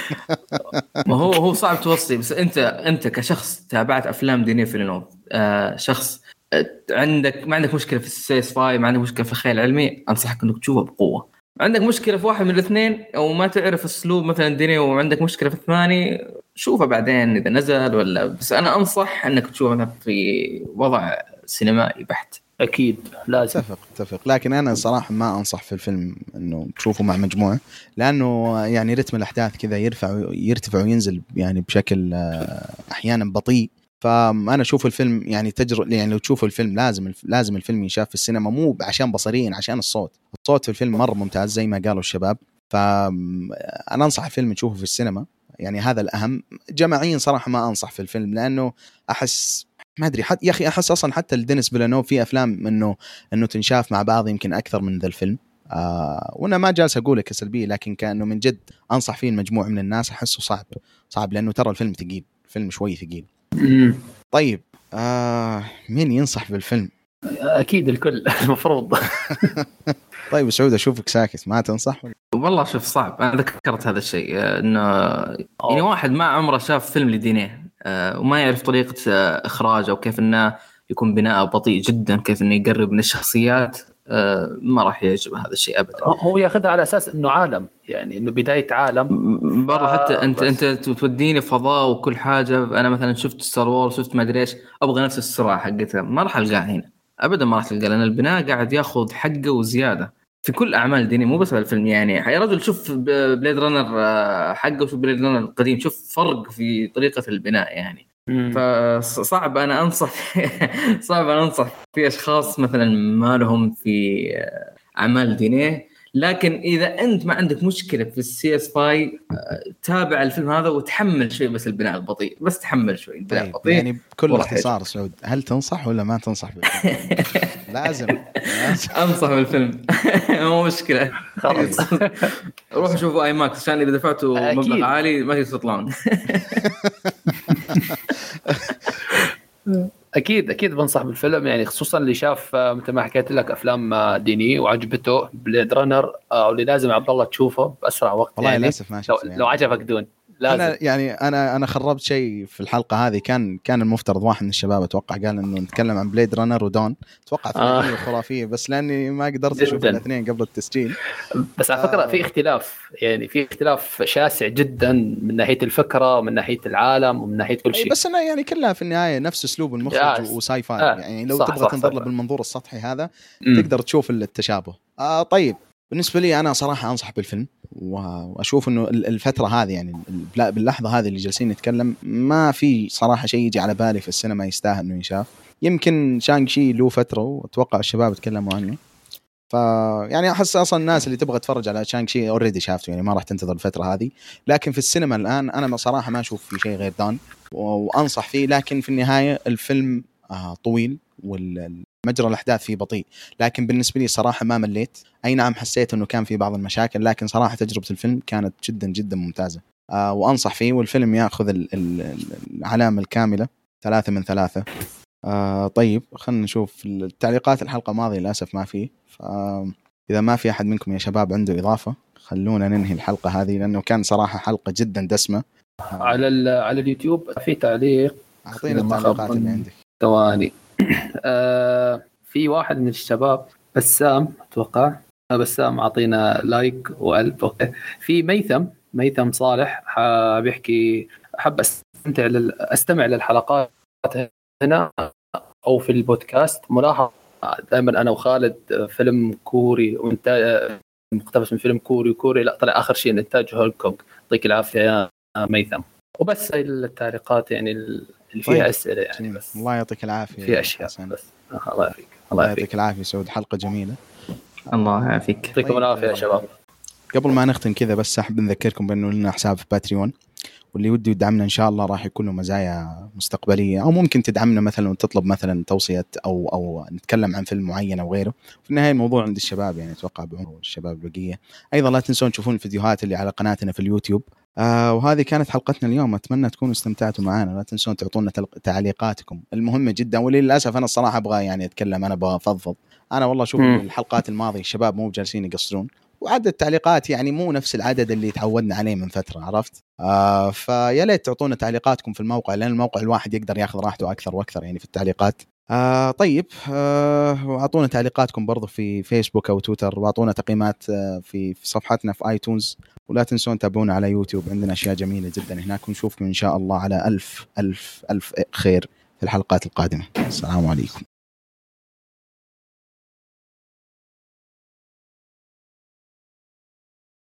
[laughs] ما هو هو صعب توصي بس انت أنت كشخص تابعت أفلام دينيه في آه شخص آه، عندك ما عندك مشكلة في السيس فاي ما عندك مشكلة في الخيال العلمي أنصحك إنك تشوفه بقوة. عندك مشكلة في واحد من الاثنين أو ما تعرف أسلوب مثلا ديني وعندك مشكلة في الثاني شوفه بعدين إذا نزل ولا بس أنا أنصح إنك تشوفه مثلا في وضع سينمائي بحت أكيد لازم. اتفق اتفق. لكن أنا صراحة ما أنصح في الفيلم إنه تشوفه مع مجموعة لأنه يعني رتم الأحداث كذا يرفع يرتفع وينزل يعني بشكل آه، أحيانا بطيء. فأنا أشوف الفيلم يعني تجربه يعني لو تشوفوا الفيلم لازم لازم الفيلم ينشاف في السينما مو عشان بصريا عشان الصوت. الصوت في الفيلم مرة ممتاز زي ما قالوا الشباب. فانا أنصح الفيلم تشوفه في السينما. يعني هذا الأهم. جماعيا صراحة ما أنصح في الفيلم لأنه أحس ما أدري حتى يا أخي أحس أصلا حتى لدينيس بلانوف في أفلام إنه إنه تنشاف مع بعض يمكن أكثر من ذا الفيلم. آه وأنا ما جالس أقوله كسلبية لكن كأنه من جد أنصح فيه المجموعة من الناس أحسه صعب صعب لأنه ترى الفيلم ثقيل الفيلم شوي ثقيل. طيب آه مين ينصح بالفيلم؟ أكيد الكل [laughs] المفروض. [laughs] [laughs] طيب سعود أشوفك ساكت ما تنصح؟ ولا؟ والله شوف صعب أنا ذكرت هذا الشيء آه، إنه يعني واحد ما عمره شاف فيلم لدينيه. وما يعرف طريقة آه، إخراجه وكيف إنه يكون بناءه بطيء جدا كيف إنه يقرب من الشخصيات آه، ما راح يعجبه هذا الشيء ابدا. هو ياخذها على أساس إنه عالم يعني إنه بداية عالم. برا آه، حتى انت بس. أنت توديني فضاء وكل حاجة أنا مثلا شفت Star Wars شفت ما أدري إيش أبغى نفس السرعه حقتها ما راح القاها هنا. ابدا ما راح تلقى لأن البناء قاعد ياخذ حقه وزيادة. في كل أعمال Denis مو بس الفيلم يعني يا رجل شوف Blade Runner آه، حقه وشوف Blade Runner القديم شوف فرق في طريقة البناء يعني مم. فصعب أنا أنصح [laughs] صعب أنا أنصح في أشخاص مثلا ما لهم في آه، أعمال Denis لكن إذا أنت ما عندك مشكلة في ال sci-fi تابع الفيلم هذا وتحمل شوي بس البناء البطيء بس تحمل شوي البناء طيب البطيء يعني بكل اختصار سعود هل تنصح ولا ما تنصح بالفيلم؟ [laughs] لازم لازم. أنصح بالفيلم. [laughs] مو مشكلة. خلاص. [laughs] روحوا شوفوا IMAX عشان إذا دفعتوا. مبلغ عالي ما تقدروا تطلعون. أكيد أكيد بنصح بالفيلم. يعني خصوصا اللي شاف آه، مثل ما حكيت لك أفلام آه، Denis وعجبته Blade Runner آه، واللي لازم عبد الله تشوفه بأسرع وقت والله يعني. للأسف ما لو, شفت يعني. لو عجبك Dune. لازم. أنا يعني أنا أنا خربت شيء في الحلقة هذه. كان كان المفترض واحد من الشباب أتوقع قال إنه نتكلم عن Blade Runner و Dune. أتوقع آه. ثنائيه خرافية. بس لأني ما قدرت أشوف. الاثنين قبل التسجيل. بس على فكرة آه. في اختلاف. يعني في اختلاف شاسع جدا من ناحية الفكرة ومن ناحية العالم ومن ناحية كل شيء. بس أنا يعني كلها في النهاية نفس أسلوب المخرج آه، و sci-fi آه، يعني لو صح، تبغى تنظر. له بالمنظور السطحي هذا مم. تقدر تشوف التشابه. آه طيب. بالنسبة لي أنا صراحة أنصح بالفيلم وأشوف إنه ال- الفترة هذه يعني ال- باللحظة هذه اللي جالسين نتكلم ما في صراحة شيء يجي على بالي في السينما يستاهل إنه ينشاف يمكن Shang-Chi له فترة وأتوقع الشباب تكلموا عنه. ف يعني أحس أصلا الناس اللي تبغى تتفرج على Shang-Chi already شافته يعني ما راح تنتظر الفترة هذه. لكن في السينما الآن أنا صراحة ما أشوف في شيء غير دان وأنصح فيه. لكن في النهاية الفيلم آه طويل والمجرى الأحداث فيه بطيء. لكن بالنسبة لي صراحة ما مليت. أي نعم حسيت إنه كان في بعض المشاكل لكن صراحة تجربة الفيلم كانت جدا جدا ممتازة. آه وأنصح فيه والفيلم يأخذ ال- ال- ال- العلامة الكاملة ثلاثة من ثلاثة. آه طيب خلينا نشوف التعليقات. الحلقة الماضية للأسف ما في. فإذا ما في أحد منكم يا شباب عنده إضافة خلونا ننهي الحلقة هذه لأنه كان صراحة حلقة جدا دسمة. على ال- على اليوتيوب في تعليق. أعطينا ما التعليقات اللي. عندك. ثواني. [coughs] آه في واحد من الشباب بسام أتوقع. آه، بسام أعطينا like وقلب okay. في ميثم ميثم صالح حاب يحكي أحب أستمتع لل... أستمع للحلقات هنا أو في البودكاست. ملاحظ دائما أنا وخالد فيلم كوري وانت مقتبس من فيلم كوري كوري لا طلع آخر شيء إنتاج هونغ كونغ يعطيك العافية يا ميثم. وبس التعليقات يعني اللي فيها طيب. أسئلة يعني جميل. بس. الله يعطيك العافية في أشياء حسن. بس. آه، الله يعافيك. الله يعطيك العافية. سعود حلقة جميلة. الله يعافيك. يعطيكم طيب. العافية يا شباب. قبل ما نختم كذا بس أحب نذكركم بأنه لنا حساب في Patreon. واللي وده يدعمنا إن شاء الله راح يكون له مزايا مستقبلية. أو ممكن تدعمنا مثلا وتطلب مثلا توصية أو أو نتكلم عن فيلم معين أو غيره. في النهاية الموضوع عند الشباب يعني أتوقع بعمر الشباب البقية. أيضا لا تنسون تشوفون الفيديوهات اللي على قناتنا في اليوتيوب. آه وهذه كانت حلقتنا اليوم أتمنى تكونوا استمتعتوا معنا لا تنسون تعطونا تعليقاتكم المهمة جدا وللأسف أنا الصراحة أبغى يعني أتكلم أنا أبغى افضفض أنا والله أشوف مم. الحلقات الماضية الشباب مو جالسين يقصرون وعدد التعليقات يعني مو نفس العدد اللي تعودنا عليه من فترة عرفت؟ آه فيا ليت تعطونا تعليقاتكم في الموقع لأن الموقع الواحد يقدر ياخذ راحته أكثر وأكثر يعني في التعليقات. آه طيب آه واعطونا تعليقاتكم برضو في فيسبوك أو تويتر وأعطونا تقييمات آه في, في صفحتنا في آيتونز ولا تنسون تابعونا على يوتيوب عندنا أشياء جميلة جدا هناك ونشوفكم إن شاء الله على ألف ألف ألف خير في الحلقات القادمة. السلام عليكم.